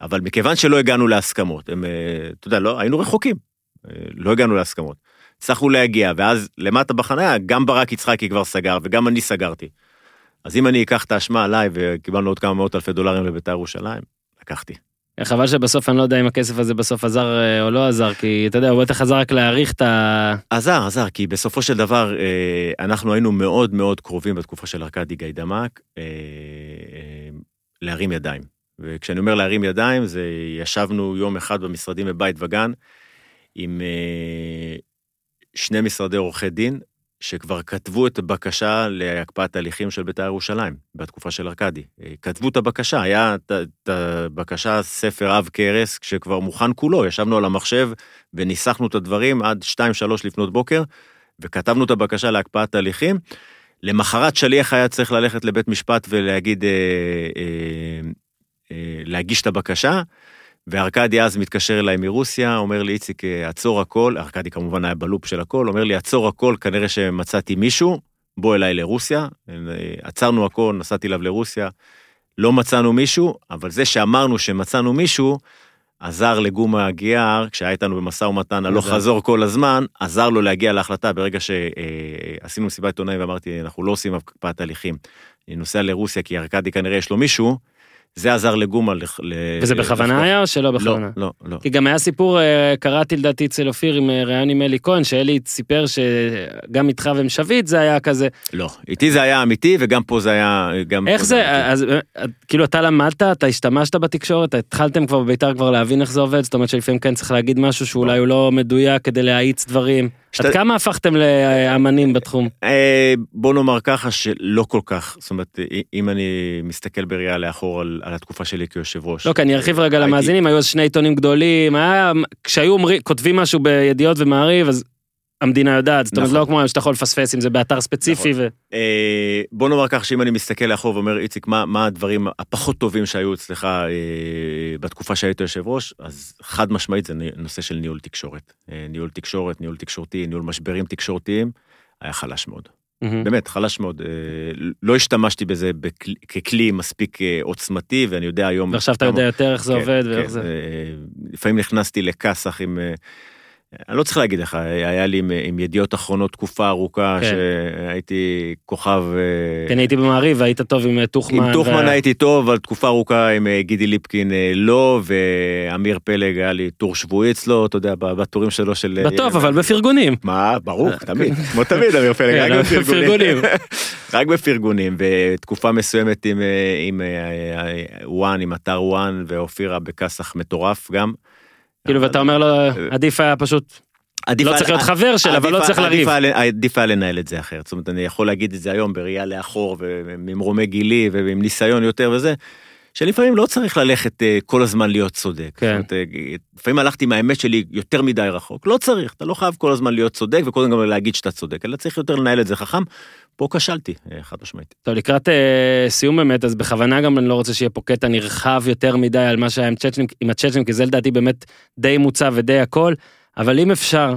אבל מכיוון שלא הגענו להסכמות, הם, אה, אתה יודע, לא, היינו רחוקים, אה, לא הגענו להסכמות. הצלחנו להגיע, ואז למטה בחניה, גם ברק יצחקי כבר סגר, וגם אני סגרתי. אז אם אני אקח את האשמה עליי, וקיבלנו עוד כמה מאות אלפי דולרים לבית"ר ירושלים, לקחתי. חבל שבסוף אני לא יודע אם הכסף הזה בסוף עזר אה, או לא עזר, כי אתה יודע, הוא בטח עזר רק להעריך את ה... עזר, עזר, כי בסופו של דבר אה, אנחנו היינו מאוד מאוד קרובים בתקופה של ארכדי גיידמק אה, להרים ידיים. וכשאני אומר להרים ידיים, זה ישבנו יום אחד במשרדים בבית וגן עם שני משרדי עורכי דין, שכבר כתבו את הבקשה להקפאת הליכים של בית"ר ירושלים, בתקופה של ארכדי. אה, כתבו את הבקשה, היה את- הבקשה ספר עב כרס, כשכבר מוכן כולו, ישבנו על המחשב וניסחנו את הדברים עד 2-3 לפנות בוקר, וכתבנו את הבקשה להקפאת הליכים. למחרת שליח היה צריך ללכת לבית משפט ולהגיד, אה, אה, אה, להגיש את הבקשה, וארכדי אז מתקשר אליי מרוסיה, אומר לי, איציק, אה, עצור הכל, ארכדי כמובן היה בלופ של הכל, אומר לי, עצור הכל, כנראה שמצאתי מישהו, בוא אליי לרוסיה. אה, עצרנו הכל, נסעתי אליו לרוסיה, לא מצאנו מישהו, אבל זה שאמרנו שמצאנו מישהו, עזר לגומה גיאר, כשהיה איתנו במשא ומתן הלוך. חזור כל הזמן, עזר לו להגיע להחלטה ברגע שעשינו מסיבת עיתונאים ואמרתי, אנחנו לא עושים הקפאת הליכים. אני נוסע לרוסיה כי ארכדי כנראה יש לו מישהו, זה עזר לגומה. וזה בכוונה לחתוך. היה או שלא לא, בכוונה? לא, לא. כי גם היה סיפור, אה, קראתי לדעתי אצל אופיר עם אה, ראיון עם אלי כהן, שאלי סיפר שגם איתך ועם שביט זה היה כזה. לא, איתי זה היה אמיתי וגם פה זה היה... גם איך זה, אמיתי. אז אה, כאילו אתה למדת, אתה השתמשת בתקשורת, התחלתם כבר בביתר כבר להבין איך זה עובד, זאת אומרת שלפעמים כן צריך להגיד משהו שאולי הוא לא מדויק כדי להאיץ דברים. שת- עד כמה הפכתם לאמנים בתחום? אה, בוא נאמר ככה שלא כל כך, זאת אומרת, אם אני מסתכל בראייה לאחור על, על התקופה שלי כיושב ראש. לא, כי אני ארחיב רגע הייתי- למאזינים, היו אז שני עיתונים גדולים, היה, כשהיו אומרים, כותבים משהו בידיעות ומעריב, אז המדינה יודעת, זאת אומרת נכון. לא כמו שאתה יכול לפספס אם זה באתר ספציפי, ו... אה, בוא נאמר כך שאם אני מסתכל לאחור ואומר, איציק, מה, הדברים הפחות טובים שהיו אצלך אה, בתקופה שהיית יושב ראש, אז חד משמעית זה נושא של ניהול תקשורת. אה, ניהול תקשורת, ניהול תקשורתי, ניהול משברים תקשורתיים, היה חלש מאוד. באמת, חלש מאוד. לא השתמשתי בזה ככלי מספיק עוצמתי, ואני יודע היום... ועכשיו אתה יודע יותר איך זה כן, עובד כן, ואיך זה... אה, לפעמים נכנסתי לכסח עם... אני לא צריך להגיד לך, היה לי עם, עם ידיעות אחרונות תקופה ארוכה, כן. שהייתי כוכב... אה, כן, הייתי במעריב והיית טוב עם אה, טוחמן. עם טוחמן ו- הייתי טוב, אבל תקופה ארוכה עם אה, גידי ליפקין לא, ואמיר פלג היה לי טור שבועי אצלו, אתה יודע, בטורים שלו של... בטוב, אבל בפרגונים. מה, ברור, תמיד, כמו תמיד, אמיר פלג, כן, רק בפרגונים. רק בפרגונים, ותקופה מסוימת עם, עם אה, וואן, עם אתר וואן, ואופירה בכסח מטורף גם. כאילו, ואתה אומר לו, עדיף היה פשוט, עדיף לא צריך להיות חבר שלה, אבל לא צריך לריב. עדיף היה- לנהל את זה אחרת. זאת אומרת, אני יכול להגיד את זה היום בראייה לאחור וממרומי גילי ועם ניסיון יותר וזה, שלפעמים לא צריך ללכת אה, כל הזמן להיות צודק. כן. זאת אומרת, אה, לפעמים הלכתי עם האמת שלי יותר מדי רחוק. לא צריך, אתה לא חייב כל הזמן להיות צודק וכל הזמן גם להגיד שאתה צודק, אלא צריך יותר לנהל את זה חכם. פה כשלתי, אה, חד משמעית. טוב, לקראת אה, סיום באמת, אז בכוונה גם אני לא רוצה שיהיה פה קטע נרחב יותר מדי על מה שהיה עם צ'צ'נים, עם הצ'צ'נים, כי זה לדעתי באמת די מוצע ודי הכל, אבל אם אפשר,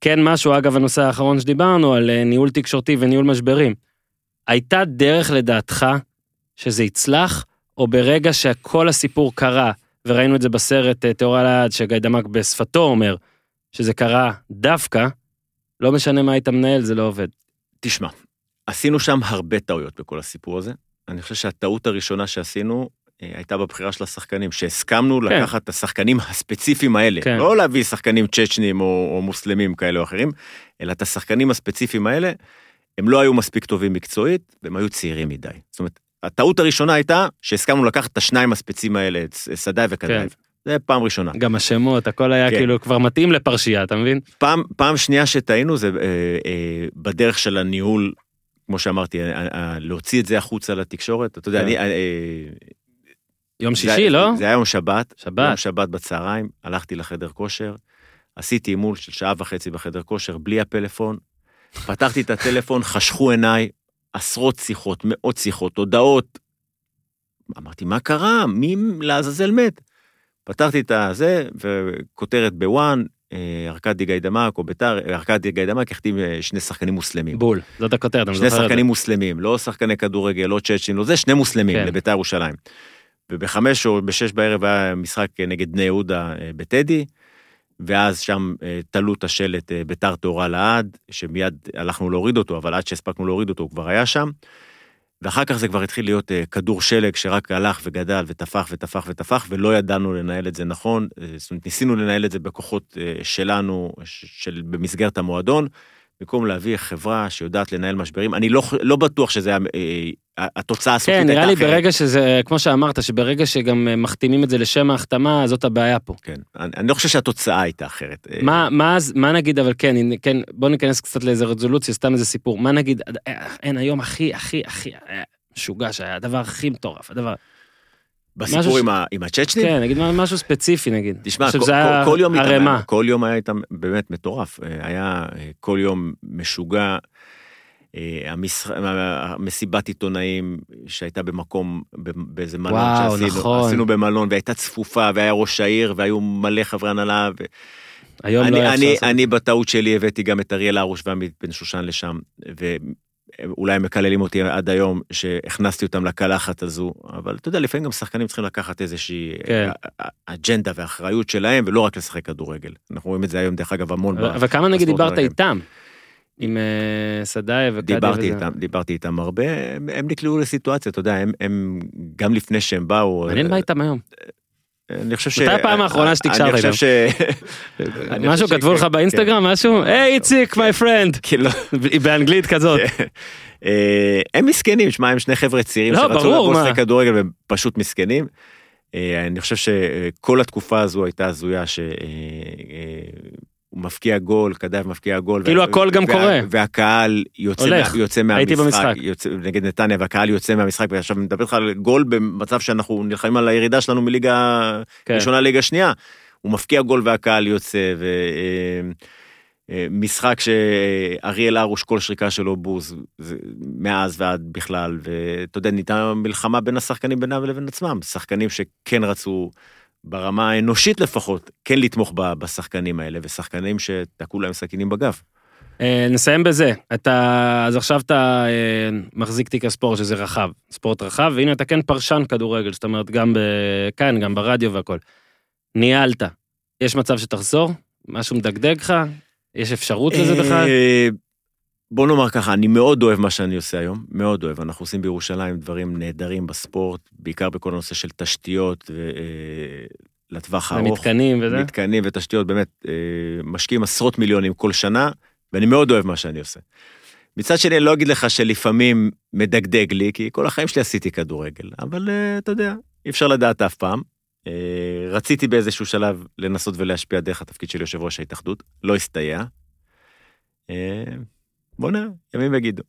כן משהו, אגב, הנושא האחרון שדיברנו, על אה, ניהול תקשורתי וניהול משברים. הייתה דרך לדעתך שזה יצלח, או ברגע שכל הסיפור קרה, וראינו את זה בסרט אה, תיאור על היד, שגיא דמק בשפתו אומר, שזה קרה דווקא, לא משנה מה היית מנהל, זה לא עובד. תשמע, עשינו שם הרבה טעויות בכל הסיפור הזה. אני חושב שהטעות הראשונה שעשינו אה, הייתה בבחירה של השחקנים, שהסכמנו כן. לקחת את השחקנים הספציפיים האלה, כן. לא להביא שחקנים צ'צ'נים או, או מוסלמים כאלה או אחרים, אלא את השחקנים הספציפיים האלה, הם לא היו מספיק טובים מקצועית, והם היו צעירים מדי. זאת אומרת, הטעות הראשונה הייתה שהסכמנו לקחת את השניים הספציפיים האלה, את סדאי וקדאי. כן. זה פעם ראשונה. גם השמות, הכל היה כן. כאילו כבר מתאים לפרשייה, אתה מבין? פעם, פעם שנייה שטעינו זה אה, אה, בדרך של הניהול, כמו שאמרתי, אה, אה, להוציא את זה החוצה לתקשורת. אתה יודע, כן. אני... אה, יום זה- שישי, לא? זה היה יום שבת. שבת. יום שבת בצהריים, הלכתי לחדר כושר, עשיתי אימול של שעה וחצי בחדר כושר, בלי הפלאפון, פתחתי את הטלפון, חשכו עיניי, עשרות שיחות, מאות שיחות, הודעות. אמרתי, מה קרה? מי לעזאזל מת? פתחתי את הזה, וכותרת בוואן, אה, ארכדי גיידמק, או ביתר, ארכדי גיידמק החתים אה, שני שחקנים מוסלמים. בול, זאת הכותרת, אני שני זוכר את זה. שחקנים מוסלמים, לא שחקני כדורגל, לא צ'צ'ין, לא זה, שני מוסלמים כן. לביתר ירושלים. ובחמש או בשש בערב היה משחק נגד בני יהודה אה, בטדי, ואז שם אה, תלו את השלט אה, ביתר טהורה לעד, שמיד הלכנו להוריד אותו, אבל עד שהספקנו להוריד אותו הוא כבר היה שם. ואחר כך זה כבר התחיל להיות אה, כדור שלג שרק הלך וגדל וטפח וטפח וטפח, ולא ידענו לנהל את זה נכון. אה, זאת אומרת, ניסינו לנהל את זה בכוחות אה, שלנו, של, במסגרת המועדון, במקום להביא חברה שיודעת לנהל משברים. אני לא, לא בטוח שזה היה, אה, התוצאה הסופית כן, הייתה נראה לי אחרת. ברגע שזה, כמו שאמרת, שברגע שגם אה, מחתימים את זה לשם ההחתמה, זאת הבעיה פה. כן, אני, אני לא חושב שהתוצאה הייתה אחרת. אה, מה, מה, מה נגיד, אבל כן, כן, בוא ניכנס קצת לאיזה רזולוציה, סתם איזה סיפור. מה נגיד, אה, אין היום הכי, הכי, הכי, משוגע שהיה, הדבר הכי מטורף, הדבר, בסיפור ש- עם, ה, עם הצ'צ'נים? כן, נגיד משהו ספציפי נגיד. תשמע, כל, כל, כל יום ערימה. כל יום היה איתם באמת מטורף. היה כל יום משוגע. אה. המסיבת עיתונאים שהייתה במקום, באיזה מלון וואו, שעשינו, נכון. עשינו במלון, והייתה צפופה, והיה ראש העיר, והיו מלא חברי הנהלה. ו... היום לא אני, היה אפשר אני. אני בטעות שלי הבאתי גם את אריאל הרוש ועמית בן שושן לשם, ואולי הם מקללים אותי עד היום שהכנסתי אותם לקלחת הזו, אבל אתה יודע, לפעמים גם שחקנים צריכים לקחת איזושהי כן. אה, אג'נדה ואחריות שלהם, ולא רק לשחק כדורגל. אנחנו רואים את זה היום, דרך אגב, המון. אבל- כמה נגיד דיברת. איתם? עם אה, סדאי וקדיה דיברתי וזה. איתם, דיברתי איתם הרבה, הם, הם נקלעו לסיטואציה, אתה יודע, הם, הם גם לפני שהם באו, מעניין מה איתם היום. אני חושב ש... מתי הפעם האחרונה שתקשרת אני חושב? ש... משהו כתבו לך באינסטגרם, כן. משהו? היי איציק, מי פרנד. כאילו, באנגלית כזאת. אה, הם מסכנים, שמע, הם שני חבר'ה צעירים לא, שרצו לבוא. לשחק כדורגל והם פשוט מסכנים. אה, אני חושב שכל התקופה הזו הייתה הזויה שהוא מפקיע גול, קדאף מפקיע גול. כאילו הכל גם קורה. והקהל יוצא, הולך. יוצא הייתי מהמשחק, במשחק. יוצא, נגד נתניה, והקהל יוצא מהמשחק, ועכשיו אני מדבר איתך על גול במצב שאנחנו נלחמים על הירידה שלנו מליגה כן. ראשונה ליגה שנייה. הוא מפקיע גול והקהל יוצא, ומשחק שאריאל הרוש, כל שריקה שלו בוז, מאז ועד בכלל, ואתה יודע, ניתנה מלחמה בין השחקנים בינם לבין עצמם, שחקנים שכן רצו, ברמה האנושית לפחות, כן לתמוך ב- בשחקנים האלה, ושחקנים שתקעו להם סכינים בגב. אה, נסיים בזה. אתה, אז עכשיו אתה אה, מחזיק תיק הספורט, שזה רחב, ספורט רחב, והנה אתה כן פרשן כדורגל, זאת אומרת, גם כאן, גם ברדיו והכל. ניהלת. יש מצב שתחזור? משהו מדגדג לך? יש אפשרות לזה בכלל? בוא נאמר ככה, אני מאוד אוהב מה שאני עושה היום, מאוד אוהב. אנחנו עושים בירושלים דברים נהדרים בספורט, בעיקר בכל הנושא של תשתיות אה, לטווח הארוך. ומתקנים וזה? מתקנים ותשתיות, באמת, אה, משקיעים עשרות מיליונים כל שנה, ואני מאוד אוהב מה שאני עושה. מצד שני, אני לא אגיד לך שלפעמים מדגדג לי, כי כל החיים שלי עשיתי כדורגל, אבל אה, אתה יודע, אי אפשר לדעת אף פעם. רציתי באיזשהו שלב לנסות ולהשפיע דרך התפקיד של יושב ראש ההתאחדות, לא הסתייע. בוא נראה, ימים יגידו.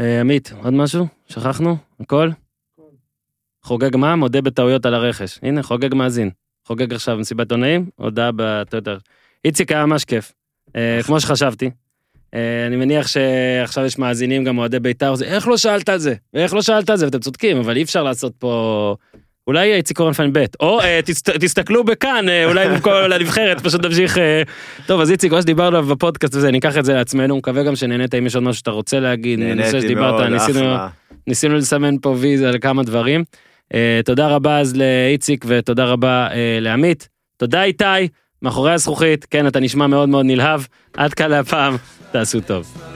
אה, עמית, עוד משהו? שכחנו? הכל? חוגג מה? מודה בטעויות על הרכש. הנה, חוגג מאזין. חוגג עכשיו מסיבת עונאים, הודעה בטוויטר. איציק היה ממש כיף. אה, כמו שחשבתי. אה, אני מניח שעכשיו יש מאזינים גם אוהדי בית"ר, איך לא שאלת על זה? ואיך לא שאלת על זה? ואתם צודקים, אבל אי אפשר לעשות פה... אולי איציק אורנפיין ב', או אה, תסת, תסתכלו בכאן, אה, אולי במקום לנבחרת, פשוט נמשיך... אה. טוב, אז איציק, מה שדיברנו עליו בפודקאסט הזה, ניקח את זה לעצמנו, מקווה גם שנהנית אם יש עוד משהו שאתה רוצה להגיד, נושא נהניתי שדיברת, מאוד, ניסינו, אחלה. ניסינו לסמן פה ויזה על כמה דברים. אה, תודה רבה אז לאיציק ותודה רבה אה, לעמית. תודה איתי, מאחורי הזכוכית, כן, אתה נשמע מאוד מאוד נלהב. עד כאן להפעם, תעשו טוב.